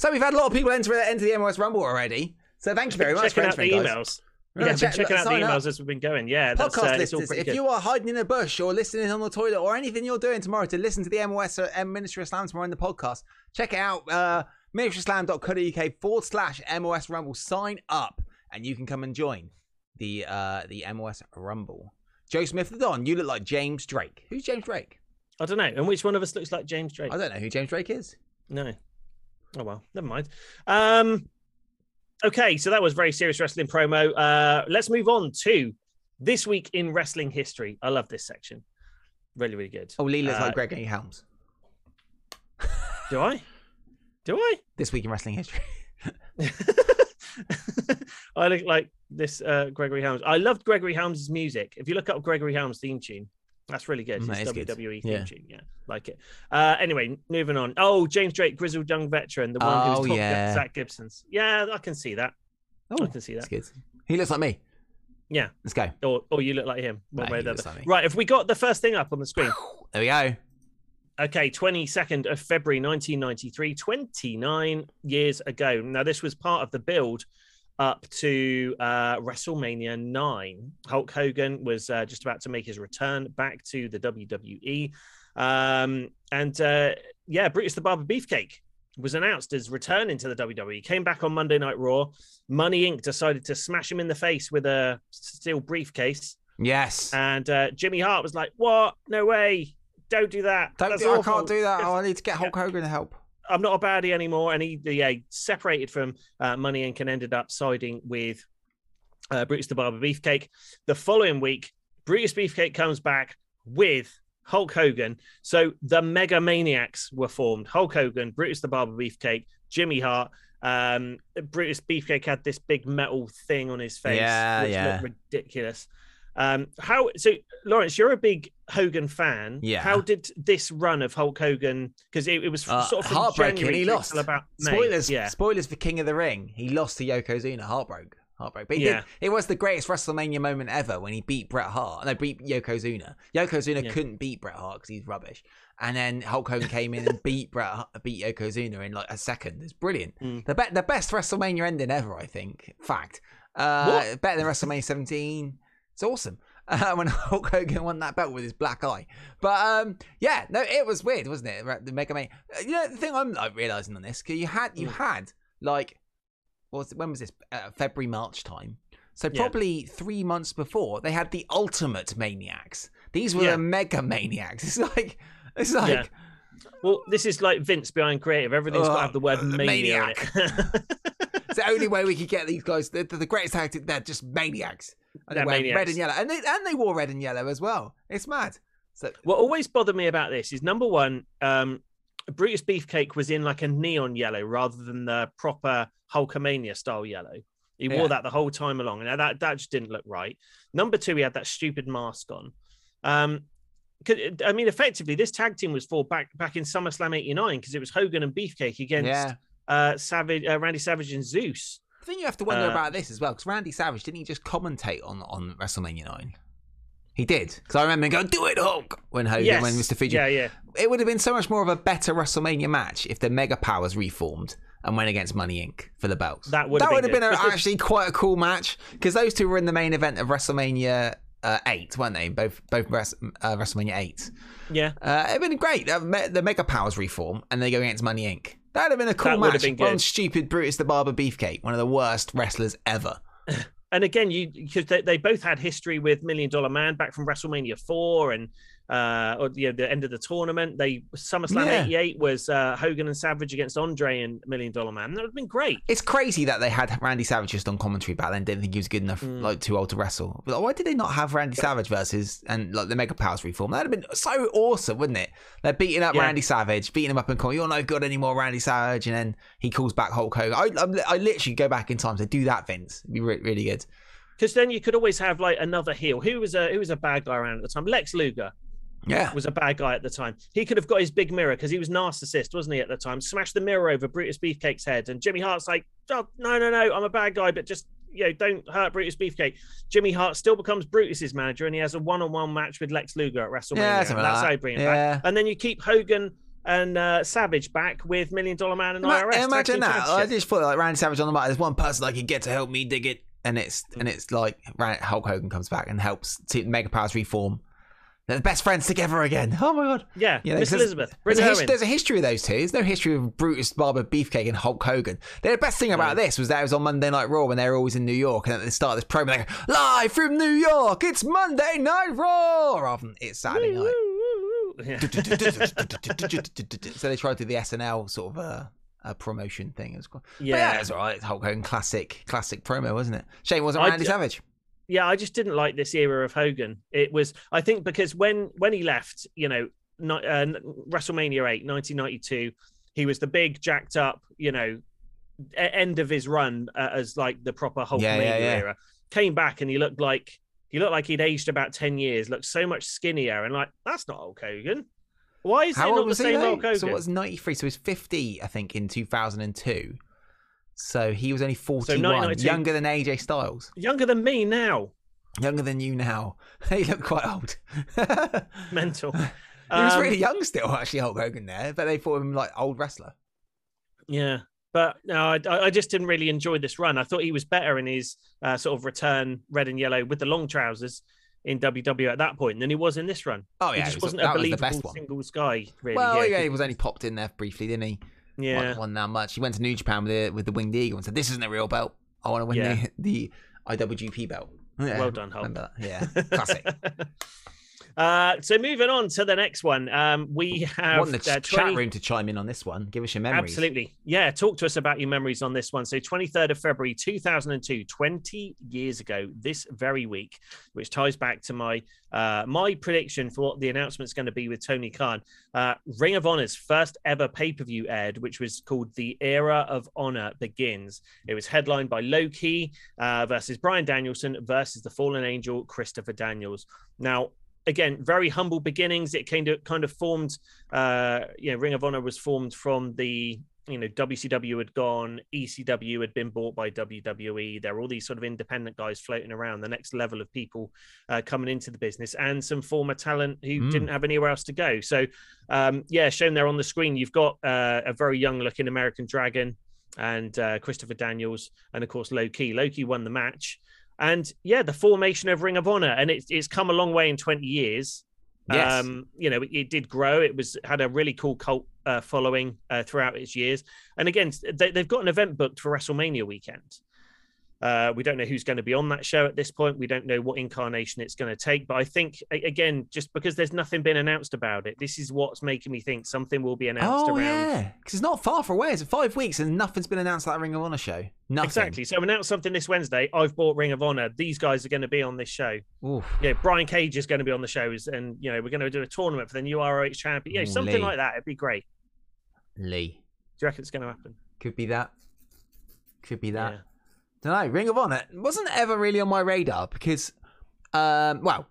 So we've had a lot of people enter, enter the MOS Rumble already. So thank you very much for
checking out the
guys.
emails.
Yeah,
Yeah, been
check-
checking out the
sign up.
emails as we've been going. Yeah, that's,
Podcast
uh, it's all
listeners, if
good.
you are hiding in a bush or listening on the toilet or anything you're doing tomorrow to listen to the MOS or M Ministry of Slam tomorrow in the podcast, check it out. Uh, ministryofslam.co.uk forward slash MOS Rumble. Sign up and you can come and join the uh, the MOS Rumble. Joe Smith the Don, you look like James Drake. Who's James Drake?
I don't know. And which one of us looks like James Drake?
I don't know who James Drake is.
No. Oh well, never mind. Um okay, so that was very serious wrestling promo. Uh let's move on to this week in wrestling history. I love this section. Really, really good.
Oh, Lee looks
Uh,
like Gregory Helms. [LAUGHS]
Do I? Do I?
This week in wrestling history. [LAUGHS] [LAUGHS]
I look like this uh Gregory Helms. I loved Gregory Helms' music. If you look up Gregory Helms theme tune, that's really good.
Mm,
It's
that good.
WWE theme
Yeah.
tune. Yeah, like it. Uh anyway, moving on. Oh, James Drake, grizzled young veteran, the one
Oh,
who's talking
yeah.
Zack Gibson's. Yeah, I can see that.
Oh,
I can see that.
good. He looks like me.
Yeah.
Let's go.
Or or you look like him. One
No,
way or the other.
like.
Right, if we got the first thing up on the screen.
There we go.
Okay, 22nd of February 1993, 29 years ago. Now, this was part of the build up to uh, WrestleMania 9. Hulk Hogan was uh, just about to make his return back to the WWE. Um, and uh, yeah, Brutus the Barber Beefcake was announced as returning to the WWE. Came back on Monday Night Raw. Money Inc. decided to smash him in the face with a steel briefcase.
Yes.
And uh, Jimmy Hart was like, What? No way. Don't do that.
Don't
That's
do, I can't do that. [LAUGHS] Oh, I need to get Hulk Hogan to help.
I'm not a baddie anymore. And he, yeah, separated from uh, Money Inc. and ended up siding with uh, Brutus the Barber Beefcake. The following week, Brutus Beefcake comes back with Hulk Hogan. So the Mega Maniacs were formed Hulk Hogan, Brutus the Barber Beefcake, Jimmy Hart. Um, Brutus Beefcake had this big metal thing on his face,
Yeah,
which
yeah.
looked ridiculous. Um, how so, Lawrence? You're a big Hogan fan.
Yeah.
How did this run of Hulk Hogan? Because it, it was
Uh,
sort of
heartbreaking when
January
he lost.
about May.
Spoilers.
Yeah.
Spoilers for King of the Ring. He lost to Yokozuna. Heartbroke. Heartbreak. But he
Yeah.
did, it was the greatest WrestleMania moment ever when he beat Bret Hart. No, beat Yokozuna. Yokozuna
Yeah.
couldn't beat Bret Hart because he's rubbish. And then Hulk Hogan came in and beat Bret Hart, beat Yokozuna in like a second. It's brilliant. [LAUGHS]
Mm.
The be- the best WrestleMania ending ever, I think. Fact. Uh, better than WrestleMania 17. It's awesome. [LAUGHS] Uh, when [LAUGHS] Hulk Hogan won that belt with his black eye. But um, yeah, no, it was weird, wasn't it? The Mega Man. Uh, You know, the thing I'm like realizing on this, because you had you
Mm.
had like, was it, when was this? Uh, February March time. So
Yeah.
probably three months before, they had the Ultimate Maniacs. These were
Yeah.
the Mega Maniacs. [LAUGHS] It's like it's like.
Yeah. Well, this is like Vince behind creative. Everything's got to have the word
uh,
mania. in it.
It's the only way we could get these guys. They're, they're the greatest acting. They're just maniacs. And
They're
they wear red and yellow, and they and they wore red and yellow as well. It's mad. So
What always bothered me about this is number one, um, Brutus Beefcake was in like a neon yellow rather than the proper Hulkamania style yellow. He
Yeah.
wore that the whole time along, and that that just didn't look right. Number two, he had that stupid mask on. Um, I mean, effectively, this tag team was for back back in SummerSlam '89 because it was Hogan and Beefcake against
yeah.
Uh, Savage, uh, Randy Savage, and Zeus.
I think you have to wonder
Uh,
about this as well because Randy Savage didn't he just commentate on on WrestleMania nine? He did because I remember him going, "Do it, Hulk!" when Hogan,
yes,
when Mr. Fuji.
yeah, yeah.
It would have been so much more of a better WrestleMania match if the Mega Powers reformed and went against Money Inc. for the belts.
That would
that
have
would
been
have been
good.
a, actually quite a cool match because those two were in the main event of WrestleMania uh, eight, weren't they? Both both uh, WrestleMania eight.
Yeah,
Uh, it'd been great. Uh, The Mega Powers reform and they go against Money Inc. That'd have been a cool
That
match.
been good.
One stupid Brutus the Barber Beefcake, one of the worst wrestlers ever.
and again, you because they, they both had history with Million Dollar Man back from WrestleMania four and uh or you know, the end of the tournament. They SummerSlam
Yeah.
'88 was uh, Hogan and Savage against Andre and Million Dollar Man. That would have been great.
It's crazy that they had Randy Savage just on commentary back then. Didn't think he was good enough,
Mm.
like too old to wrestle. But why did they not have Randy Savage versus and like the Mega Powers reform? That'd have been so awesome, wouldn't it? They're beating up
Yeah.
Randy Savage, beating him up and calling, "You're no good anymore, Randy Savage," and then he calls back Hulk Hogan. I, I, I literally go back in time to do that, Vince. It'd be re- really good.
Because then you could always have like another heel. Who was a who was a bad guy around at the time? Lex Luger
Yeah,
was a bad guy at the time. He could have got his big mirror because he was narcissist, wasn't he? At the time, smashed the mirror over Brutus Beefcake's head, and Jimmy Hart's like, "Oh no, no, no, I'm a bad guy, but just." You know, don't hurt Brutus Beefcake. Jimmy Hart still becomes Brutus's manager, and he has a one-on-one match with Lex Luger at WrestleMania.
Yeah,
and that's how you bring it
Yeah.
back. And then you keep Hogan and uh, Savage back with Million Dollar Man and
Ima-
IRS.
Imagine that. I just thought like Randy Savage on the mic. There's one person I could get to help me dig it, and it's
Mm.
and it's like Hulk Hogan comes back and helps to Mega Powers reform. They're the best friends together again. Oh my god.
Yeah,
Yeah,
Miss
there's-
Elizabeth.
There's a, his- there's a history of those two. There's no history of Brutus Barber Beefcake and Hulk Hogan. The best thing about this was that it was on Monday Night Raw when they were always in New York, and at the start of this promo, they go, "Live from New York, it's Monday Night Raw," rather than it's Saturday night.
Yeah. [LAUGHS]
so they tried to do the SNL sort of uh, uh, promotion thing as well. But
Yeah.
yeah, it's all right. It's Hulk Hogan classic, classic promo, wasn't it? Shame it wasn't Randy Savage.
Yeah, I just didn't like this era of Hogan. It was, I think, because when when he left, you know, not, uh, WrestleMania 8, 1992, he was the big, jacked up, you know, end of his run uh, as like the proper Hulkamania
Yeah, yeah, yeah.
era. Came back and he looked like he looked like he'd aged about ten years. Looked so much skinnier and like that's not Hulk Hogan. Why is
How
it
old
not the
was he?
same
though?
Hulk Hogan?
So what's ninety three? So he was fifty, I think, in two thousand and two. So he was only forty one,
1992.
younger than AJ Styles,
Younger than me now.
younger than you now. [LAUGHS] He looked quite old. [LAUGHS]
Mental.
he was
Um,
really young still, actually, Hulk Hogan there, but they thought him like old wrestler.
Yeah, but no, I, I just didn't really enjoy this run. I thought he was better in his uh, sort of return red and yellow with the long trousers in WW at that point than he was in this run.
Oh
he
yeah,
just
was,
wasn't
that
a
was the
believable
best one.
singles guy, really.
Well, yeah, he was only popped in there briefly, didn't he?
Yeah.
Won, won that much. He went to New Japan with the, with the winged eagle and said, "This isn't a real belt. I want to win
Yeah.
the, the IWGP belt." Yeah,
Well done, Hulk.
Yeah, [LAUGHS] classic.
Uh, so moving on to the next one, um, we have
want the
uh,
chat room to chime in on this one. Give us your memories.
Absolutely. Yeah. Talk to us about your memories on this one. So, 23rd of February, 2002, 20 years ago, this very week, which ties back to my uh, my prediction for what the announcement's going to be with Tony Khan. Uh, Ring of Honor's first ever pay per view aired, which was called The Era of Honor Begins. It was headlined by Low Ki uh, versus Bryan Danielson versus the Fallen Angel, Christopher Daniels. Now, again, very humble beginnings. It kind of kind of formed, uh, you know, Ring of Honor was formed from the, you know, WCW had gone, ECW had been bought by WWE. There were all these sort of independent guys floating around, the next level of people uh, coming into the business, and some former talent who
Mm.
didn't have anywhere else to go. So, um, yeah, shown there on the screen, you've got uh, a very young looking American Dragon and uh, Christopher Daniels, and of course Low Ki. Loki won the match, and yeah, the formation of Ring of Honor, and it's it's come a long way in twenty years.
Yes.
Um, you know, it, it did grow. It was had a really cool cult uh, following uh, throughout its years, and again, they, they've got an event booked for WrestleMania weekend. Uh, we don't know who's going to be on that show at this point. We don't know what incarnation it's going to take. But I think again, just because there's nothing been announced about it, this is what's making me think something will be announced
Oh
around.
yeah, because it's not far from away. It's five weeks and nothing's been announced at that Ring of Honor show. Nothing.
Exactly. So announce something this Wednesday. I've bought Ring of Honor. These guys are going to be on this show.
Oof.
Yeah, Brian Cage is going to be on the shows, and you know we're going to do a tournament for the new ROH champion. Yeah, something
Lee.
like that. It'd be great.
Lee.
Do you reckon it's going to happen?
Could be that. Could be that.
Yeah.
Don't know. Ring of Honor wasn't ever really on my radar because, um, well,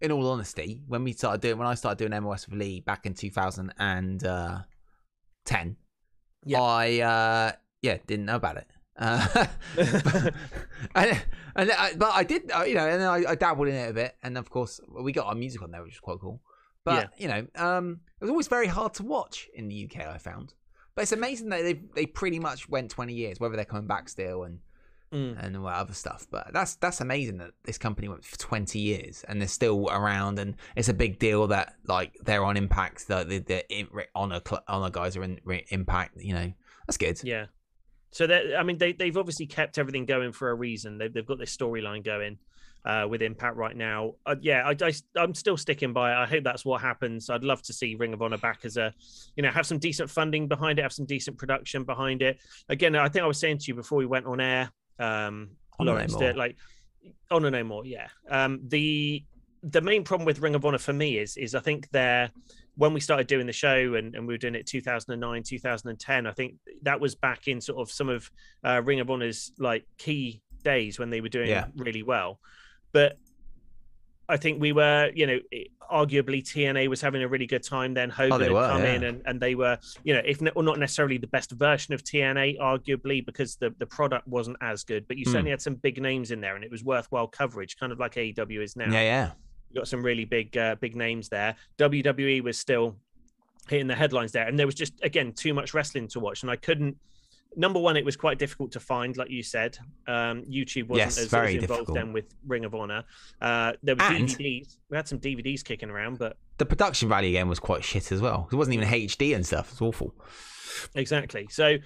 in all honesty, when we started doing, when I started doing MOS with Lee back in 2010,
Yeah.
I, uh, yeah, didn't know about it. Uh, [LAUGHS] and, and I, but I did, uh, you know, and then I, I dabbled in it a bit, and of course we got our music on there, which was quite cool. But you know, um, it was always very hard to watch in the UK. I found, but it's amazing that they they pretty much went twenty years, whether they're coming back still and
Mm.
and all that other stuff. But that's that's amazing that this company went for twenty years and they're still around, and it's a big deal that like they're on Impact. The the, the honor cl- honor guys are in re- Impact. You know, that's good.
Yeah. So that I mean, they they've obviously kept everything going for a reason. They've they've got this storyline going uh, with Impact right now. Uh, yeah, I, am still sticking by it. I hope that's what happens. I'd love to see Ring of Honor back as a, you know, have some decent funding behind it, have some decent production behind it. Again, I think I was saying to you before we went on air, um,
No
Lawrence, that like Honor No More. Yeah. Um, the the main problem with Ring of Honor for me is is I think they're when we started doing the show and, and we were doing it 2009 2010 i think that was back in sort of some of uh, ring of honor's like key days when they were doing
Yeah.
really well but i think we were you know arguably tna was having a really good time then hogan
Oh, they
had
were,
come in and, and they were you know if not, well, not necessarily the best version of tna arguably because the, the product wasn't as good but you certainly had some big names in there and it was worthwhile coverage kind of like aew is now
Yeah, yeah.
you got some really big uh, big names there. WWE was still hitting the headlines there, and there was just again too much wrestling to watch, and I couldn't. Number one, it was quite difficult to find, like you said. Um, YouTube wasn't
Yes,
as, as involved
difficult.
then with Ring of Honor. Uh, there were
And-
DVDs. We had some DVDs kicking around, but
The production value again was quite shit as well. It wasn't even HD and stuff. It's awful.
exactly. So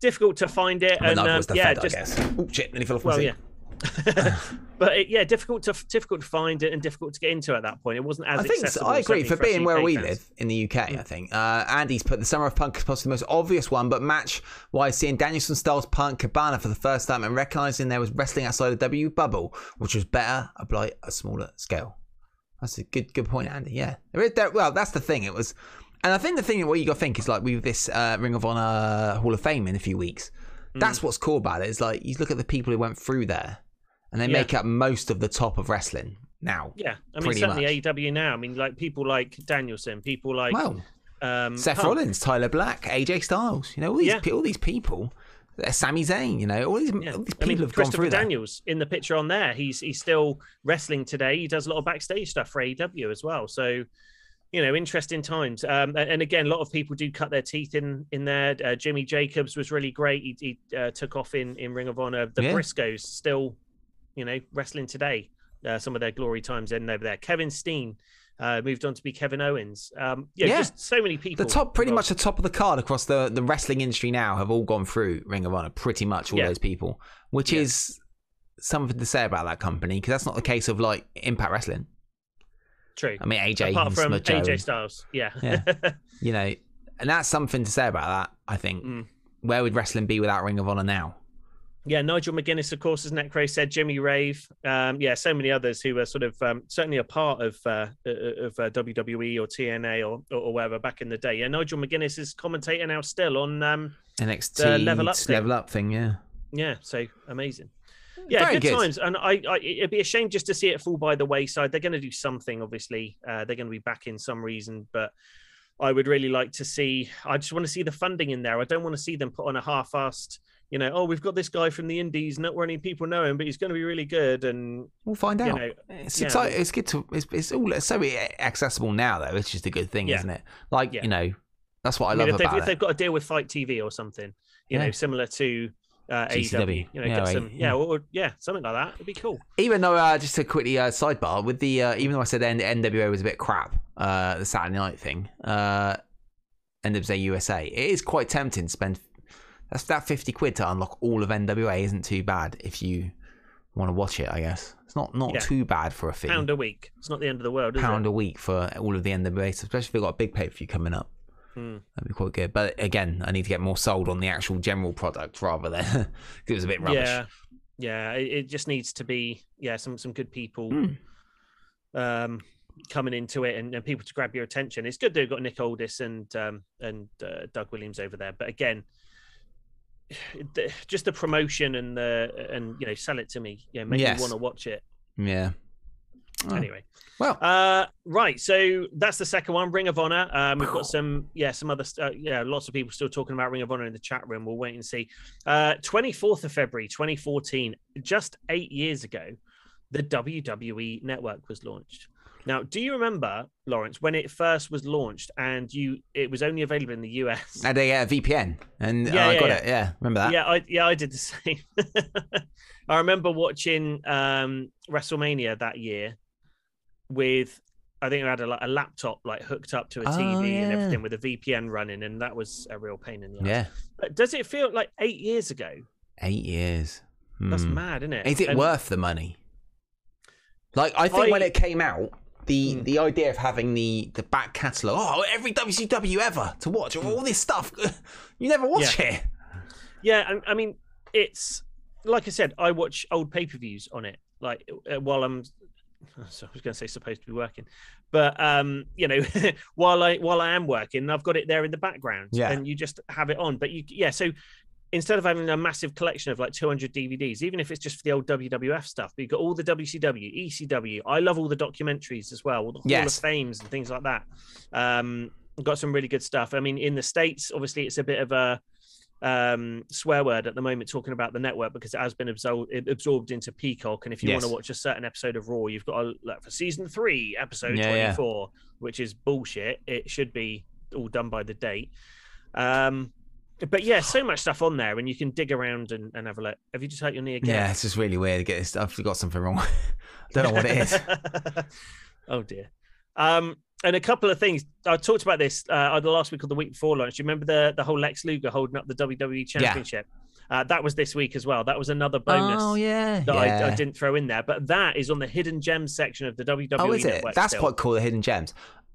difficult to find it, and um,
was the
yeah,
Fed,
just
I guess. Oh shit! Nearly fell off my
well, yeah. [LAUGHS] but it, yeah, difficult to difficult to find it and difficult to get into at that point. It wasn't as
I think so. I agree. For being where we
fans.
live in the UK, I think uh, Andy's put the Summer of Punk as possibly the most obvious one, but match wise, seeing Danielson Styles Punk Cabana for the first time and recognizing there was wrestling outside the W bubble, which was better, apply a smaller scale. That's a good good point, Andy. Yeah, there well, that's the thing. It was, and I think the thing what you got to think is like with this uh, Ring of Honor Hall of Fame in a few weeks.
Mm.
That's what's cool about it. it. Is like you look at the people who went through there, and they
Yeah.
make up most of the top of wrestling now.
Yeah, I mean certainly
much.
AEW now. I mean, like people like Danielson, people like
Well,
um,
Seth
Punk.
Rollins, Tyler Black, AJ Styles. You know, all these
Yeah.
pe- all these people. Uh, Sami Zayn. You know, all these,
Yeah.
all these
I
people
mean,
have gone
Christopher
through that.
Daniels in the picture on there. He's he's still wrestling today. He does a lot of backstage stuff for AEW as well. So, you know, interesting times. Um, and, and again, a lot of people do cut their teeth in in there. Uh, Jimmy Jacobs was really great. He, he uh, took off in in Ring of Honor. The
Yeah.
Briscoes still, you know, wrestling today. Uh, some of their glory times in over there. Kevin Steen uh, moved on to be Kevin Owens. Um, yeah,
Yeah.
just so many people.
The top, pretty much the top of the card across the, the wrestling industry now have all gone through Ring of Honor. Pretty much all
Yeah.
those people, which
Yeah.
is something to say about that company because that's not the case of like Impact Wrestling.
True.
I mean, AJ
Apart from AJ Styles, yeah.
Yeah. [LAUGHS] you know, and that's something to say about that. I think.
Mm.
Where would wrestling be without Ring of Honor now?
Yeah, Nigel McGuinness, of course, as Necro said, Jimmy Rave, um, yeah, so many others who are sort of um, certainly a part of uh, of uh, WWE or TNA or, or whatever back in the day. Yeah, Nigel McGuinness is commentator now still on. Um,
NXT
The level up thing.
level up thing, yeah.
yeah, so amazing. Yeah, good,
good.
times, and I, I, it'd be a shame just to see it fall by the wayside. They're going to do something, obviously. Uh, they're going to be back in some reason, but I would really like to see. I just want to see the funding in there. I don't want to see them put on a half-assed. You know, oh, we've got this guy from the Indies. Not many people know him, but he's going to be really good. And
We'll find out.
know,
it's
yeah.
exciting. It's good to. It's, it's all it's so accessible now, though. It's just a good thing,
Yeah.
isn't it? Like
Yeah.
you know, that's what I,
I,
love
mean, if they've,
about
if
it.
they've got to deal with Fight TV or something, you know, similar to uh. AEW, you know,
Yeah,
get some,
yeah.
yeah, or, yeah, something like that. It'd be cool.
Even though, uh, just to quickly uh, sidebar with the, uh, even though I said N- NWA was a bit crap, uh, the Saturday night thing, uh, NWA USA, it is quite tempting to spend that's that fifty quid to unlock all of NWA isn't too bad if you want to watch it. I guess it's not not
Yeah.
too bad for a fee.
Pound a week. It's not the end of the world, is
Pound
it?
a week for all of the NWA, especially if they've got a big pay per view coming up.
Hmm.
That'd be quite good. But again, I need to get more sold on the actual general product rather than [LAUGHS] it was a bit rubbish.
Yeah, yeah. It, it just needs to be yeah some some good people
Hmm.
um, coming into it and, and people to grab your attention. It's good they've got Nick Aldis and um, and uh, Doug Williams over there, but again, the, just the promotion and the and you know sell it to me, yeah, make
Yes.
me want to watch it.
Yeah. Oh.
Anyway,
Well,
uh, right. So that's the second one, Ring of Honor. Um, we've got some, yeah, some other, uh, yeah, lots of people still talking about Ring of Honor in the chat room. We'll wait and see. Uh, 24th of February, 2014, just eight years ago, the WWE Network was launched. Now, do you remember, Lawrence, when it first was launched and you, it was only available in the US?
I had a uh, VPN and
Yeah,
I
yeah,
got
yeah.
it. Yeah, remember that?
Yeah, I yeah, I did the [LAUGHS] same. I remember watching um WrestleMania that year with I think I had a, a laptop like hooked up to a
Oh,
TV and everything with a VPN running, and that was a real pain in the ass.
Yeah.
But does it feel like eight years ago?
Eight years.
That's
Hmm.
mad, isn't it?
Is it
And-
worth the money? Like I think when it came out, the
Hmm.
the idea of having the the back catalogue, oh, every WCW ever to watch, all this stuff, [LAUGHS] you never watch it.
Yeah, I, I mean, it's like I said, I watch old pay per views on it, like uh, while I'm. [LAUGHS] So I was going to say supposed to be working, but um, you know, [LAUGHS] while I while I am working, I've got it there in the background,
Yeah.
and you just have it on. But you, yeah, so instead of having a massive collection of like 200 DVDs, even if it's just for the old WWF stuff, but you've got all the WCW, ECW. I love all the documentaries as well, all the Hall
Yes.
of Fames and things like that. Um, got some really good stuff. I mean, in the states, obviously, it's a bit of a um, swear word at the moment talking about the network because it has been absorbed absorbed into Peacock. And if you want to watch a certain episode of Raw, you've got to look for season three, episode
Yeah, yeah.
24, which is bullshit. It should be all done by the date. Um, but yeah, so much stuff on there, and you can dig around and, and have a look. Have you just hurt your knee again?
Yeah, it's just really weird. Get this, I've got something wrong. I [LAUGHS] don't know what it is. [LAUGHS]
oh dear. Um, and a couple of things I talked about this uh, either last week or the week before launch. Do you remember the the whole Lex Luger holding up the WWE Championship? Uh, that was this week as well. That was another bonus
Oh yeah,
that
yeah.
I, I didn't throw in there, but that is on the hidden gems section of the WWE
Oh, is it? That's
still.
quite cool. The hidden gems.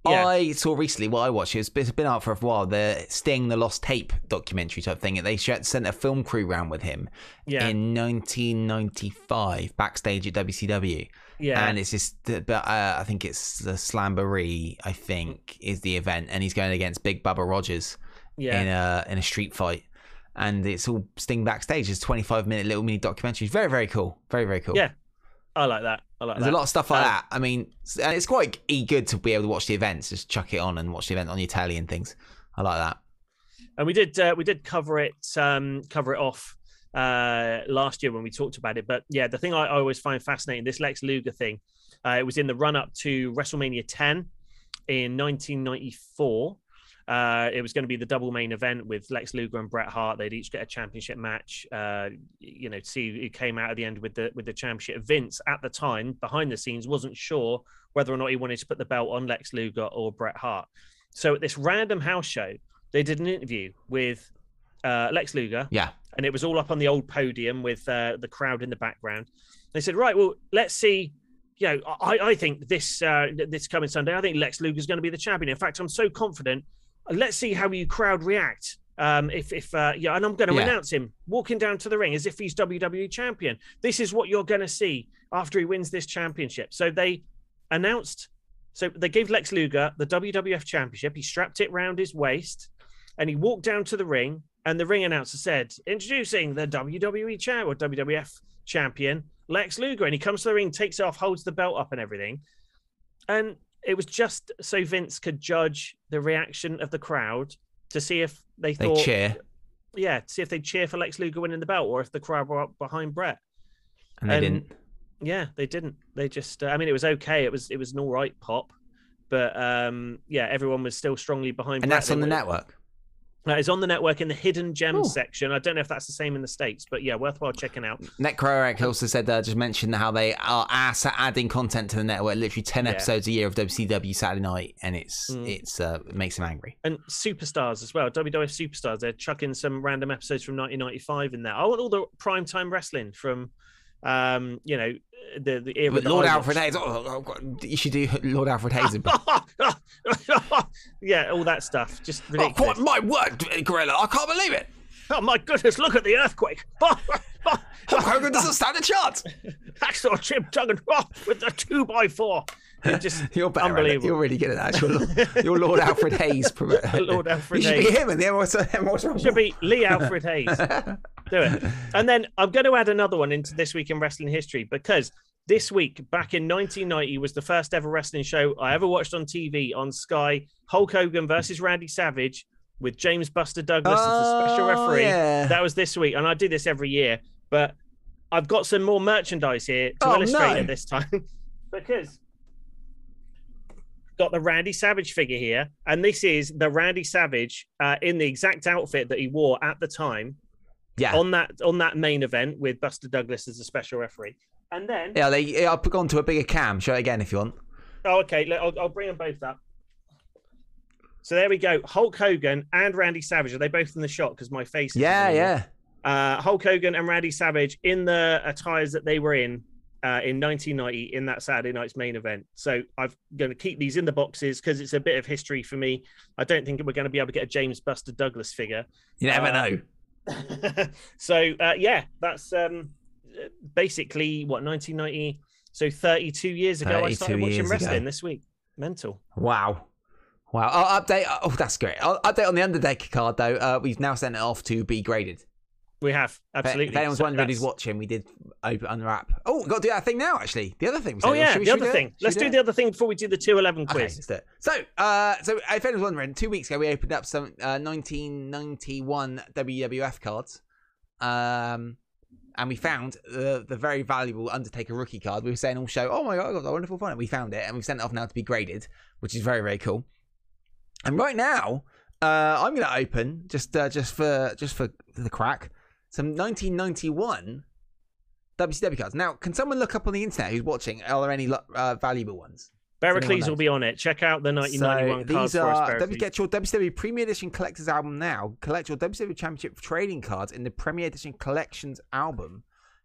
Yeah.
I saw recently what I watched. It's been- out for a while. The Sting, the Lost Tape documentary type thing. They sent a film crew round with him
Yeah.
in 1995 backstage at WCW.
yeah.
And it's just, but uh, I think it's the Slamboree. I think is the event, and he's going against Big Bubba Rogers
yeah.
in a in a street fight. And it's all Sting backstage. It's 25 minute little mini documentary. Very very cool. Very very cool.
Yeah, I like that. Like
There's
that.
a lot of stuff like
Um,
that. I mean, and it's quite good to be able to watch the events. Just chuck it on and watch the event on your telly and things. I like that.
and we did uh, we did cover it um cover it off uh last year when we talked about it but yeah the thing i, I always find fascinating this lex luger thing uh, it was in the run up to wrestlemania 10 in 1994 uh, it was going to be the double main event with Lex Luger and Bret Hart. They'd each get a championship match. Uh, you know, to see who came out at the end with the with the championship. Vince at the time, behind the scenes, wasn't sure whether or not he wanted to put the belt on Lex Luger or Bret Hart. So at this random house show, they did an interview with uh, Lex Luger,
Yeah.
and it was all up on the old podium with uh, the crowd in the background. They said, "Right, well, let's see." You know, I, I think this uh, this coming Sunday, I think Lex Luger is going to be the champion. In fact, I'm so confident. Let's see how you crowd react. Um, if if uh, yeah, and I'm going to
Yeah.
announce him walking down to the ring as if he's WWE champion. This is what you're going to see after he wins this championship. So they announced. So they gave Lex Luger the WWF championship. He strapped it round his waist, and he walked down to the ring. And the ring announcer said, "Introducing the WWE champ or WWF champion, Lex Luger." And he comes to the ring, takes it off, holds the belt up, and everything. And it was just so Vince could judge the reaction of the crowd to see if they
They
thought,
cheer
yeah, to see if they cheer for Lex Luger winning the belt or if the crowd were up behind Bret.
and they
and-
didn't.
Yeah, they didn't. They just. Uh, I mean, it was okay. It was it was an all right pop, but um, yeah, everyone was still strongly behind.
And
Bret.
that's
They
on the
were-
network.
Uh, it's on the network in the hidden gems
Ooh.
section. I don't know if that's the same in the states, but yeah, worthwhile checking out.
Necroeric also said, uh, just mentioned how they are ass at adding content to the network. Literally ten
Yeah.
episodes a year of WCW Saturday night, and it's
Mm.
it's uh, it makes him angry.
And superstars as well. WWF superstars. They're chucking some random episodes from 1995 in there. I want all the primetime wrestling from, um, you know, the the era.
But Lord Alfred. Hayes, oh, oh, God, you should do Lord Alfred Hayes. [LAUGHS]
yeah, all that stuff. Just
oh,
ridiculous.
quite my word, Gorilla! I can't believe it.
Oh my goodness! Look at the earthquake!
Hulk [LAUGHS] Hogan doesn't stand a chance. [LAUGHS]
Hacksaw Jim Duggan oh, with the two by four. It just [LAUGHS]
You're better.
Unbelievable.
You're really good at that. You're, Lord- you're Lord Alfred Hayes. [LAUGHS]
Lord Alfred
you should
Hayes.
be him in the Emerald
Should be Lee Alfred Hayes. [LAUGHS] Do it. And then I'm going to add another one into this week in wrestling history because this week, back in 1990, was the first ever wrestling show I ever watched on TV on Sky. Hulk Hogan versus Randy Savage with James Buster Douglas as the oh, special
Oh,
referee.
yeah.
That was this week, and I do this every year. But I've got some more merchandise here to
Oh,
illustrate
no.
it this time because got the Randy Savage figure here, and this is the Randy Savage uh, in the exact outfit that he wore at the time
Yeah.
on that on that main event with Buster Douglas as a special referee. And then,
Yeah, they. I'll put on to a bigger cam. Show it again if you want.
oh, okay, I'll, I'll bring them both up. So there we go. Hulk Hogan and Randy Savage. Are they both in the shot? Because my face.
Yeah, yeah.
uh, Hulk Hogan and Randy Savage in the attires that they were in uh, in 1990 in that Saturday night's main event. So I'm going to keep these in the boxes because it's a bit of history for me. I don't think we're going to be able to get a James Buster Douglas figure.
You never
Uh,
know. [LAUGHS]
so uh, yeah, that's um, basically what 1990. So 32 years ago, I started watching
years ago.
wrestling this week. Mental.
Wow. Wow. Oh, update. Oh, that's great. Oh, update on the Undertaker card, though. Uh, we've now sent it off to be graded.
We have absolutely.
If anyone's
So
wondering who's watching, we did open unwrap. Oh, we've got to do that thing now, actually. The other thing. we
Oh yeah,
Should
the
we
other thing. Let's
we
do the other thing before we do the 211
Okay,
quiz.
let's do it. So, uh, so if anyone's wondering, two weeks ago we opened up some uh, 1991 WWF cards, um, and we found the the very valuable Undertaker rookie card. We were saying all show, oh my god, I got that wonderful fun. We found it, and we've sent it off now to be graded, which is very very cool. And right now, uh, I'm going to open just uh, just for just for the crack some 1991 WCW cards. Now, can someone look up on the internet who's watching? Are there any uh, valuable ones?
Bericles will be on it. Check out the 1991
so
cards
these
for us,
are
Bericles.
get your WCW Premier Edition Collector's Album now. Collect your WCW Championship trading cards in the Premier Edition Collections album,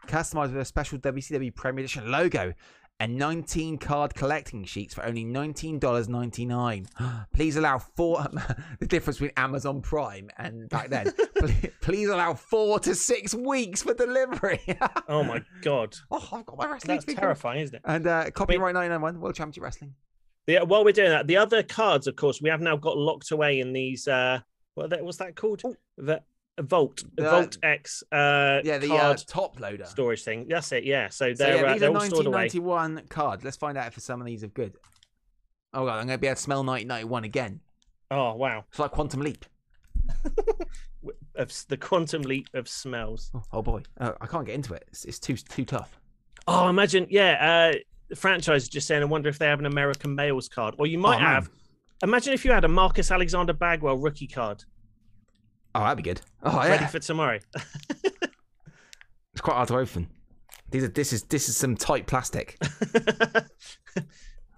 customized with a special WCW Premier Edition logo and 19 card collecting sheets for only $19.99. [GASPS] Please allow four. [LAUGHS] the difference between Amazon Prime and back then. [LAUGHS] please, please allow four to six weeks for delivery. [LAUGHS]
Oh my god,
oh, I've got my wrestling
that's terrifying, isn't it?
And uh, copyright 991 World Championship Wrestling.
Yeah. While we're doing that, the other cards, of course, we have now got locked away in these. uh What that what's that called? The Vault,
The-
Vault X. uh
Yeah, the uh, top loader.
storage thing. That's it. Yeah. So
So
they're
yeah,
uh, they're
are
all
1991 cards. Let's find out if some of these are good. Oh god, I'm going to be able to smell 1991 again.
Oh wow,
It's like Quantum Leap. [LAUGHS]
of the quantum leap of smells.
Oh, oh boy, uh, I can't get into it. It's, it's too too tough.
Oh, imagine, yeah. Uh, the franchise is just saying, I wonder if they have an American males card, or you might
Oh, man.
have. Imagine if you had a Marcus Alexander Bagwell rookie card
Oh, that'd be good. Oh
ready
yeah,
for tomorrow. [LAUGHS]
it's quite hard to open. These are this is this is some tight plastic. [LAUGHS]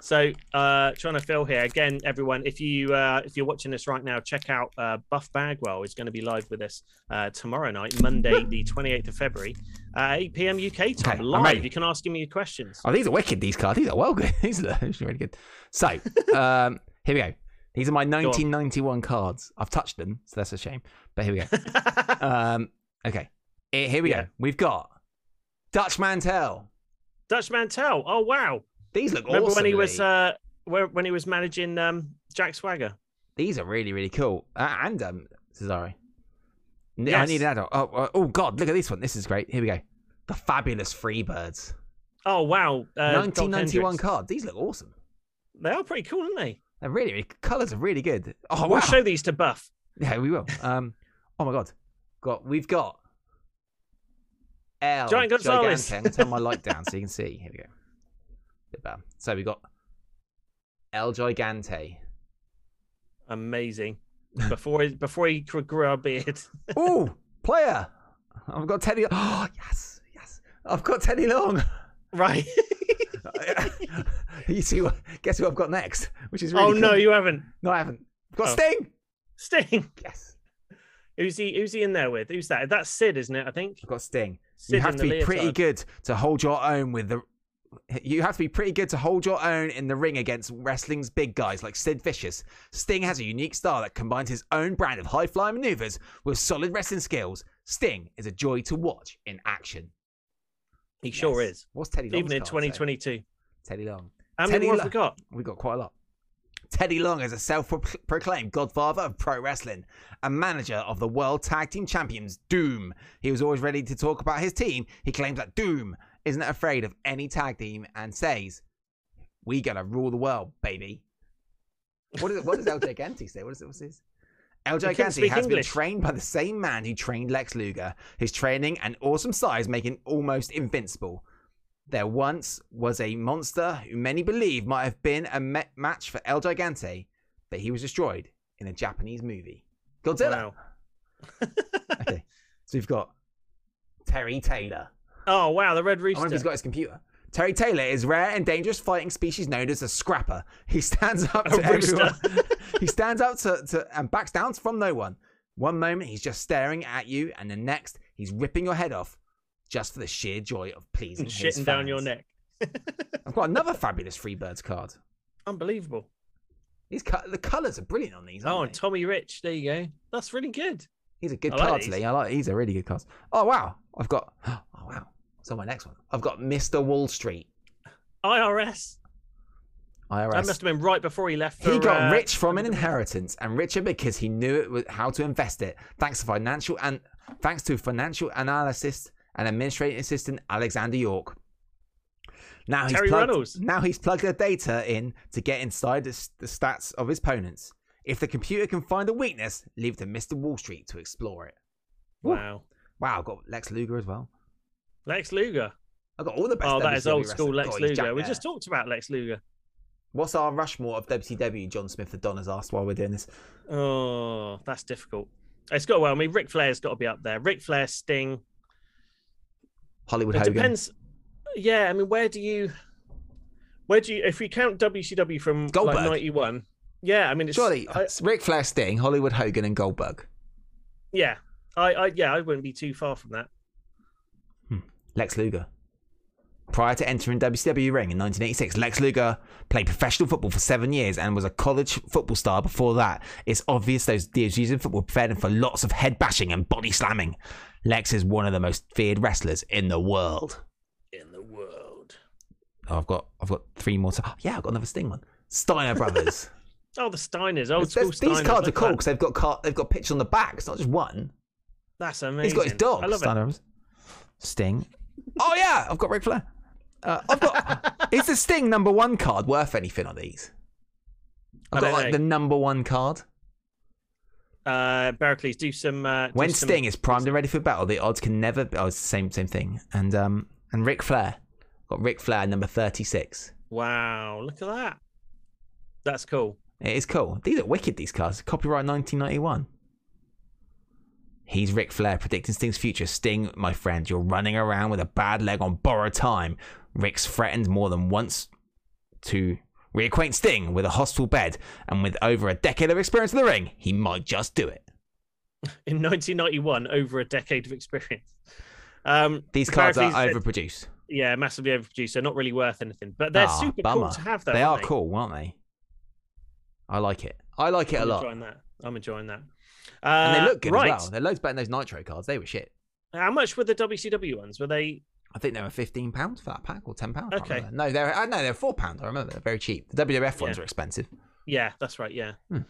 so, uh, trying to fill here again, everyone. If you uh, if you're watching this right now, check out uh, Buff Bagwell is going to be live with us uh, tomorrow night, Monday, the 28th of February, uh, 8 p.m. UK time,
Okay,
live.
ready.
You can ask him your questions.
Oh, these are wicked. These cards. These are well good. [LAUGHS] These are actually really good. So, um, here we go. These are my 1991 cards. I've touched them, so that's a shame. But here we go. [LAUGHS] um, okay, Eh, here we
Yeah.
go. We've got Dutch Mantell.
Dutch Mantell. Oh wow!
These look awesome.
Remember
awesome.
when he was
Lee.
uh, where, when he was managing um, Jack Swagger?
These are really, really cool. Uh, and um, Cesare. N- I
Yes.
need an adult. Oh, uh, oh, God, look at this one. This is great. Here we go. The fabulous Freebirds.
Oh wow! Uh, Doc
1991
Hendricks.
cards. These look awesome.
They are pretty cool, aren't they?
They're really, really colours are really good. Oh wow.
We'll show these to Buff. [LAUGHS]
Yeah, we will. Um, oh my God. Got we've got L
Giant Gonzalez.
I'm gonna turn my light down [LAUGHS] so you can see. Here we go. Bit better. So we got El Gigante.
Amazing. before he before he grew a beard. [LAUGHS]
Ooh, player. I've got Teddy. Oh [GASPS] yes, yes. I've got Teddy Long.
right. [LAUGHS]
you see what? Guess who I've got next? Which is oh, really
oh no, you haven't.
no, I haven't. I've got
Oh.
Sting.
Sting.
Yes,
Who's he? Who's he in there with? Who's that? That's Sid, isn't it? I think.
I've got Sting.
Sid
you have to be pretty good to hold your own with the. You have to be pretty good to hold your own in the ring against wrestling's big guys like Sid Vicious. Sting has a unique style that combines his own brand of high flying maneuvers with solid wrestling skills. Sting is a joy to watch in action.
He sure is.
What's Teddy Long?
Even in 2022.
Teddy Long.
How
Teddy
more
Lo-
have we got?
We got quite a lot. Teddy Long is a self-proclaimed godfather of pro wrestling, a manager of the World Tag Team Champions Doom. He was always ready to talk about his team. He claims that Doom isn't afraid of any tag team and says, "We gotta rule the world, baby." What is? What does El Gigante say? What is it? What's his? LJ
He couldn't
Gante
speak
has
English.
been trained by the same man who trained Lex Luger. His training and awesome size make him almost invincible. There once was a monster who many believe might have been a ma- match for El Gigante, but he was destroyed in a Japanese movie. Godzilla.
Wow. [LAUGHS]
Okay, so we've got Terry Taylor.
Oh wow, the Red
I wonder if
Rooster.
he's got his computer. Terry Taylor is rare and dangerous fighting species known as a scrapper. He stands up to
A
everyone. [LAUGHS] he stands up to, to and backs down from no one. One moment he's just staring at you, and the next he's ripping your head off, just for the sheer joy of pleasing
and
his
shitting down your
fans.
neck. [LAUGHS]
I've got another fabulous Freebirds card.
Unbelievable.
These co- the colours are brilliant on these.
Oh, and
they?
Tommy Rich. There you go. That's really good.
He's a good
I like
card,
these.
Lee. I like. He's a really good card. Oh wow, I've got. [GASPS] Oh wow. So my next one, I've got Mr. Wall Street.
IRS.
IRS.
That must have been right before he left.
He got
uh,
rich from an inheritance, and richer because he knew it was how to invest it. Thanks to financial and thanks to financial analyst and administrative assistant Alexander York. Now he's plugged, Now he's plugged the data in to get inside the, the stats of his opponents. If the computer can find a weakness, leave it to Mr. Wall Street to explore it.
Wow.
Wow, I've got Lex Luger as well.
Lex Luger.
I've got all the best.
Oh, that is
WCW
old school. Lex
God,
Luger. We just talked about Lex Luger.
What's our Rushmore of WCW? John Smith the Don has asked while we're doing this.
Oh, that's difficult. It's got well. I mean, Ric Flair's got to be up there. Ric Flair, Sting.
Hollywood
It
Hogan.
depends. Yeah, I mean, where do you, where do you, if we count WCW from
Goldberg.
like '91? Yeah, I mean, it's,
Surely,
I,
it's Ric Flair, Sting, Hollywood Hogan, and Goldberg.
yeah, I, I, yeah, I wouldn't be too far from that. Hmm.
Lex Luger. Prior to entering WCW ring in 1986, Lex Luger played professional football for seven years and was a college football star before that. It's obvious those years in football prepared him for lots of head bashing and body slamming. Lex is one of the most feared wrestlers in the world.
In the world.
Oh, I've got, I've got three more. To, oh, yeah, I've got another Sting one. Steiner Brothers. [LAUGHS]
Oh, the Steiners, old school
there's- these
Steiners.
cards are cool because they've got car- they've got pictures on the back. It's not just one.
that. That's amazing.
He's got his dog.
I love
Steiner
it.
Brothers. Sting. Oh yeah, I've got Ric Flair. Uh, I've got. is the Sting number one card worth anything on these? I've got like
know.
the number one card.
Uh, Barclays, do some. Uh, do
When
some-
Sting is primed and ready for battle, the odds can never. Be, oh, it's the same same thing. And um and Ric Flair got Ric Flair number thirty six.
Wow, look at that. That's cool.
It is cool. These are wicked. These cards. Copyright nineteen ninety one. He's Ric Flair predicting Sting's future. Sting, my friend, you're running around with a bad leg on borrowed time. Ric's threatened more than once to reacquaint Sting with a hospital bed, and with over a decade of experience in the ring, he might just do it. [LAUGHS]
In 1991, over a decade of experience. Um,
These cards are
said-
overproduced.
yeah, massively overproduced. They're not really worth anything, but they're
Ah,
super
bummer.
cool to have. Though,
they are
aren't
cool, aren't they? I like it. I like it
I'm
a lot.
enjoying that. I'm enjoying that.
And
Uh,
they look good
right.
as well. They're loads better than those Nitro cards. They were shit.
How much were the WCW ones? Were they?
I think they were fifteen pounds for that pack, or ten pounds.
Okay.
No, they're uh, no, they're four pounds. I remember they're very cheap. The WWF ones
Yeah.
are expensive.
Yeah, that's right. Yeah.
Hmm.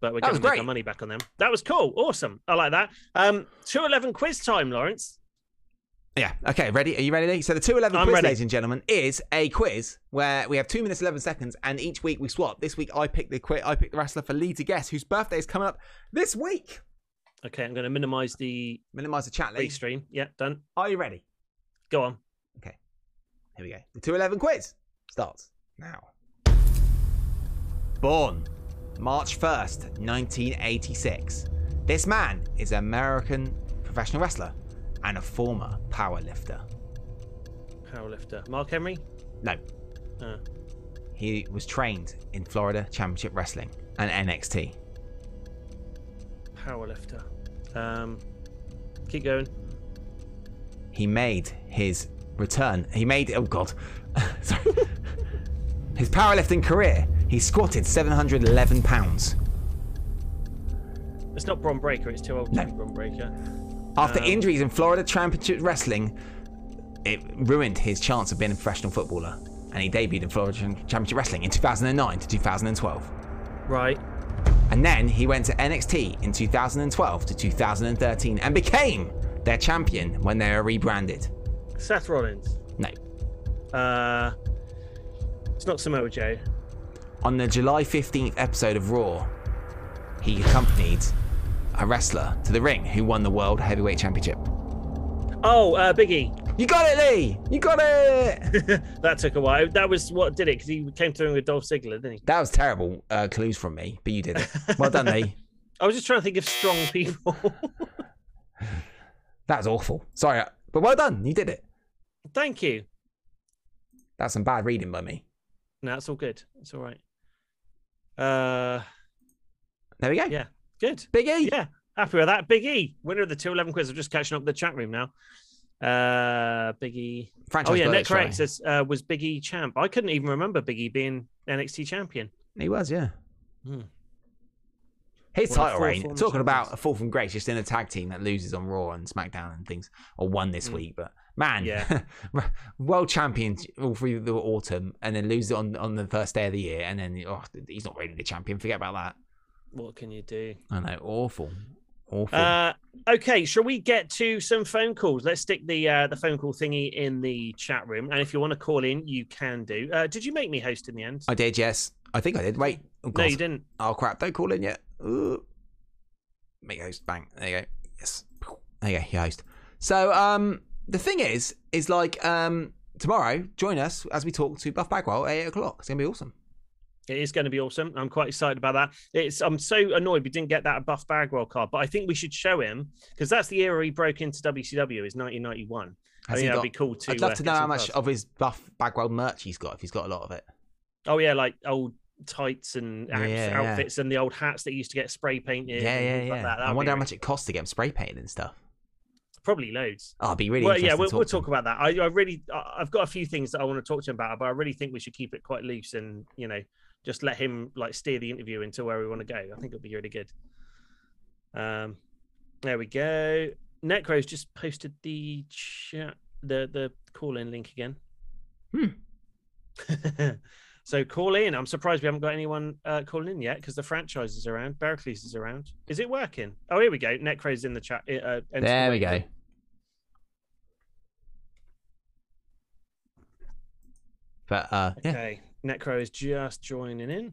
But we're
That was
going to make our money back on them. That was cool. Awesome. I like that. Um, two eleven quiz time, Lawrence.
Yeah. Okay. Ready? Are you ready? So the two eleven quiz,
ready.
ladies and gentlemen, is a quiz where we have two minutes eleven seconds, and each week we swap. This week I picked the quiz. I picked the wrestler for Lee to guess, whose birthday is coming up this week.
Okay, I'm going to minimize the
Minimise the chat, Lee.
restream. Yeah, done.
Are you ready?
Go on. Okay.
Here we go. The 211 quiz starts now. Born March 1st, 1986. This man is an American professional wrestler and a former powerlifter.
Powerlifter. Mark Henry?
No,
Uh,
he was trained in Florida Championship Wrestling and NXT.
powerlifter. Um, keep going.
He made his return. He made oh god, [LAUGHS] sorry. His powerlifting career. He squatted 711 pounds.
It's not Bron Breakker. It's too old to
No.
be Bron Breakker.
After
Um,
injuries in Florida Championship Wrestling, it ruined his chance of being a professional footballer, and he debuted in Florida Championship Wrestling in 2009 to 2012.
Right.
And then he went to NXT in 2012 to 2013 and became their champion when they were rebranded.
Seth Rollins.
No.
Uh, it's not Samoa Joe.
On the July 15th episode of Raw, he accompanied a wrestler to the ring who won the World Heavyweight Championship.
Oh, uh, Big E.
You got it, Lee! You got it! [LAUGHS]
that took a while. That was what did it because he came through with Dolph Ziggler, didn't he?
that was terrible uh, clues from me, but you did it. Well done, Lee. [LAUGHS]
I was just trying to think of strong people. [LAUGHS]
That was awful. Sorry, but well done. You did it.
Thank you.
That's some bad reading by me.
No, it's all good. It's all right. Uh,
There we go.
yeah, good.
Big E.
Yeah, happy with that. Big E, winner of the 211 quiz. I'm just catching up the chat room now. Uh, Big E.
Franchise
Oh yeah,
sorry.
says uh, was Big E champ. I couldn't even remember Big E being NXT champion.
He was, yeah.
Hmm.
His title reign. Talking about a fall from grace, just in a tag team that loses on Raw and SmackDown and things, or won this
Mm.
week. But man,
Yeah. [LAUGHS]
world champion all through the autumn, and then lose it on on the first day of the year, and then oh, he's not really the champion. Forget about that.
What can you do?
I know, awful, awful.
Uh, okay, shall we get to some phone calls? Let's stick the uh, the phone call thingy in the chat room, and if you want to call in, you can do. Uh, did you make me host in the end?
I did, yes. I think I did. Wait, oh,
no, you didn't.
Oh crap! Don't call in yet. Ooh. Make host. Bang. There you go. Yes. There you go. You host. So um, the thing is, is like um, tomorrow. Join us as we talk to Buff Bagwell at eight o'clock. It's gonna be awesome.
It is going to be awesome. I'm quite excited about that. It's I'm so annoyed we didn't get that Buff Bagwell card, but I think we should show him because that's the era he broke into WCW. Is 1991. I think that'd
got-
be cool too.
I'd love
uh,
to know how much
cards.
of his Buff Bagwell merch he's got. If he's got a lot of it.
Oh yeah, like old tights and
Yeah, yeah.
outfits and the old hats that used to get spray painted.
Yeah, yeah, yeah.
Like that.
I wonder how much it costs to get him spray painted and stuff.
Probably loads.
Oh, it'd be really
well, yeah, we'll,
to
we'll talk about that. I, I really, I've got a few things that I want to talk to him about, but I really think we should keep it quite loose and you know just let him like steer the interview into where we want to go. I think it'll be really good. Um, there we go. Necro's just posted the chat, the the call in link again.
Hmm. [LAUGHS]
so call in. I'm surprised we haven't got anyone uh, calling in yet because the franchise is around. Berkeley's is around. Is it working? Oh, here we go. Necro's in the chat. Uh,
There we go. But uh, yeah,
Okay, Necro is just joining in.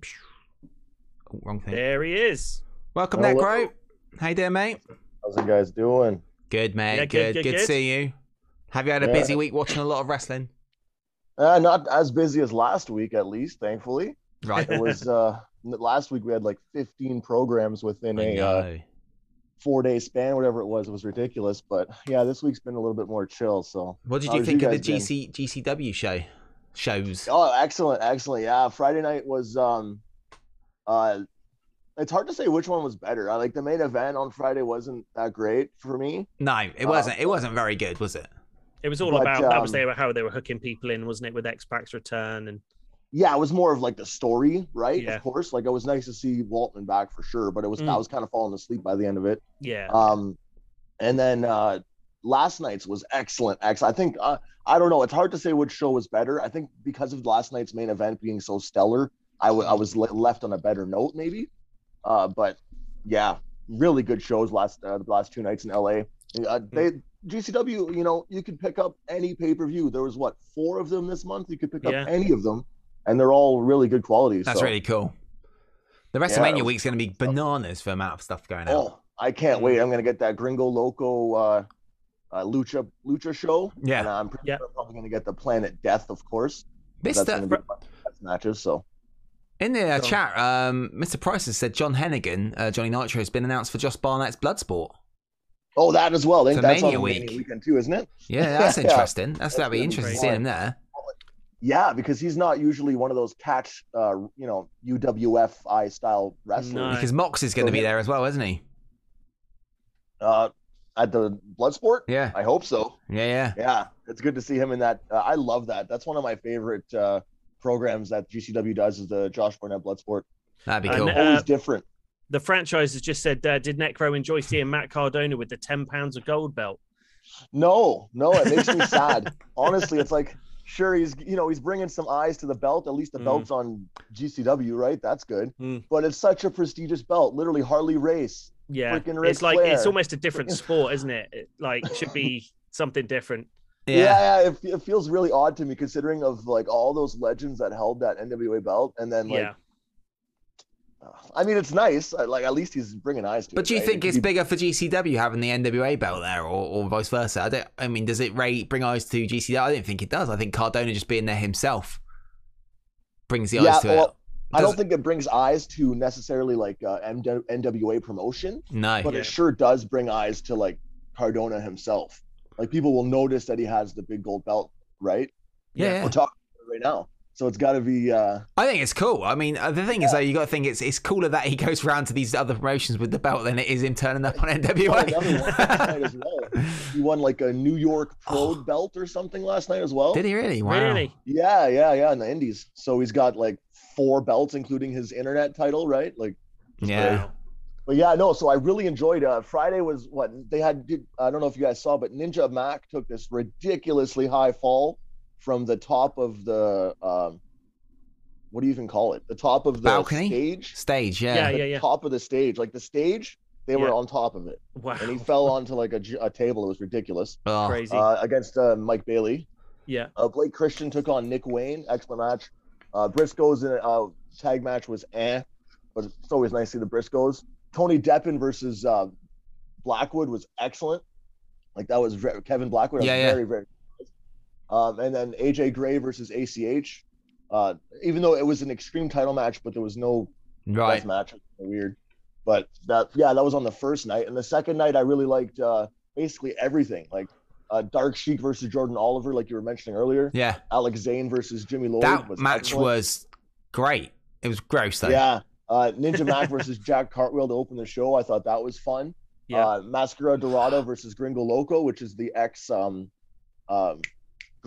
oh, wrong thing.
There he is.
Welcome,
Hello.
Necro. How you doing, mate?
How's you guys doing?
Good, mate.
Yeah,
good,
good,
good,
good,
to
good.
see you. Have you had a
Yeah.
busy week watching a lot of wrestling?
Uh, not as busy as last week, at least, thankfully.
Right.
It was [LAUGHS] uh, last week we had like 15 programs within
I
a uh, four day span, whatever it was. It was ridiculous. But yeah, this week's been a little bit more chill. So,
What did you
has
think of the
guys been?
GC GCW show shows?
oh, excellent, excellent. Yeah, Friday night was um, uh, it's hard to say which one was better. I like the main event on Friday wasn't that great for me.
No, it
Uh,
wasn't. It wasn't very good, was it?
It was all
But,
about that was
um,
they were how they were hooking people in, wasn't it? With X Pac's return and
Yeah, it was more of like the story, right?
Yeah.
Of course, like it was nice to see Waltman back for sure, but it was I
Mm.
was kind of falling asleep by the end of it.
yeah,
Um, and then uh, last night's was excellent. Excellent. I think uh, I don't know. It's hard to say which show was better. I think because of last night's main event being so stellar, I was le- left on a better note, maybe. Uh, but yeah, really good shows last uh, the last two nights in LA. Uh, they GCW, you know, you could pick up any pay per view. There was what four of them this month. You could pick
Yeah.
up any of them, and they're all really good quality.
That's
so,
really cool. The
Yeah,
WrestleMania
it was-
week's going to be bananas for the amount of stuff going on.
Oh, I can't wait. I'm gonna get that Gringo Loco uh, uh, Lucha Lucha show.
Yeah.
and I'm pretty
Yeah.
sure I'm probably gonna get the Planet Death, of course.
This
That's gonna be best matches. So
In the uh, chat, um, Mr. Price has said John Hennigan, uh, Johnny Nitro, has been announced for Josh Barnett's Bloodsport.
Oh, that as well. I think
For
that's
Mania
on
week.
Mania weekend too, isn't it?
Yeah, [LAUGHS] that's
Yeah.
interesting. That's that'd be
gonna be
interesting
great.
seeing him there.
Yeah, because he's not usually one of those catch, uh, you know, UWFI style wrestlers.
No.
Because Mox is going to
So
be
he-
there as well, isn't he?
Uh, at the Bloodsport,
Yeah,
I hope so.
yeah, yeah.
Yeah, it's good to see him in that. Uh, I love that. That's one of my favorite uh, programs that GCW does is the Josh Barnett Bloodsport.
That'd be
And,
cool.
uh,
Always different.
The franchise has just said, uh, did Necro enjoy seeing Matt Cardona with the 10 pounds of gold belt?
No, no, it makes me sad. [LAUGHS] Honestly, it's like sure he's you know he's bringing some eyes to the belt. At least the
Mm.
belt's on GCW, right? That's good.
Mm.
But it's such a prestigious belt. Literally Harley Race.
Yeah.
Freaking Ric
It's like, it's almost a different sport, isn't it? it like, should be [LAUGHS] something different.
Yeah,
Yeah,
yeah, it, it feels really odd to me considering of like all those legends that held that NWA belt, and then like,
yeah.
I mean, it's nice. Like at least he's bringing eyes to
But
it.
do you
right?
think
It
it's bigger for GCW having the NWA belt there, or, or vice versa? I don't. I mean, does it rate, bring eyes to GCW? I don't think it does. I think Cardona just being there himself brings the
Yeah,
eyes to
well,
it.
I don't
Does-
think it brings eyes to necessarily like uh, MW NWA promotion,
No.
but
Yeah.
it sure does bring eyes to like Cardona himself. Like people will notice that he has the big gold belt, right?
yeah, yeah.
We're talking about it right now, so it's got to be. uh
I think it's cool. I mean, uh, the thing is, though, you got to think it's it's cooler that he [LAUGHS] goes around to these other promotions with the belt than it is him turning up on
won another one last night as
NWA.
well. [LAUGHS] He won like a New York Pro
Oh.
belt or something last night as well.
Did he really? Wow.
Really?
Yeah, yeah, yeah, in the Indies. So he's got like four belts, including his internet title, right? Like,
Yeah.
Wow.
but yeah, no. So I really enjoyed. Uh, Friday was what they had. Did, I don't know if you guys saw, but Ninja Mack took this ridiculously high fall from the top of the um, what do you even call it? The top of the
Balcony?
stage.
Stage.
Yeah,
Yeah.
yeah,
The
yeah.
Top of the stage, like the stage, they were on top of it,
Wow.
and he fell onto like a, j- a table. It was ridiculous.
Oh,
Crazy.
Uh, against uh, Mike Bailey.
yeah.
Uh, Blake Christian took on Nick Wayne. Excellent match. Uh, Briscoes in a uh, tag match was eh, but it's always nice to see the Briscoes. Tony Deppen versus uh, Blackwood was excellent. Like that was very, Kevin Blackwood.
Yeah,
was
yeah.
very very. Good. Um, and then AJ Gray versus ACH. Uh, even though it was an extreme title match, but there was no
right.
match. It Weird. But that yeah, that was on the first night. And the second night, I really liked uh, basically everything. Like uh, Dark Sheik versus Jordan Oliver, like you were mentioning earlier.
Yeah.
Alex Zayne versus Jimmy Lloyd.
That
was
match
excellent.
was great. It was gross though.
yeah. Uh, Ninja Mack [LAUGHS] versus Jack Cartwheel to open the show. I thought that was fun.
Yeah.
Uh, Mascara Dorada versus Gringo Loco, which is the ex um, um,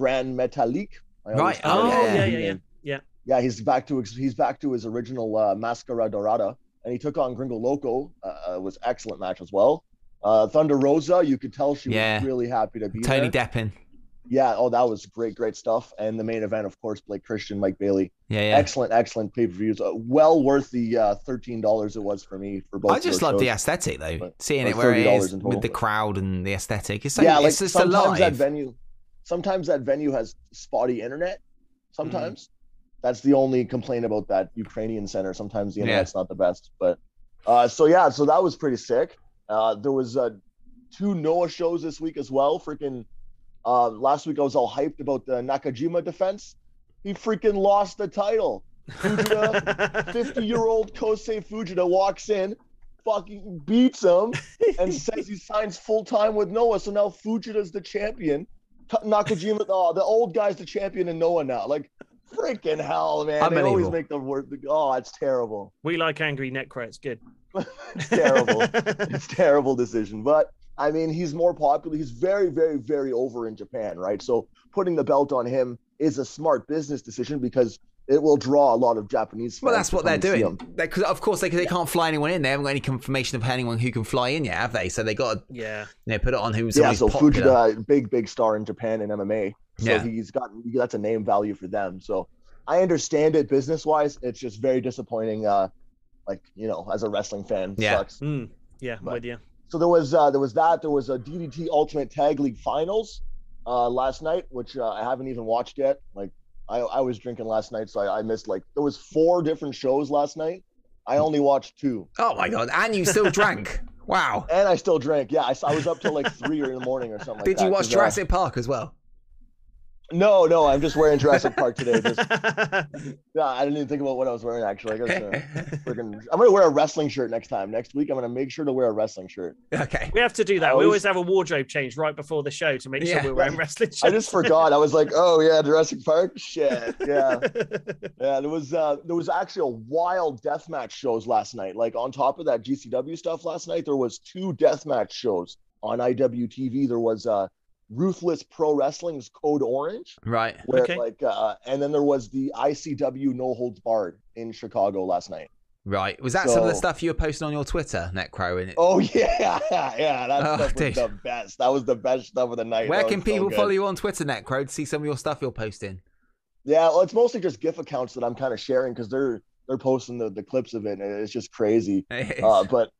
Grand Metalik.
Right. Oh,
yeah,
yeah.
yeah, yeah, yeah.
He's back to his, he's back to his original uh, Mascara Dorada, and he took on Gringo Loco. Uh, it was excellent match as well. Uh, Thunder Rosa, you could tell she
Yeah.
was really happy to be
Tony
there.
Deppen.
Yeah, oh, that was great, great stuff. And the main event, of course, Blake Christian, Mike Bailey.
Yeah, yeah.
Excellent, excellent pay per views. Uh, well worth the uh, thirteen dollars it was for me for both.
I just love the aesthetic though,
But-
seeing it where it
$30
is with the crowd and the aesthetic. It's so
yeah, like
it's just
sometimes that venue, sometimes that venue has spotty internet.
Mm-hmm.
Sometimes that's the only complaint about that Ukrainian center. Sometimes the
Yeah.
internet's not the best, but uh, so yeah, so that was pretty sick. Uh, there was uh, two Noah shows this week as well. Freaking uh, last week I was all hyped about the Nakajima defense. He freaking lost the title. Fujita [LAUGHS] 50 year old Kosei Fujita walks in, fucking beats him, and says he signs full time with Noah. So now Fujita's the champion. Ta- Nakajima, oh, the old guy's the champion in Noah now. Like, freaking hell, man. They always make the word. Oh, it's terrible.
we like angry Necro. It's good. [LAUGHS]
It's terrible. [LAUGHS] it's terrible decision. But I mean, he's more popular. He's very, very, very over in Japan, right? So putting the belt on him is a smart business decision because it will draw a lot of Japanese.
Well, that's what they're
come and see
doing.
him.
Because of course they, they can't fly anyone in. They haven't got any confirmation of anyone who can fly in yet, have they? So they got to
Yeah.
you know, put it on who's
Yeah, so
popular.
Fujita, big, big star in Japan in MMA. So
Yeah.
he's got that's a name value for them. So I understand it business wise. It's just very disappointing. Uh, like you know, as a wrestling fan,
Yeah.
sucks.
Mm. Yeah, I'm
But-
with you.
So there was uh, there was that. There was a DDT Ultimate Tag League Finals uh, last night, which uh, I haven't even watched yet. Like I, I was drinking last night, so I, I missed like there was four different shows last night. I only watched two,
Oh my god! And you still drank. [LAUGHS] Wow.
and I still drank. Yeah, I, I was up till like three in the morning or something. like
Did you
that,
watch
uh,
Jurassic Park as well?
No, no, I'm just wearing Jurassic Park today. Just, [LAUGHS] yeah, I didn't even think about what I was wearing actually. I guess, uh, [LAUGHS] freaking, I'm gonna wear a wrestling shirt next time. Next week, I'm gonna make sure to wear a wrestling shirt.
Okay.
we have to do that.
I
we
always-
always have a wardrobe change right before the show to make
Yeah.
sure we're wearing wrestling shirts.
I just forgot. I was like, oh yeah, Jurassic Park. Shit, [LAUGHS] yeah, yeah. There was uh, there was actually a wild deathmatch shows last night. Like on top of that GCW stuff last night, there was two deathmatch shows on IWTV. There was uh, Ruthless Pro Wrestling's Code Orange,
Right.
where
Okay.
like, uh, and then there was the ICW No Holds Barred in Chicago last night.
Right. Was that some of the stuff you were posting on your Twitter, Necro? And it,
Oh [LAUGHS] yeah, yeah, that
Oh,
stuff was the best. That was the best stuff of the night.
where
That
can
was so
people follow you on Twitter, Necro, to see some of your stuff you're posting?
Yeah, well, it's mostly just GIF accounts that I'm kind of sharing because they're they're posting the, the clips of it, and it's just crazy. [LAUGHS] Uh, but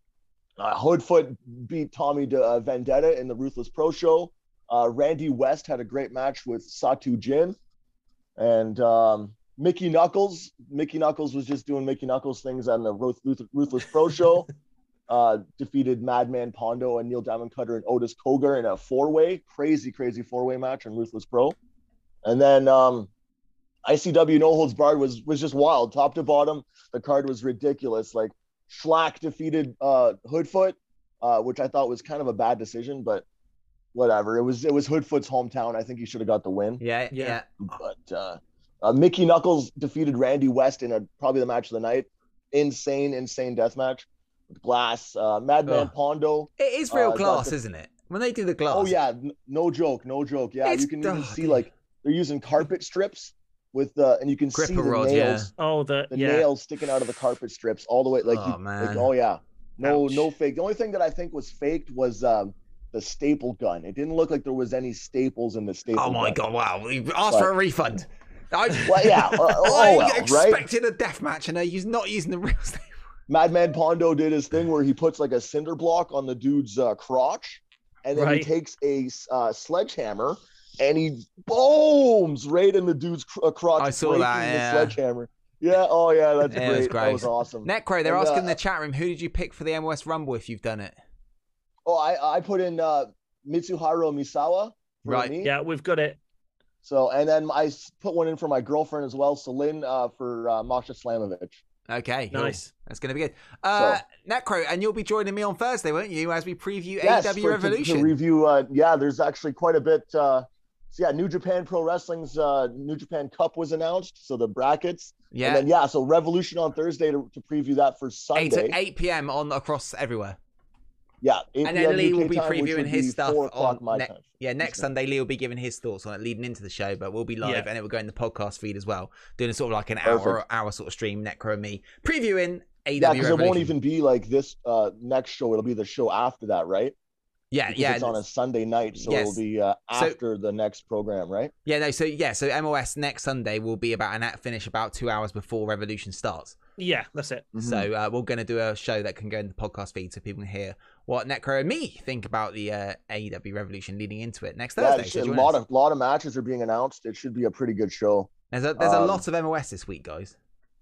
uh, Hoodfoot beat Tommy De, uh, Vendetta in the Ruthless Pro Show. Uh, Randy West had a great match with Satu Jin, and um, Mickie Knuckles. Mickie Knuckles was just doing Mickie Knuckles things on the Ruth, Ruth, Ruthless Pro Show. [LAUGHS] uh, defeated Madman Pondo and Neil Diamond Cutter and Otis Cogar in a four-way, crazy, crazy four-way match on Ruthless Pro. And then um, ICW No Holds Barred was was just wild, top to bottom. The card was ridiculous. Like Shlak defeated uh, Hoodfoot, uh, which I thought was kind of a bad decision, but whatever. It was it was Hoodfoot's hometown. I think he should have got the win.
Yeah,
Yeah.
yeah.
But uh, uh, Mickie Knuckles defeated Randy West in a probably the match of the night. Insane, insane death match Glass, uh, Madman
Ugh.
Pondo.
It is real
Uh,
glass,
that's
isn't it? When they do the glass.
Oh yeah, n- no joke, no joke. Yeah,
It's
you can even see like they're using carpet strips with uh, and you can see the
rods,
nails,
oh, the,
the
yeah.
nails sticking out of the carpet strips all the way. Like,
Oh,
you, like
man.
oh yeah, no,
Ouch.
no fake. The only thing that I think was faked was um, the staple gun. It didn't look like there was any staples in the staple.
Oh my
gun.
god! Wow. You asked for a refund. I, [LAUGHS]
Well, yeah. uh, [LAUGHS] oh
I
well, right?
expected a death match, and they're not using the real [LAUGHS] stuff.
Madman Pondo did his thing where he puts like a cinder block on the dude's uh, crotch, and then he takes a uh, sledgehammer and he booms right in the dude's cr- uh, crotch.
I saw
breaking
that,
the
yeah.
sledgehammer. Yeah. Oh yeah, that's
Yeah, it was
great. That was awesome.
Necro, they're
And,
asking
uh,
in the chat room, who did you pick for the MOS Rumble if you've done it?
Oh, I I put in uh, Mitsuharu Misawa. For
Right.
Me.
Yeah, we've got it.
So and then I put one in for my girlfriend as well, Celine, uh, for uh, Masha Slamovich.
Okay, cool.
Nice.
That's going to be good. Uh, Necro, and you'll be joining me on Thursday, won't you, as we preview
Yes,
AEW
for- to-
Revolution?
To, review, uh, yeah, there's actually quite a bit. Uh, so yeah, New Japan Pro Wrestling's uh, New Japan Cup was announced, so the brackets.
yeah,
And then yeah, so Revolution on Thursday to, to preview that for Sunday.
8,
Sunday.
8 p.m. on across everywhere.
Yeah,
And then Lee
UK
will be
time,
previewing his
be
stuff on ne- Yeah, next
Eastern.
Sunday Lee will be giving his thoughts on it leading into the show, but we'll be live
Yeah.
and it will go in the podcast feed as well, doing a sort of like an hour
Perfect.
hour sort of stream, Necro and me, previewing AEW
Yeah, because it won't even be like this uh, next show. It'll be the show after that, right?
yeah,
Because
yeah.
it's on a Sunday night, so
Yes.
it'll be uh,
So-
after the next program, right?
Yeah, no, so yeah, so MOS next Sunday will be about an at finish about two hours before Revolution starts.
Yeah, that's it.
Mm-hmm.
So uh, we're going to do a show that can go in the podcast feed so people can hear what Necro and me think about the uh, AEW Revolution leading into it next
Yeah,
Thursday.
it's-
so
a lot
us.
of lot of matches are being announced. It should be a pretty good show.
There's a there's a
um,
lot of MOS this week, guys.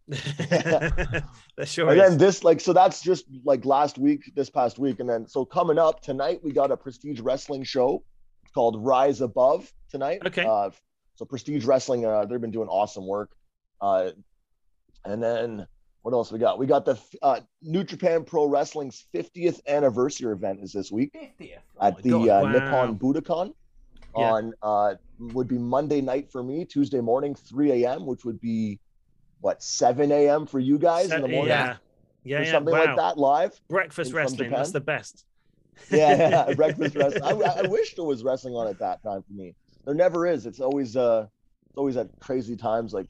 there sure
Again,
is.
this like so that's just like last week this past week and then so coming up tonight we got a prestige wrestling show called rise above tonight
Okay.
uh so prestige wrestling uh they've been doing awesome work uh and then what else we got we got the uh new japan pro wrestling's 50th anniversary event is this week 50th at the uh,
Wow.
nippon budokan
Yeah.
on uh would be monday night for me tuesday morning 3 a.m which would be what 7 a.m for you guys in the morning
Yeah, yeah, yeah.
something
wow.
like that live.
Breakfast
from
wrestling. That's the best. [LAUGHS]
Yeah, yeah, [LAUGHS] breakfast wrestling. I, I wish there was wrestling on at that time for me. There never is. It's always uh, it's always at crazy times. Like,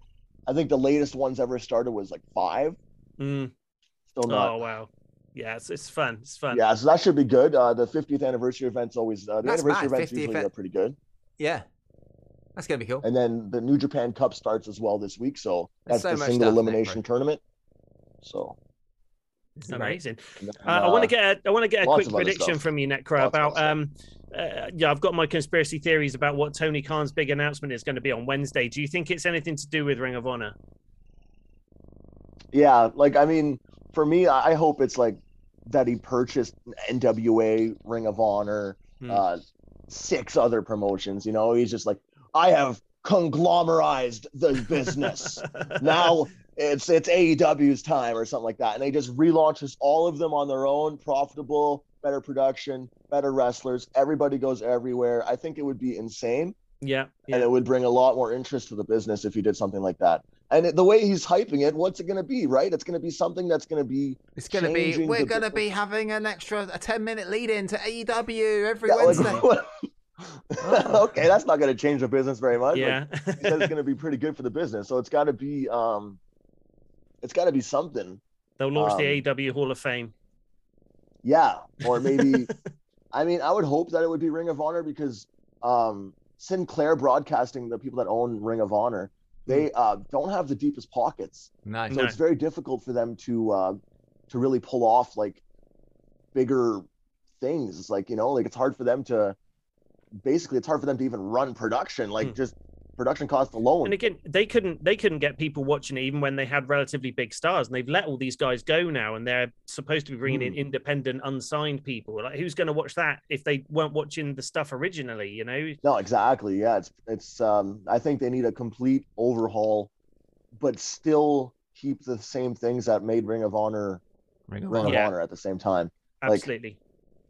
I think the latest ones ever started was like five.
Mm.
Still not.
Oh wow. Yeah, it's, it's fun. It's fun.
Yeah, so that should be good. Uh, the 50th anniversary event's always uh, the
That's
anniversary
mad,
events
50th
usually are pretty good.
Yeah, that's gonna be cool.
And then the New Japan Cup starts as well this week, so that's
so
the single elimination
Necro.
tournament. So
This is great.
Amazing.
then,
Uh, I want
uh,
to get a, I want to get a quick prediction
stuff.
from you, Necro,
Lots
about um, uh, yeah, I've got my conspiracy theories about what Tony Khan's big announcement is going to be on Wednesday. Do you think it's anything to do with Ring of Honor?
Yeah, like I mean, for me, I hope it's like that he purchased NWA, Ring of Honor,
Hmm.
uh, six other promotions. You know, he's just like, I have conglomerized the business. [LAUGHS] now it's it's AEW's time or something like that. And they just relaunches all of them on their own, profitable, better production, better wrestlers. Everybody goes everywhere. I think it would be insane
Yeah.
and it would bring a lot more interest to the business if you did something like that. And it, the way he's hyping it, what's it going to be, right? It's going to be something that's going to be
It's gonna be. We're gonna be having an extra a ten minute lead in to AEW every
Yeah, like-
Wednesday. [LAUGHS] [LAUGHS]
okay, that's not going to change the business very much. Like,
Yeah. [LAUGHS]
he said it's going to be pretty good for the business. So it's got to be um it's got to be something.
They'll launch
um,
the AEW Hall of Fame.
Yeah, or maybe I mean, I would hope that it would be Ring of Honor because um Sinclair Broadcasting, the people that own Ring of Honor, they uh don't have the deepest pockets.
nice.
So
No.
it's very difficult for them to uh to really pull off like bigger things. It's like, you know, like it's hard for them to basically it's hard for them to even run production, like
Hmm.
just production cost alone.
And again, they couldn't they couldn't get people watching it even when they had relatively big stars, and they've let all these guys go now, and they're supposed to be bringing in independent, unsigned people. Like, who's going to watch that if they weren't watching the stuff originally? You know?
No, exactly. Yeah, it's it's. Um, I think they need a complete overhaul, but still keep the same things that made Ring of Honor
Ring of
Ring
Honor.
of
Yeah.
Honor at the same time.
Absolutely.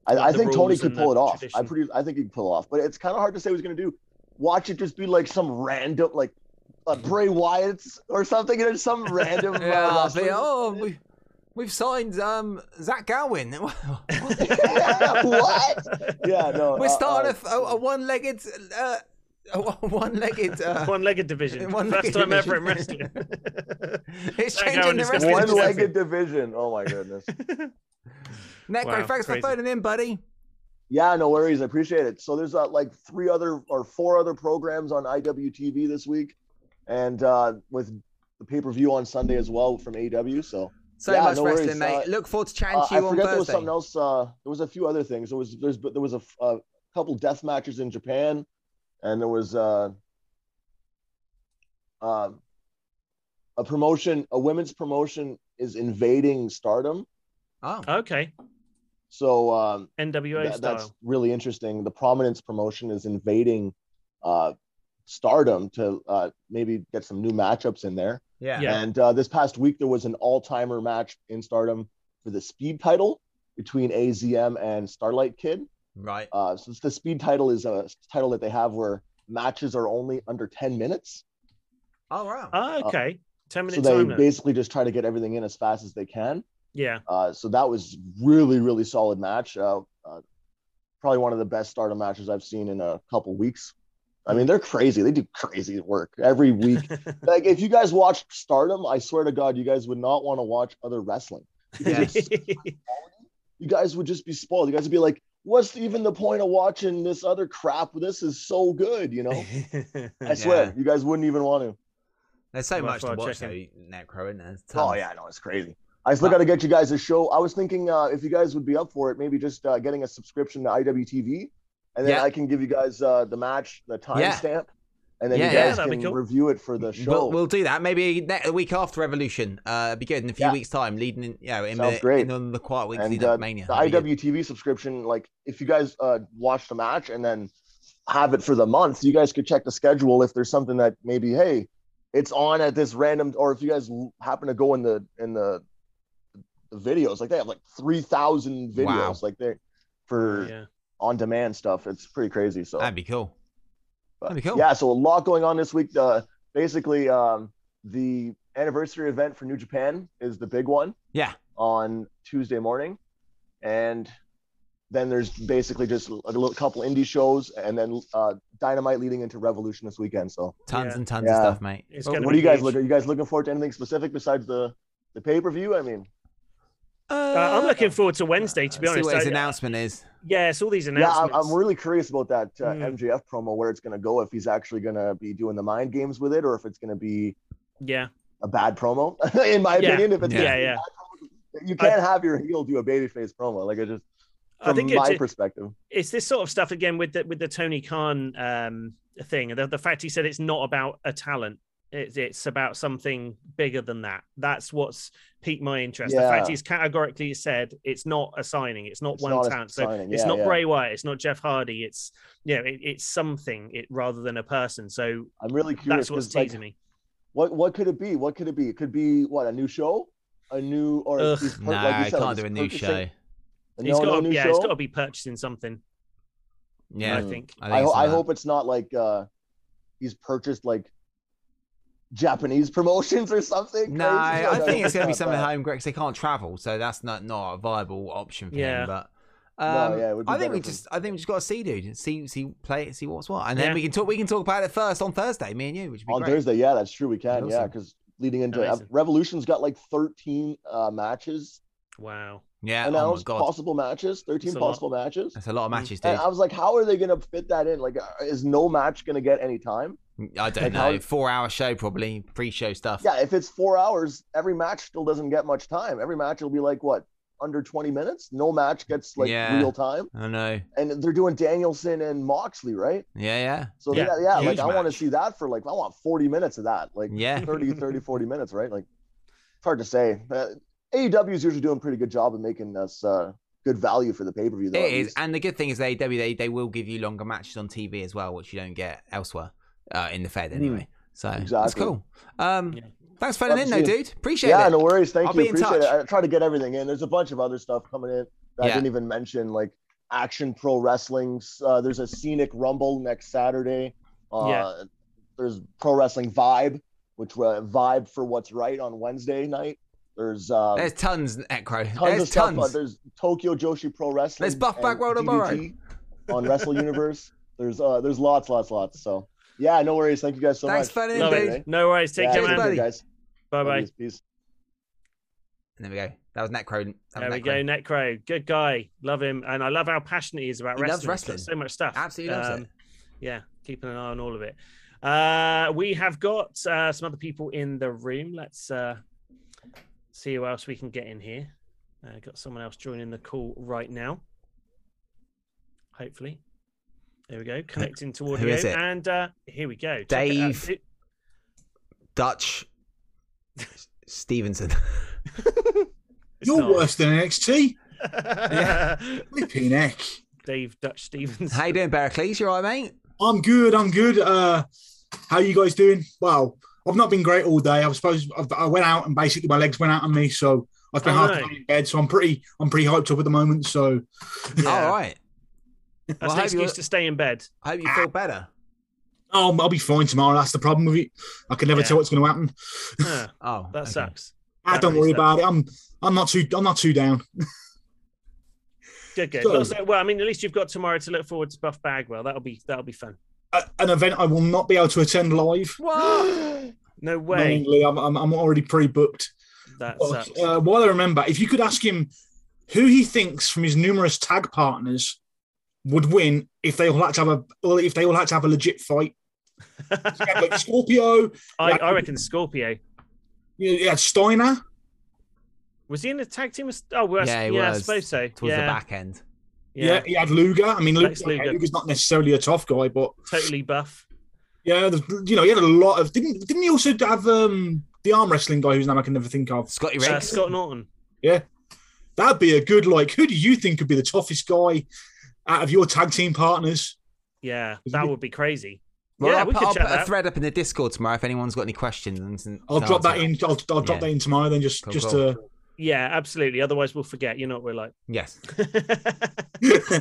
I,
Like
I
the
think Tony could pull it off. I pretty. I think he could pull it off, but it's kind of hard to say what he's gonna do. Watch it just be like some random, like uh, Bray Wyatt's or something, and it's some [LAUGHS] random. uh,
Yeah, I'll oh, we, we've signed um Zach Gowen. [LAUGHS]
what? Yeah, no.
We're
uh,
starting
uh,
a, a, a one-legged, uh, a one-legged. Uh, [LAUGHS]
One-legged division.
One-legged
First time ever in
division.
wrestling.
it's changing the wrestling.
one-legged division. Oh my goodness.
Necro,
Wow,
thanks
crazy.
for phoning in, buddy.
Yeah, no worries. I appreciate it. So there's uh, like three other or four other programs on IWTV this week, and uh, with the pay per view on Sunday as well from AEW. So
So
Yeah,
much
no
wrestling,
worries.
mate.
Uh,
Look forward to chatting
uh,
to
I
you on
forget there was something else. Uh, there was a few other things. There was there's there was a couple death matches in Japan, and there was uh, uh, a promotion. A women's promotion is invading Stardom.
Oh,
okay.
So um,
NWA
That-
style.
that's really interesting. The prominence promotion is invading uh, Stardom to uh, maybe get some new matchups in there.
yeah.
Yeah.
And uh, this past week there was an all-timer match in Stardom for the Speed title between AZM and Starlight Kid.
Right.
Uh, so the Speed title is a title that they have where matches are only under 10 minutes.
Oh, wow.
Ah, okay. Ten
minutes.
So
they
time
basically just try to get everything in as fast as they can.
Yeah.
Uh, so that was really, really solid match. Uh, uh, probably one of the best Stardom matches I've seen in a couple weeks. I mean, they're crazy. They do crazy work every week. [LAUGHS] like, if you guys watched Stardom, I swear to God, you guys would not want to watch other wrestling.
Yes.
you guys would just be spoiled. You guys would be like, "What's even the point of watching this other crap? This is so good." You know, [LAUGHS] I swear,
Yeah.
you guys wouldn't even want to.
There's so
Worth
much to watch, though,
checking.
Necro, isn't there? There's
Oh
tons.
yeah, no, it's crazy. I still got to get you guys a show. I was thinking uh, if you guys would be up for it, maybe just uh, getting a subscription to IWTV, and then
Yeah.
I can give you guys uh, the match, the
Yeah.
timestamp, and then
Yeah,
you guys
that'd
can
cool.
review it for the show.
We'll, we'll do that. Maybe ne- a week after Revolution. Uh, be good in a few
Yeah.
weeks' time, leading in, you know, in
Sounds
the,
great.
in the quiet weeks
and
leading
uh,
up to Mania.
the
That'd good.
IWTV subscription, like if you guys uh, watch the match and then have it for the month, you guys could check the schedule if there's something that maybe hey, it's on at this random, or if you guys happen to go in the in the the videos, like they have like three thousand videos,
Wow.
like they for
yeah.
on demand stuff. It's pretty crazy. So
That'd be cool. that'd be cool.
Yeah, so a lot going on this week. Uh, basically, um, the anniversary event for New Japan is the big one
Yeah.
on Tuesday morning, and then there's basically just a little couple indie shows, and then uh, Dynamite leading into Revolution this weekend. So,
Tons
Yeah.
and tons
Yeah.
of stuff, mate.
It's
Well,
what are you guys
huge.
looking? Are you guys looking forward to anything specific besides the the pay per view? I mean,
Uh, I'm looking forward to Wednesday, to be
see
honest.
what his
I-
announcement is.
yeah, it's all these announcements.
yeah, I'm,
announcements.
I'm really curious about that uh,
Mm.
MJF promo, where it's going to go. If he's actually going to be doing the mind games with it, or if it's going to be
yeah,
a bad promo. [LAUGHS] In my
Yeah.
opinion, if it's
Yeah.
yeah, yeah.
you can't have your heel do a babyface promo. Like I just
I
from
think
my
it's,
perspective.
it's this sort of stuff again with the with the Tony Khan um, thing. The, the fact he said it's not about a talent. It's it's about something bigger than that. That's what's piqued my interest. The fact he's categorically said it's not a signing, it's not
It's
one
not
talent. So
signing,
it's
yeah,
not
yeah.
Bray Wyatt, it's not Jeff Hardy. It's you know, it, it's something it rather than a person. So
I'm really curious
that's what's
because like,
teasing me.
what what could it be? What could it be? It could be what a new show, a new or
Ugh.
he's per-
Nah,
like you
I
said,
can't do a new
purchasing-
show.
No,
He's
no
got
new
yeah,
show.
it's got to be purchasing something.
Yeah,
I think.
I,
I,
think
ho- I hope it's not like uh he's purchased like Japanese promotions or something.
No,
crazy.
I [LAUGHS] think it's going to be [LAUGHS] something
that.
home because they can't travel, so that's not not a viable option for
Yeah.
him. But
No,
um,
yeah, be
I think we
for-
just I think we just got to see, dude, see see play see what's what, and then we can talk we can talk about it first on Thursday, me and you, which would be
on
great.
Thursday. Yeah, that's true. We can.
Awesome.
Yeah, because leading into uh,
Amazing.
Revolution's got like 13 uh, matches
Wow.
Yeah, oh my
announced,
god,
possible matches, 13
That's lot.
possible matches.
that's a lot of matches, dude.
And I was like, how are they going to fit that in? Like, uh, is no match going to get any time?
I don't
like
know,
how-
four hour show probably pre-show stuff.
Yeah, if it's four hours, every match still doesn't get much time. Every match will be like what under 20 minutes. No match gets like
Yeah.
real time,
I know.
and they're doing Danielson and Moxley, right?
Yeah, yeah,
So
Yeah,
yeah, yeah,
huge
like I want to see that for like I want 40 minutes of that, like
yeah.
30, 30, [LAUGHS] 40 minutes, right? Like it's hard to say. Uh, AEW is usually doing a pretty good job of making us uh, good value for the pay per view.
It is, and the good thing is they they they will give you longer matches on TV as well, which you don't get elsewhere uh, in the Fed anyway. So that's.
Exactly.
cool. Um,
Yeah.
thanks for phoning
Love
in, though, dude. Appreciate
yeah,
it.
Yeah, no worries. Thank
I'll
you.
be in
Appreciate
touch.
it. I try to get everything in. There's a bunch of other stuff coming in that I didn't even mention, like Action Pro Wrestling's. Uh, there's a Scenic Rumble next Saturday. Uh,
Yeah.
There's Pro Wrestling Vibe, which uh, Vibe for What's Right on Wednesday night. There's um,
There's tons, Necro.
tons
There's
of stuff.
tons.
Uh, there's Tokyo Joshi Pro Wrestling.
There's Buff
and
Bagwell tomorrow.
On Wrestle [LAUGHS] Universe. There's uh, there's lots, lots, lots. So yeah, no worries. Thank you guys so much.
Thanks
much.
for phoning in,
Love it. No worries. Take
Yeah,
care,
Cheers,
man.
guys.
Bye bye.
Peace, Peace.
And there we go. That was Necro. That
There
was
we go,
Necro.
Necro. Good guy. Love him. And I love how passionate he is about
He loves
wrestling. He's
wrestling.
So much stuff.
Absolutely loves
Um,
it.
Yeah, keeping an eye on all of it. Uh, we have got uh, some other people in the room. Let's uh, see who else we can get in here. Uh, got someone else joining the call right now. Hopefully. There we go. Connecting to audio.
is it?
And uh, here we go. Check it.
Dave. Dutch [LAUGHS] Stevenson.
It's
You're
not.
worse than NXT. [LAUGHS]
Yeah.
Flipping heck.
Dave Dutch Stevens.
How you doing, Barracles? You all right, mate?
I'm good. I'm good. Uh, how you guys doing? Well, I've not been great all day. I was supposed I've, I went out and basically my legs went out on me, so I've been
Oh,
half
no.
the in bed. So I'm pretty I'm pretty hyped up at the moment. So
Yeah.
All right. [LAUGHS]
That's
Well,
an
hope
excuse
you-
to stay in bed.
I hope you feel better.
um, I'll be fine tomorrow. That's the problem with it. I can never
Yeah.
tell what's going to happen.
Huh, [LAUGHS]
Oh,
that
okay.
sucks.
Ah,
That
don't
really
worry about it. I'm I'm not too I'm not too down. [LAUGHS]
Good, good.
So-
Well, so- well, I mean, at least you've got tomorrow to look forward to Buff Bagwell. That'll be that'll be fun.
A- An event I will not be able to attend live.
What? [GASPS]
No way.
Knowingly, I'm, I'm I'm already pre-booked.
That
But,
sucks.
uh, while I remember, if you could ask him who he thinks from his numerous tag partners would win if they all had to have a well, if they all had to have a legit fight. You had, like Scorpio,
I,
like-
I reckon Scorpio.
you you Steiner.
Was he in the tag team? Oh, well,
Yeah, he
yeah, I suppose so.
Towards
yeah,
the back end.
Yeah,
yeah,
he had Luger. I mean, Luger,
Lex Luger.
Luger's not necessarily a tough guy, but
totally buff.
yeah, you know, he had a lot of. Didn't didn't he also have um the arm wrestling guy whose name I can never think of?
Scotty
Uh, Scott Norton.
Yeah, that'd be a good like. Who do you think could be the toughest guy out of your tag team partners?
Yeah, that would be crazy.
Well,
yeah,
I'll,
we
put,
could
I'll
chat
put a thread up in the Discord tomorrow if anyone's got any questions. And, and
I'll drop that
answer.
in. I'll, I'll drop
Yeah.
that in tomorrow. Then just
Cool,
just
cool.
to
Yeah, absolutely. Otherwise, we'll forget. You know what we're like.
Yes. [LAUGHS] [LAUGHS]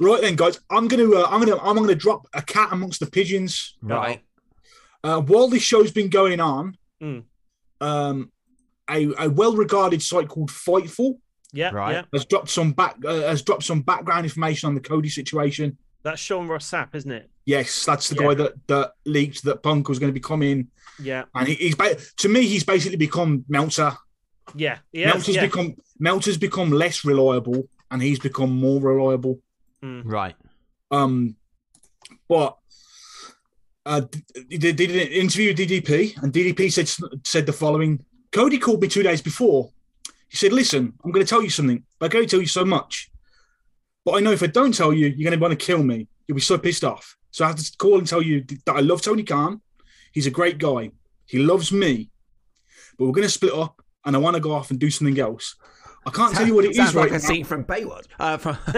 right then, guys. I'm gonna uh, I'm gonna I'm gonna drop a cat amongst the pigeons.
Right.
Uh, while this show's been going on,
Mm.
um, a, a well-regarded site called Fightful
yeah,
Right.
yeah.
has dropped some back uh, has dropped some background information on the Cody situation.
That's Sean Ross Sapp, isn't it?
Yes, that's the
Yeah.
guy that that leaked that Punk was going to be coming,
Yeah,
and he, he's ba- to me he's basically become Meltzer.
yeah, yeah.
Meltzer's
yeah.
become Meltzer's become less reliable, and he's become more reliable.
Right.
Um, but uh, they they did an interview with DDP, and DDP said said the following: Cody called me two days before. He said, "Listen, I'm going to tell you something. I can only tell you so much, but I know if I don't tell you, you're going to want to kill me. You'll be so pissed off. So I have to call and tell you that I love Tony Khan. He's a great guy. He loves me, but we're going to split up, and I want to go off and do something else. I can't tell you what it is
Sounds like
right
a
now.
scene from Baywatch. Uh, from [LAUGHS]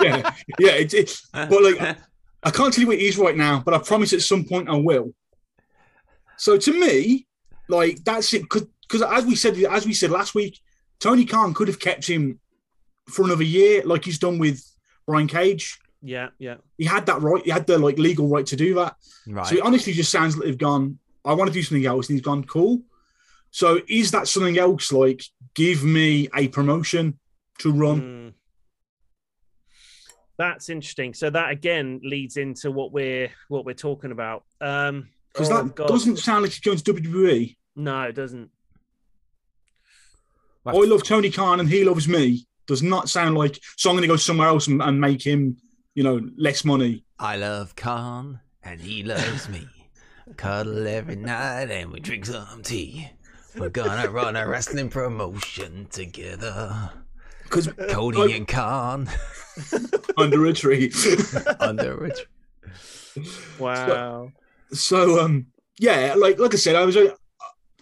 yeah, yeah. It's, it's but like I can't tell you what it is right now, but I promise at some point I will. So to me, like that's it. Because as we said, as we said last week, Tony Khan could have kept him for another year, like he's done with Brian Cage.
Yeah, yeah.
He had that right. He had the like legal right to do that.
right.
So it honestly just sounds like they've gone. I want to do something else, and he's gone cool. So is that something else? Like, give me a promotion to run.
Mm. That's interesting. So that again leads into what we're what we're talking about. Um
Because
oh,
that
God.
doesn't sound like he's going to WWE.
No, it doesn't.
I love Tony Khan and he loves me. Does not sound like so. I'm going to go somewhere else and, and make him, you know, less money.
I love Khan and he loves me. Cuddle every night and we drink some tea. We're gonna run a wrestling promotion together.
Because
Cody and Khan [LAUGHS]
under a tree. [LAUGHS]
under a tree.
Wow.
so um, yeah, like like I said, I was uh,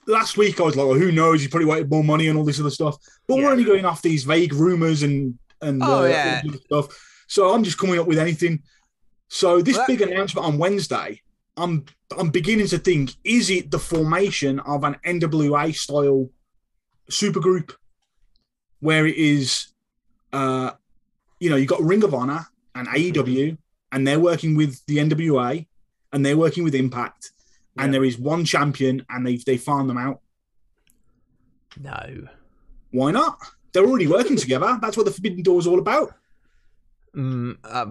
last week. I was like, well, who knows? He probably wanted more money and all this other stuff. But
Yeah.
we're only going off these vague rumors and and
Oh,
uh,
yeah.
stuff. So I'm just coming up with anything. So this
Well,
big announcement on Wednesday, I'm I'm beginning to think: is it the formation of an NWA style supergroup, where it is, uh, you know, you got Ring of Honor and AEW, and they're working with the NWA, and they're working with Impact, and
Yeah.
there is one champion, and they they farm them out.
No.
Why not? They're already working together. That's what the Forbidden Door is all about.
Mm, uh,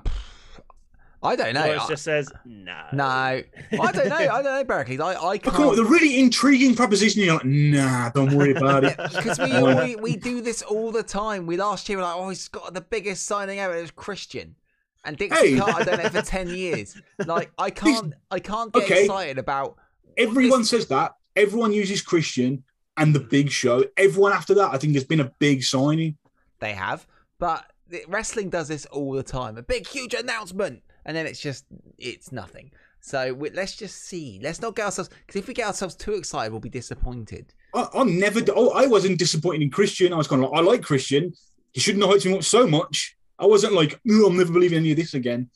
I don't know.
Lawrence
I-
just says no.
no, I don't know. I don't know, Berkeley. I, I
I come up with
can't
a really intriguing proposition. You're like, nah, don't worry about it. [LAUGHS]
because we, we we do this all the time. We last year were like, oh, he's got the biggest signing ever. It was Christian. And Dixie
Hey.
Carter done it for [LAUGHS] ten years. Like I can't, I can't get
Okay.
excited about.
Everyone
This-
says that. Everyone uses Christian and the Big Show. Everyone after that, I think, has been a big signing.
They have, but wrestling does this all the time. A big, huge announcement, and then it's just it's nothing. So we, let's just see. Let's not get ourselves because if we get ourselves too excited, we'll be disappointed.
I, I'm never. Oh, I wasn't disappointed in Christian. I was kind of like, I like Christian. He shouldn't have hurt me so much. I wasn't like, "Ooh, I'm never believing any of this again.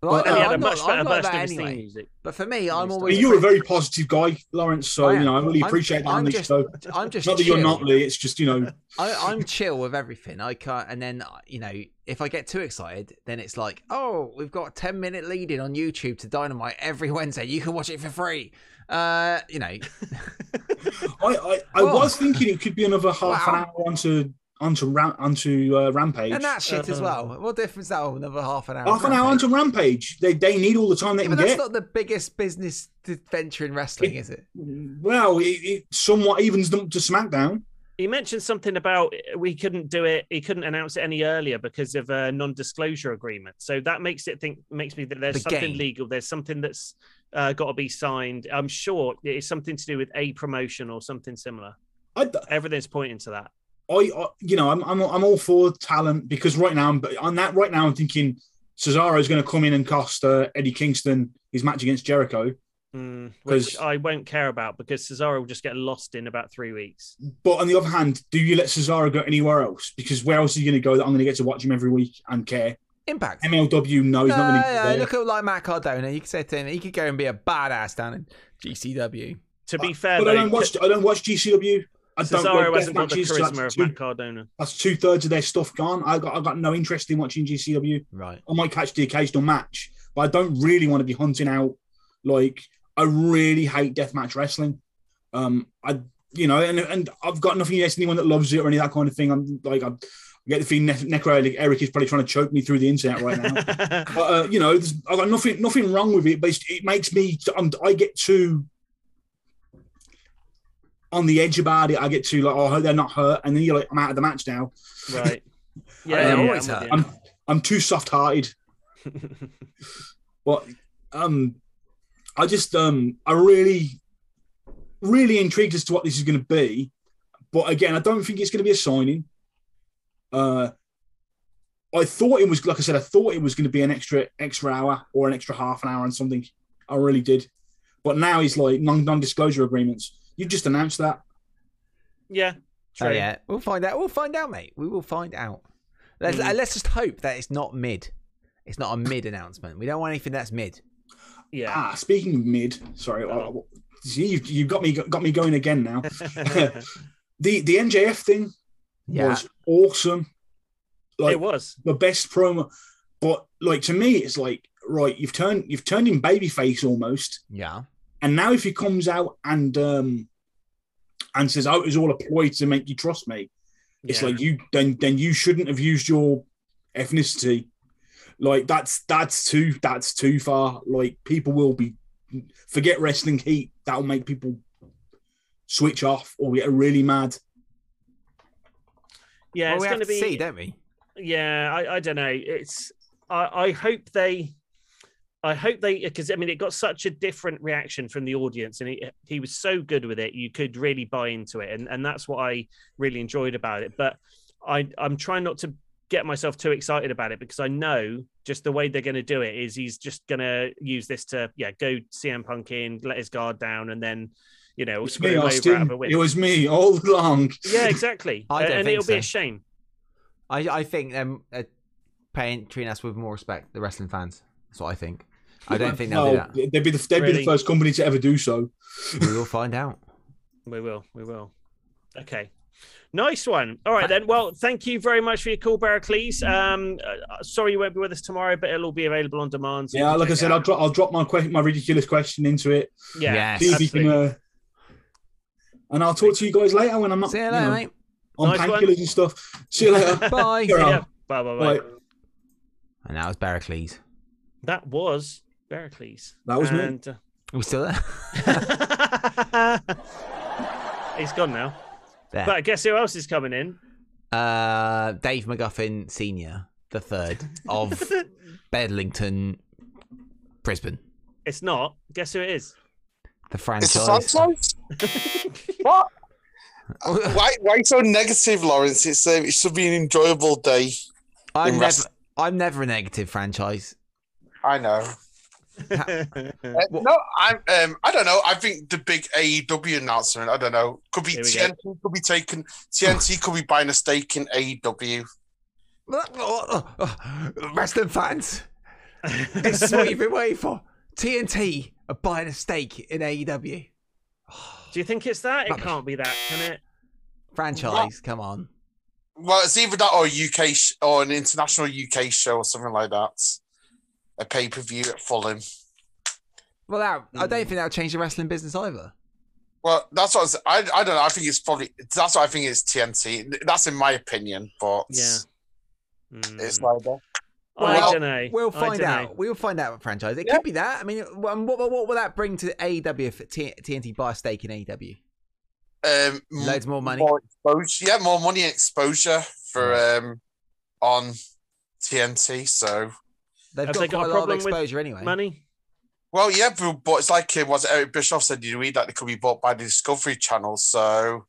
But
Well,
I
And he
know,
had a
I'm
much
not,
better
I'm not
burst
that
of
anyway.
music.
But for me, I'm
I
I
always.
you're a very positive guy, Lawrence. So
I
you know, I
am.
really
I'm-
appreciate that
I'm just-
show.
I'm just
Not that you're not, Lee. It's just you know,
I, I'm chill with everything. I can't, and then you know, if I get too excited, then it's like, oh, we've got a ten minute lead in on YouTube to Dynamite every Wednesday. You can watch it for free. Uh, you know, [LAUGHS]
I I, I
Oh.
was thinking it could be another half
Wow.
an hour onto onto ram, onto uh, Rampage.
and that shit as
Uh,
well. What difference that will another half an hour?
half an hour
Rampage?
onto Rampage. They they need all the time they
Yeah,
can
but that's
get.
not the biggest business venture in wrestling, is it?
Well, it, it somewhat evens them to SmackDown.
He mentioned something about we couldn't do it. He couldn't announce it any earlier because of a non-disclosure agreement. So that makes it think makes me that there's
The
something
game.
legal. There's something that's uh, got to be signed. I'm sure it's something to do with a promotion or something similar.
I,
Everything's pointing to that.
I, I you know, I'm, I'm I'm all for talent because right now, I'm on that right now, I'm thinking Cesaro is going to come in and cost uh, Eddie Kingston his match against Jericho.
Mm,
'Cause-
which I won't care about because Cesaro will just get lost in about three weeks.
But on the other hand, do you let Cesaro go anywhere else? Because where else are you going to go that I'm going to get to watch him every week and care?
Impact.
MLW, no, he's not
No,
going to.
no,
be there.
look at like Matt Cardona. You could say to him, he could go and be a badass down in GCW.
To be fair,
But I don't watch. I don't watch GCW. I don't
Cesaro
watch
hasn't got the
matches, so
charisma
that's
of
two,
Matt Cardona.
that's two thirds of their stuff gone. I got I got no interest in watching GCW.
Right.
I might catch the occasional match, but I don't really want to be hunting out. Like I really hate deathmatch wrestling. Um, I you know, and and I've got nothing against anyone that loves it or any of that kind of thing. I'm like I get the feeling Ne- Necro Eric is probably trying to choke me through the internet right now. [LAUGHS] but uh, you know, I've got nothing nothing wrong with it, but it's, it makes me I'm, I get too on the edge about it. I get too like, oh, I hope they're not hurt, and then you're like, I'm out of the match now.
right. [LAUGHS] Yeah,
they're
yeah,
always
I'm
hurt.
I'm I'm too soft hearted. But um, I just um, I really, really intrigued as to what this is going to be. But again, I don't think it's going to be a signing. Uh, I thought it was like I said, I thought it was going to be an extra extra hour or an extra half an hour and something. I really did. But now he's like non non disclosure agreements. You just announced that.
Yeah. True.
Oh yeah, we'll find out. We'll find out, mate. We will find out. Let's
Mm.
let's just hope that it's not mid. It's not a mid announcement. We don't want anything that's mid.
Yeah.
Ah, speaking of mid, sorry,
Oh.
uh, see, you've, you've got me got me going again now. [LAUGHS] the the MJF thing
Yeah.
was awesome. Like
it was.
the best promo, but like to me, it's like right, you've turned you've turned him babyface almost,
Yeah.
And now if he comes out and um and says, "Oh, it was all a ploy to make you trust me," it's
Yeah.
like you then then you shouldn't have used your ethnicity. Like that's that's too that's too far. Like people will be forget wrestling heat. That'll make people switch off or get really mad.
Yeah,
well,
it's
we have
going to
to
be.
see, don't we?
yeah, I, I don't know. It's I, I hope they I hope they because I mean it got such a different reaction from the audience and he he was so good with it you could really buy into it and and that's what I really enjoyed about it but I I'm trying not to get myself too excited about it because I know just the way they're going to do it is he's just going to use this to yeah go CM Punk in let his guard down and then you know
It's me,
over out
Austin.
of a win
It was me all [LAUGHS] along.
yeah exactly [LAUGHS]
I don't
and
think
it'll be a shame
I I think them uh, paying treating us with more respect, the wrestling fans. That's what I think. I don't think they'll
No,
do that.
They'd be the they'd be the first company to ever do so.
We will find out. [LAUGHS]
We will. We will. Okay. Nice one. All right then. Well, thank you very much for your call, Barracles. Um, uh, sorry you won't be with us tomorrow, but it'll all be available on demand. so
Yeah, like I said, I'll
out.
drop I'll drop my que- my ridiculous question into it.
Yeah.
Yes.
See if you can.
absolutely.
Uh, and I'll talk to you guys later when I'm not
See you
you know,
mate.
on
Nice one.
painkillers and stuff. See you later. [LAUGHS]
Bye.
You're
See
on.
ya. Bye bye bye.
Right.
And that was Barracles.
That was Barracles.
That was me.
and,
Are we still there?
uh, [LAUGHS] He's gone now.
there.
But guess who else is coming in?
Uh, Dave McGuffin Senior, the third of [LAUGHS] Bedlington, Brisbane,
It's not. Guess who it is?
the
It's a
franchise.
franchise. what? Why? Why so negative, Lawrence? It's um, it should be an enjoyable day.
I'm
in
never,
wrestling.
I'm never a negative franchise.
I know. [LAUGHS] Uh, no, I'm. Um, I don't know. I think the big AEW announcement. I don't know. Could be
Here we go.
TNT. Could be taken. TNT [LAUGHS] could be buying a stake in AEW. [LAUGHS]
Wrestling fans, this is what you've been waiting for. TNT are buying a stake in AEW.
Do you think it's that? It
Rubbish.
can't be that, can it?
Franchise, come on.
Well, it's either that or UK sh- or an international UK show or something like that. A pay per view at Fulham.
Well, that, I
Mm.
don't think that'll change the wrestling business either.
Well, that's what I, was, I. I don't know. I think it's probably that's what I think it's TNT. That's in my opinion, but
Yeah.
it's
Mm.
like that.
I don't know.
We'll find
dunno.
out. We'll find out what franchise. It
Yeah.
could be that. I mean, what, what, what will that bring to AEW if TNT buy a stake in AEW?
Um,
Loads more money.
more exposure. Yeah, more money and exposure for um on TNT. So
They've
Have
got
they got a
a lot of
problem with
exposure anyway.
Money?
well, yeah, but, but it's like it was it Eric Bischoff said. Did you read that they could be bought by the Discovery Channel? So.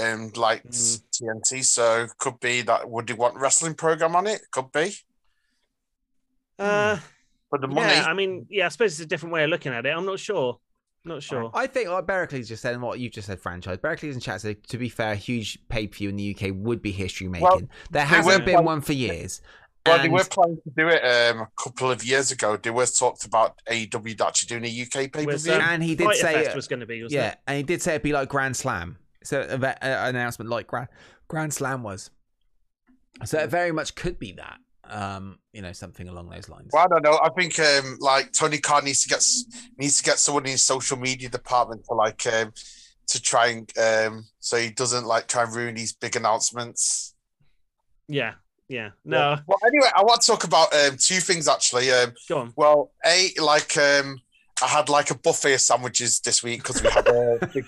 Um, like
Mm.
TNT, so could be that. Would you want wrestling program on it? Could be
Uh,
for the money.
yeah, I mean, yeah, I suppose it's a different way of looking at it. I'm not sure. Not sure.
I think like Berkeley's just said and what you've just said, franchise. Berkeley's in chat said, to be fair, a huge pay per view in the UK would be history making.
Well,
there hasn't
were
been
plan-
one for years.
Well, they were planning to do it um, a couple of years ago. They were talked about AEW actually doing a UK pay per view.
um,
and he did
Fighter
say it-
was going to be, wasn't
yeah,
it?
and he did say it'd be like Grand Slam. So uh, an announcement like Grand Grand Slam was. So it very much could be that. Um, you know, something along those lines.
Well, I don't know. I think um, like Tony Khan needs to get needs to get someone in his social media department to like um, to try and um, so he doesn't like try and ruin these big announcements.
Yeah, yeah. No,
Well, anyway, I want to talk about um, two things actually. Um,
go on.
well, a like um, I had like a buffet of sandwiches this week because we had a [LAUGHS] big.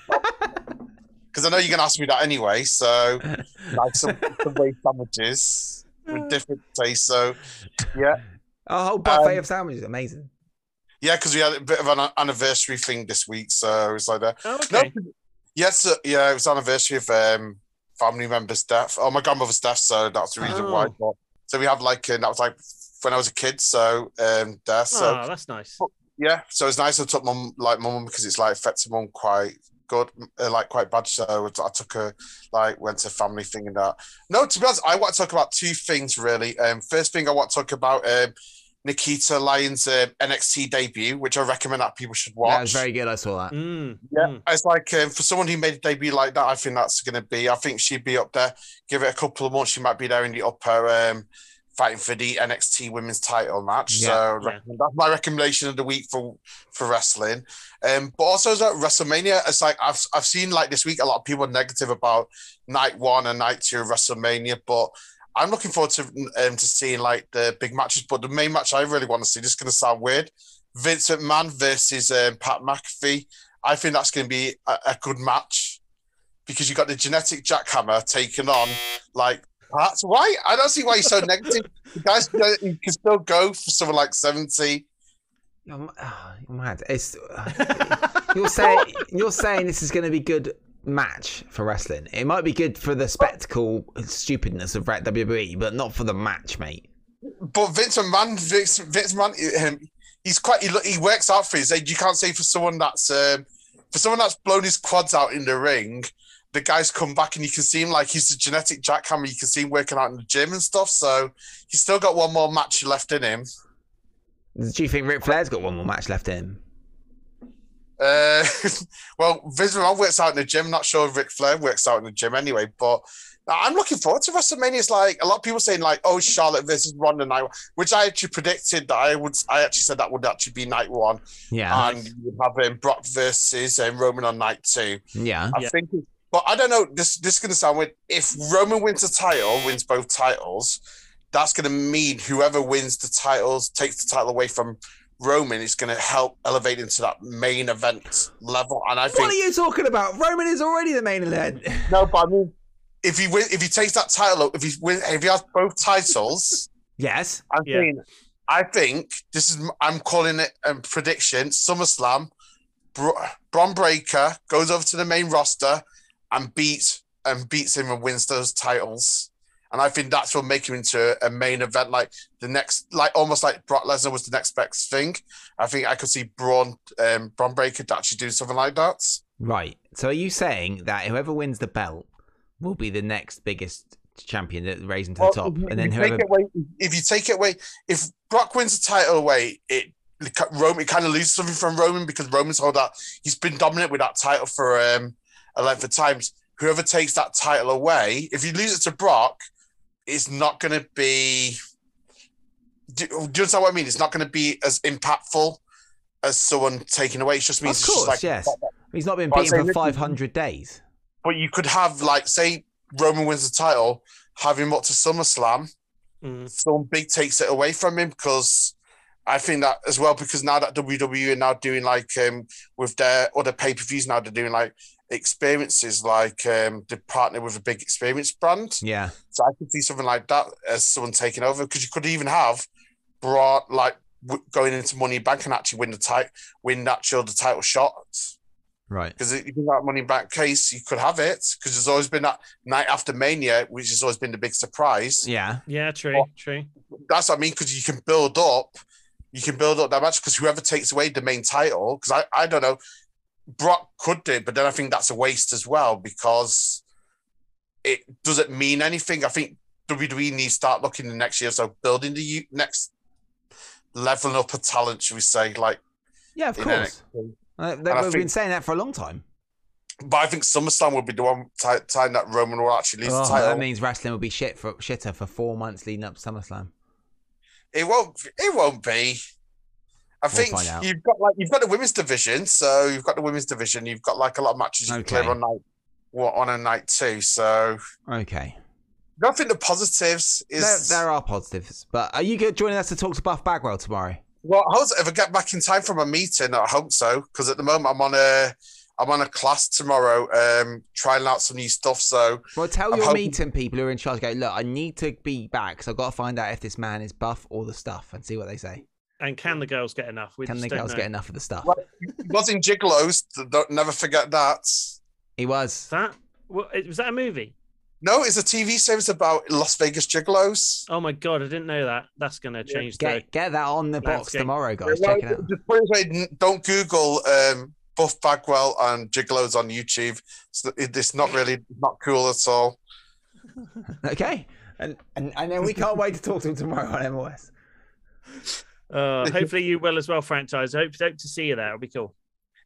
Because I know you're gonna ask me that anyway, so [LAUGHS] like some some way sandwiches with different tastes. So yeah,
a whole buffet
um,
of sandwiches, amazing.
yeah, because we had a bit of an anniversary thing this week, so it was like that.
Oh,
No,
okay.
yes, uh, yeah, it was anniversary of um, family member's death. Oh, my grandmother's death, so that's the reason why.
Oh.
But, so we had like uh, that was like when I was a kid, so um, death. So
oh, that's nice.
yeah, so it's nice I took mum like mum because it's like affected mum quite good, uh, like quite bad. So I took her like went to family thing and that. No, to be honest, I want to talk about two things really. Um, first thing I want to talk about um Nikita Lyons' uh, NXT debut, which I recommend that people should watch.
Yeah, it was very good. I saw that.
Mm,
Yeah,
mm.
it's like um, for someone who made a debut like that, I think that's going to be. I think she'd be up there. Give it a couple of months, she might be there in the upper, um, fighting for the NXT Women's Title match.
Yeah.
so
Yeah.
that's my recommendation of the week for for wrestling. Um, but also as at WrestleMania, it's like I've I've seen like this week a lot of people negative about night one and night two of WrestleMania, but. I'm looking forward to um, to seeing like the big matches, but the main match I really want to see. This is going to sound weird. Vince McMahon versus um, Pat McAfee. I think that's going to be a, a good match because you got the genetic jackhammer taking on like Pat. Why? I don't see why you're so [LAUGHS] negative. The guys you can still go for someone like 70.
You're, m- mad. It's you're saying you're saying this is going to be good match for wrestling. It might be good for the spectacle stupidness of WWE, but not for the match, mate.
But Vince McMahon, Vince, Vince McMahon, um, he's quite he, he works out for his age. You can't say for someone that's um, for someone that's blown his quads out in the ring. The guy's come back and you can see him like he's a genetic jackhammer. You can see him working out in the gym and stuff. So he's still got one more match left in him.
Do you think Ric Flair's got one more match left in him?
Uh, [LAUGHS] well, Vince McMahon works out in the gym. Not sure if Ric Flair works out in the gym anyway, but I'm looking forward to WrestleMania. It's like a lot of people saying like, "Oh, Charlotte versus Ronda night," one," which I actually predicted that I would. I actually said that would actually be night one,
Yeah,
and you would have um, Brock versus um, Roman on night two.
yeah.
I
Yeah.
think, but I don't know. This this is going to sound weird. If Roman wins the title, wins both titles, that's going to mean whoever wins the titles takes the title away from Roman. Is going to help elevate into that main event level. And I think.
What are you talking about? Roman is already the main event.
no, but I mean, if he win, if he takes that title, if he win, if he has both titles, [LAUGHS]
yes.
I'm
Yeah.
saying, I think this is. I'm calling it a prediction. SummerSlam. Br- Bron Breakker goes over to the main roster and beats and beats him and wins those titles. And I think that's what make him into a main event, like the next, like almost like Brock Lesnar was the next best thing. I think I could see Bron, um, Bron Breakker actually do something like that.
Right. So are you saying that whoever wins the belt will be the next biggest champion that raising to the
Well,
top,
if you-
and then whoever?
take it away, if you take it away, if Brock wins the title away, it Roman it kind of loses something from Roman because Roman's hold that he's been dominant with that title for um, a length of times. Whoever takes that title away, if you lose it to Brock, it's not going to be. Do, do you understand what I mean? It's not going to be as impactful as someone taking away. It just means
Of
it's just
course,
like
yes. He's not been beaten for 500 days.
But you could have like say Roman wins the title, have him up to SummerSlam,
Mm.
someone big takes it away from him because I think that as well because now that WWE are now doing like um with their other pay per views now they're doing like experiences like um they partner with a big experience brand.
Yeah.
So I could see something like that as someone taking over because you could even have brought like w- going into Money in Bank and actually win the title, win actual the title shot.
Right.
Because if you think that Money in Bank case, you could have it because there's always been that night after Mania, which has always been the big surprise
Yeah.
Yeah, true, true.
that's what I mean because you can build up, you can build up that match because whoever takes away the main title, because I, I don't know, Brock could do, it, but then I think that's a waste as well because it doesn't mean anything. I think WWE needs to start looking the next year, so building the u- next leveling up a talent, should we say? Like,
Yeah, of course. Uh,
I
we've been saying that for a long time.
but I think SummerSlam would be the one ti- time that Roman will actually lose
Oh,
the title.
that means wrestling will be shit for shitter for four months leading up to SummerSlam.
It won't. It won't be. I think
find out.
you've got like you've got the women's division, so you've got the women's division. You've got like a lot of matches you
Okay.
can clear on night what on a night two. So
Okay.
I think the positives is
there are positives, but are you good joining us to talk to Buff Bagwell tomorrow?
well. I hope if I get back in time for a meeting, I hope so because at the moment I'm on a I'm on a class tomorrow, um, trying out some new stuff. So
Well, tell
I'm
your
hoping-
meeting people who are in charge. Go look. I need to be back because I've got to find out if this man is buff or the stuff, and see what they say.
And can the girls get enough? We
Can the girls
know.
get enough of the stuff?
Well- he was in Gigolos. Don't never forget that.
He was.
That what, was that a movie?
No, it's a TV series about Las Vegas Gigolos.
Oh my god, I didn't know that. That's gonna change the.
Get get that on the box
Landscape.
tomorrow, guys.
Well,
Check it out.
just put it this way, n- don't Google um, Buff Bagwell and Gigolos on YouTube. It's, it's not really not cool at all. [LAUGHS]
Okay. And, and and then we can't wait to talk to him tomorrow on MOS. [LAUGHS]
Uh, [LAUGHS] hopefully you will as well, franchise. I hope, hope to see you there. It'll be cool.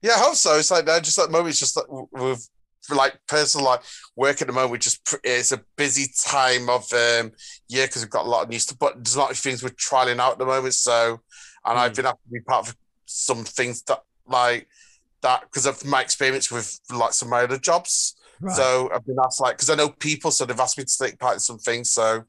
Yeah, I hope so. It's like that. Just at the moment, it's just like with like personal like work at the moment. We just it's a busy time of um year because we've got a lot of new stuff, but there's a lot of things we're trialing out at the moment. So, and I've been asked to be part of some things that like that because of my experience with like some of my other jobs.
Right.
So I've been asked like because I know people, so they've asked me to take part in some things. So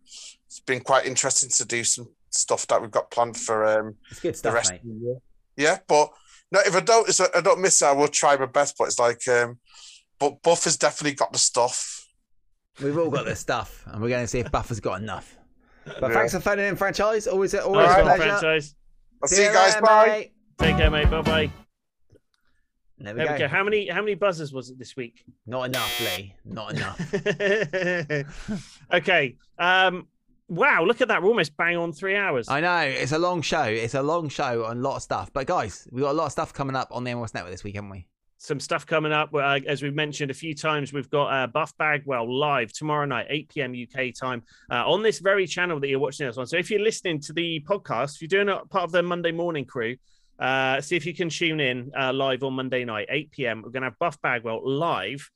it's been quite interesting to do some stuff that we've got planned for um
It's good
the rest
mate.
of the year. Yeah, but no, if I don't, if I don't miss it, I will try my best. But it's like, um, but Buff has definitely got the stuff.
We've all got this [LAUGHS] stuff, and we're going to see if Buffer's got enough. But
Yeah.
thanks for phoning in, franchise. Always, always
Nice
a pleasure.
franchise.
I'll see you guys.
later,
Bye.
mate.
Take care, mate. Bye bye.
There we
There
go.
we go. How many how many buzzers was it this week?
Not enough, Lee. Not enough. [LAUGHS] [LAUGHS]
okay. Um. Wow. Look at that. We're almost bang on three hours.
I know it's a long show. It's a long show on a lot of stuff. But guys, we got a lot of stuff coming up on the MOS Network this week, haven't we?
Some stuff coming up. Uh, as we've mentioned a few times, we've got uh, Buff Bagwell live tomorrow night, 8 p.m. UK time, uh, on this very channel that you're watching this on. So if you're listening to the podcast, if you're doing a part of the Monday morning crew, uh, see if you can tune in uh, live on Monday night, 8 p.m. We're going to have Buff Bagwell live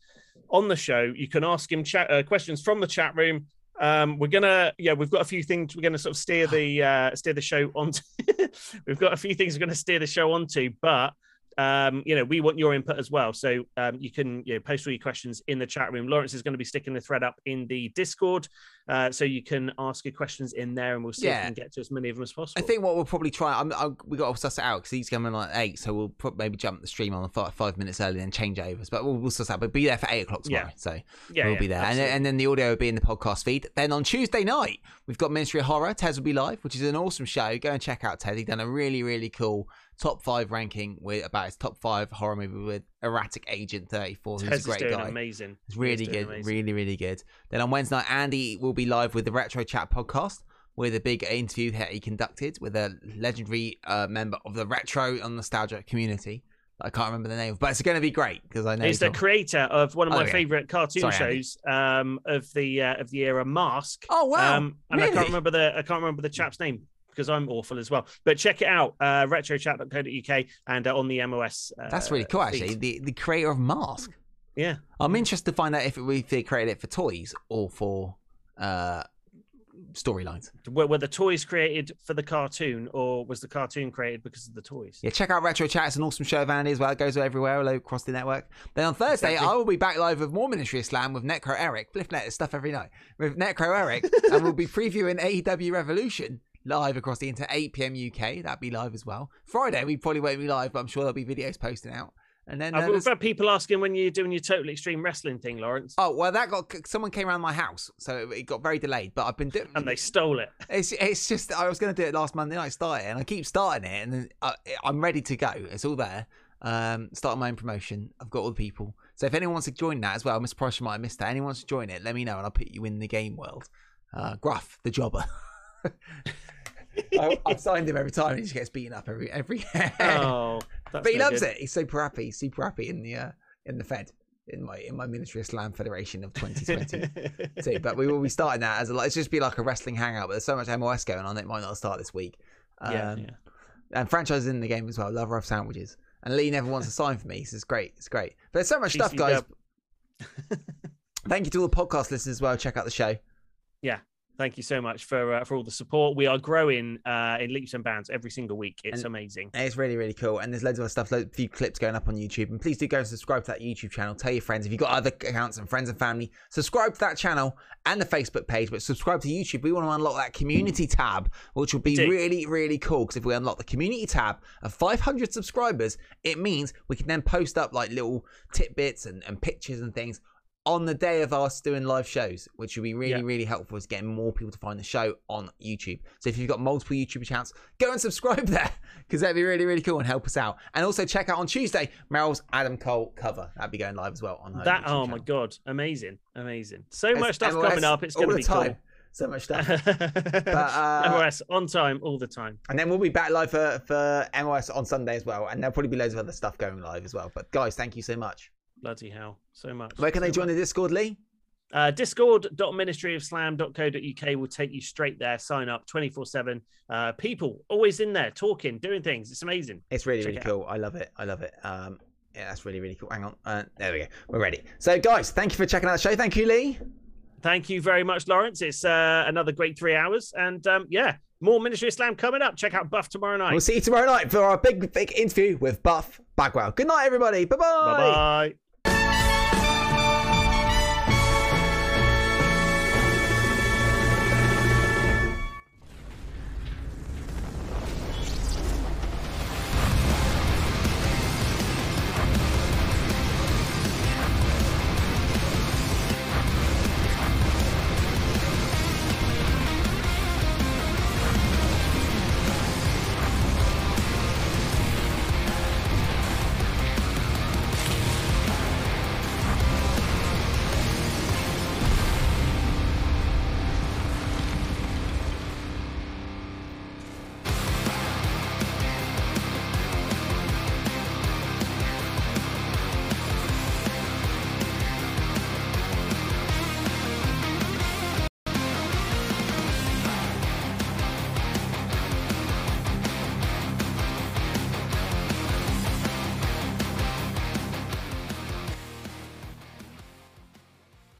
on the show. You can ask him chat, uh, questions from the chat room. Um, we're gonna, yeah, we've got a few things we're gonna sort of steer the uh, steer the show onto. [LAUGHS] we've got a few things we're gonna steer the show onto, but um, you know, we want your input as well. So um, you can you know, post all your questions in the chat room. Lawrence is going to be sticking the thread up in the Discord, uh, so you can ask your questions in there, and we'll see if we can get to as many of them as possible.
I think what we'll probably try. I'm, I, we got to suss it out because he's coming like eight, so we'll probably maybe jump the stream on five, five minutes early and change overs. But we'll, we'll suss out. But be there for eight o'clock tomorrow,
Yeah.
so
Yeah,
we'll
yeah,
be there. And, then- and then the audio will be in the podcast feed. Then on Tuesday night, we've got Ministry of Horror. Tez will be live, which is an awesome show. Go and check out Tez. He's done a really, really cool top five ranking with about his top five horror movie with Erratic Agent 34, who's
Tez
a great guy.
amazing.
It's really good,
amazing.
really, really good. Then on Wednesday night, Andy will be live with the Retro Chat podcast with a big interview that he conducted with a legendary uh, member of the Retro and Nostalgia community. I can't remember the name, but it's going to be great because I know
He's the
got-
creator of one of
Oh,
my
yeah.
favorite cartoon
Sorry,
shows um, of the uh, of the era, Mask.
Oh wow!
Um, and I can't remember the I can't remember the chap's name because I'm awful as well. But check it out, uh, retrochat.co.uk and uh, on the MOS. Uh,
That's really cool, actually.
feed.
The the creator of Mask.
Yeah.
I'm interested to find out if, it, if they created it for toys or for uh, storylines.
Were, were the toys created for the cartoon, or was the cartoon created because of the toys?
Yeah, check out Retro Chat. It's an awesome show of Andy as well. It goes everywhere, all across the network. Then on Thursday,
Exactly.
I will be back live with more Ministry of Slam with Necro Eric. Fliffnet is stuff every night with Necro Eric, [LAUGHS] and we'll be previewing AEW Revolution live across the internet, 8 p.m. UK. That'd be live as well. Friday, we probably won't be live, but I'm sure there'll be videos posting out. And then uh,
I've
there's-
had people asking when you're doing your Total Extreme Wrestling thing, Lawrence,
oh well, that got someone came around my house, so it- it got very delayed. But I've been doing.
and they stole it. [LAUGHS]
It's it's just I was going to do it last Monday night, start it, and I keep starting it, and then I, I'm ready to go. It's all there. Um, starting my own promotion. I've got all the people. So if anyone wants to join that as well, I'm surprised you might have missed that. Anyone wants to join it, let me know, and I'll put you in the game world. Uh, Gruff, the jobber. [LAUGHS] I, I've signed him every time. and He just gets beaten up every every. [LAUGHS]
Oh,
but he
no
loves
good.
it. He's super happy. He's super happy in the uh, in the Fed in my in my Ministry of Slam Federation of 2020 too. [LAUGHS] But we will be starting that as a it's just be like a wrestling hangout. But there's so much MOS going on, it might not start this week. Um,
Yeah, yeah.
And franchise in the game as well. Love rough sandwiches. And Lee never wants to sign for me, so it's great. It's great. But there's so much stuff, guys. [LAUGHS] Thank you to all the podcast listeners as well. Check out the show.
Yeah. Thank you so much for uh, for all the support. We are growing uh, in leaps and bounds every single week. It's
And-
amazing.
It's really, really cool. And there's loads of other stuff, loads, a few clips going up on YouTube. And please do go and subscribe to that YouTube channel. Tell your friends. If you've got other accounts and friends and family, subscribe to that channel and the Facebook page. But subscribe to YouTube. We want to unlock that community tab, which will be
do.
really, really cool. Because if we unlock the community tab of 500 subscribers, it means we can then post up like little tidbits and, and pictures and things on the day of us doing live shows, which would be really,
Yeah.
really helpful is getting more people to find the show on YouTube. So if you've got multiple YouTube accounts, go and subscribe there because that'd be really, really cool and help us out. And also check out on Tuesday Meryl's Adam Cole cover. That'd be going live as well on her
That
YouTube
oh my god, amazing, amazing. So
It's
much stuff coming up. It's going to be
time. [LAUGHS] So much stuff. [LAUGHS]
cool.
uh,
MOS on time all the time.
And then we'll be back live for, for MOS on Sunday as well. And there'll probably be loads of other stuff going live as well. But guys, thank you so much.
Bloody hell, so much.
Where can
so
they join
much.
the Discord, Lee?
Uh, Discord.ministryofslam.co.uk will take you straight there. Sign up 24 7. Uh, people always in there talking, doing things. It's amazing.
It's really,
Check
really
it out.
cool. I love it. I love it. Um, yeah, that's really, really cool. Hang on. Uh, there we go. We're ready. So, guys, thank you for checking out the show. Thank you, Lee.
Thank you very much, Lawrence. It's uh, another great three hours. And um, yeah, more Ministry of Slam coming up. Check out Buff tomorrow night.
We'll see you tomorrow night for our big, big interview with Buff Bagwell. Good night, everybody. Bye-bye.
Bye bye.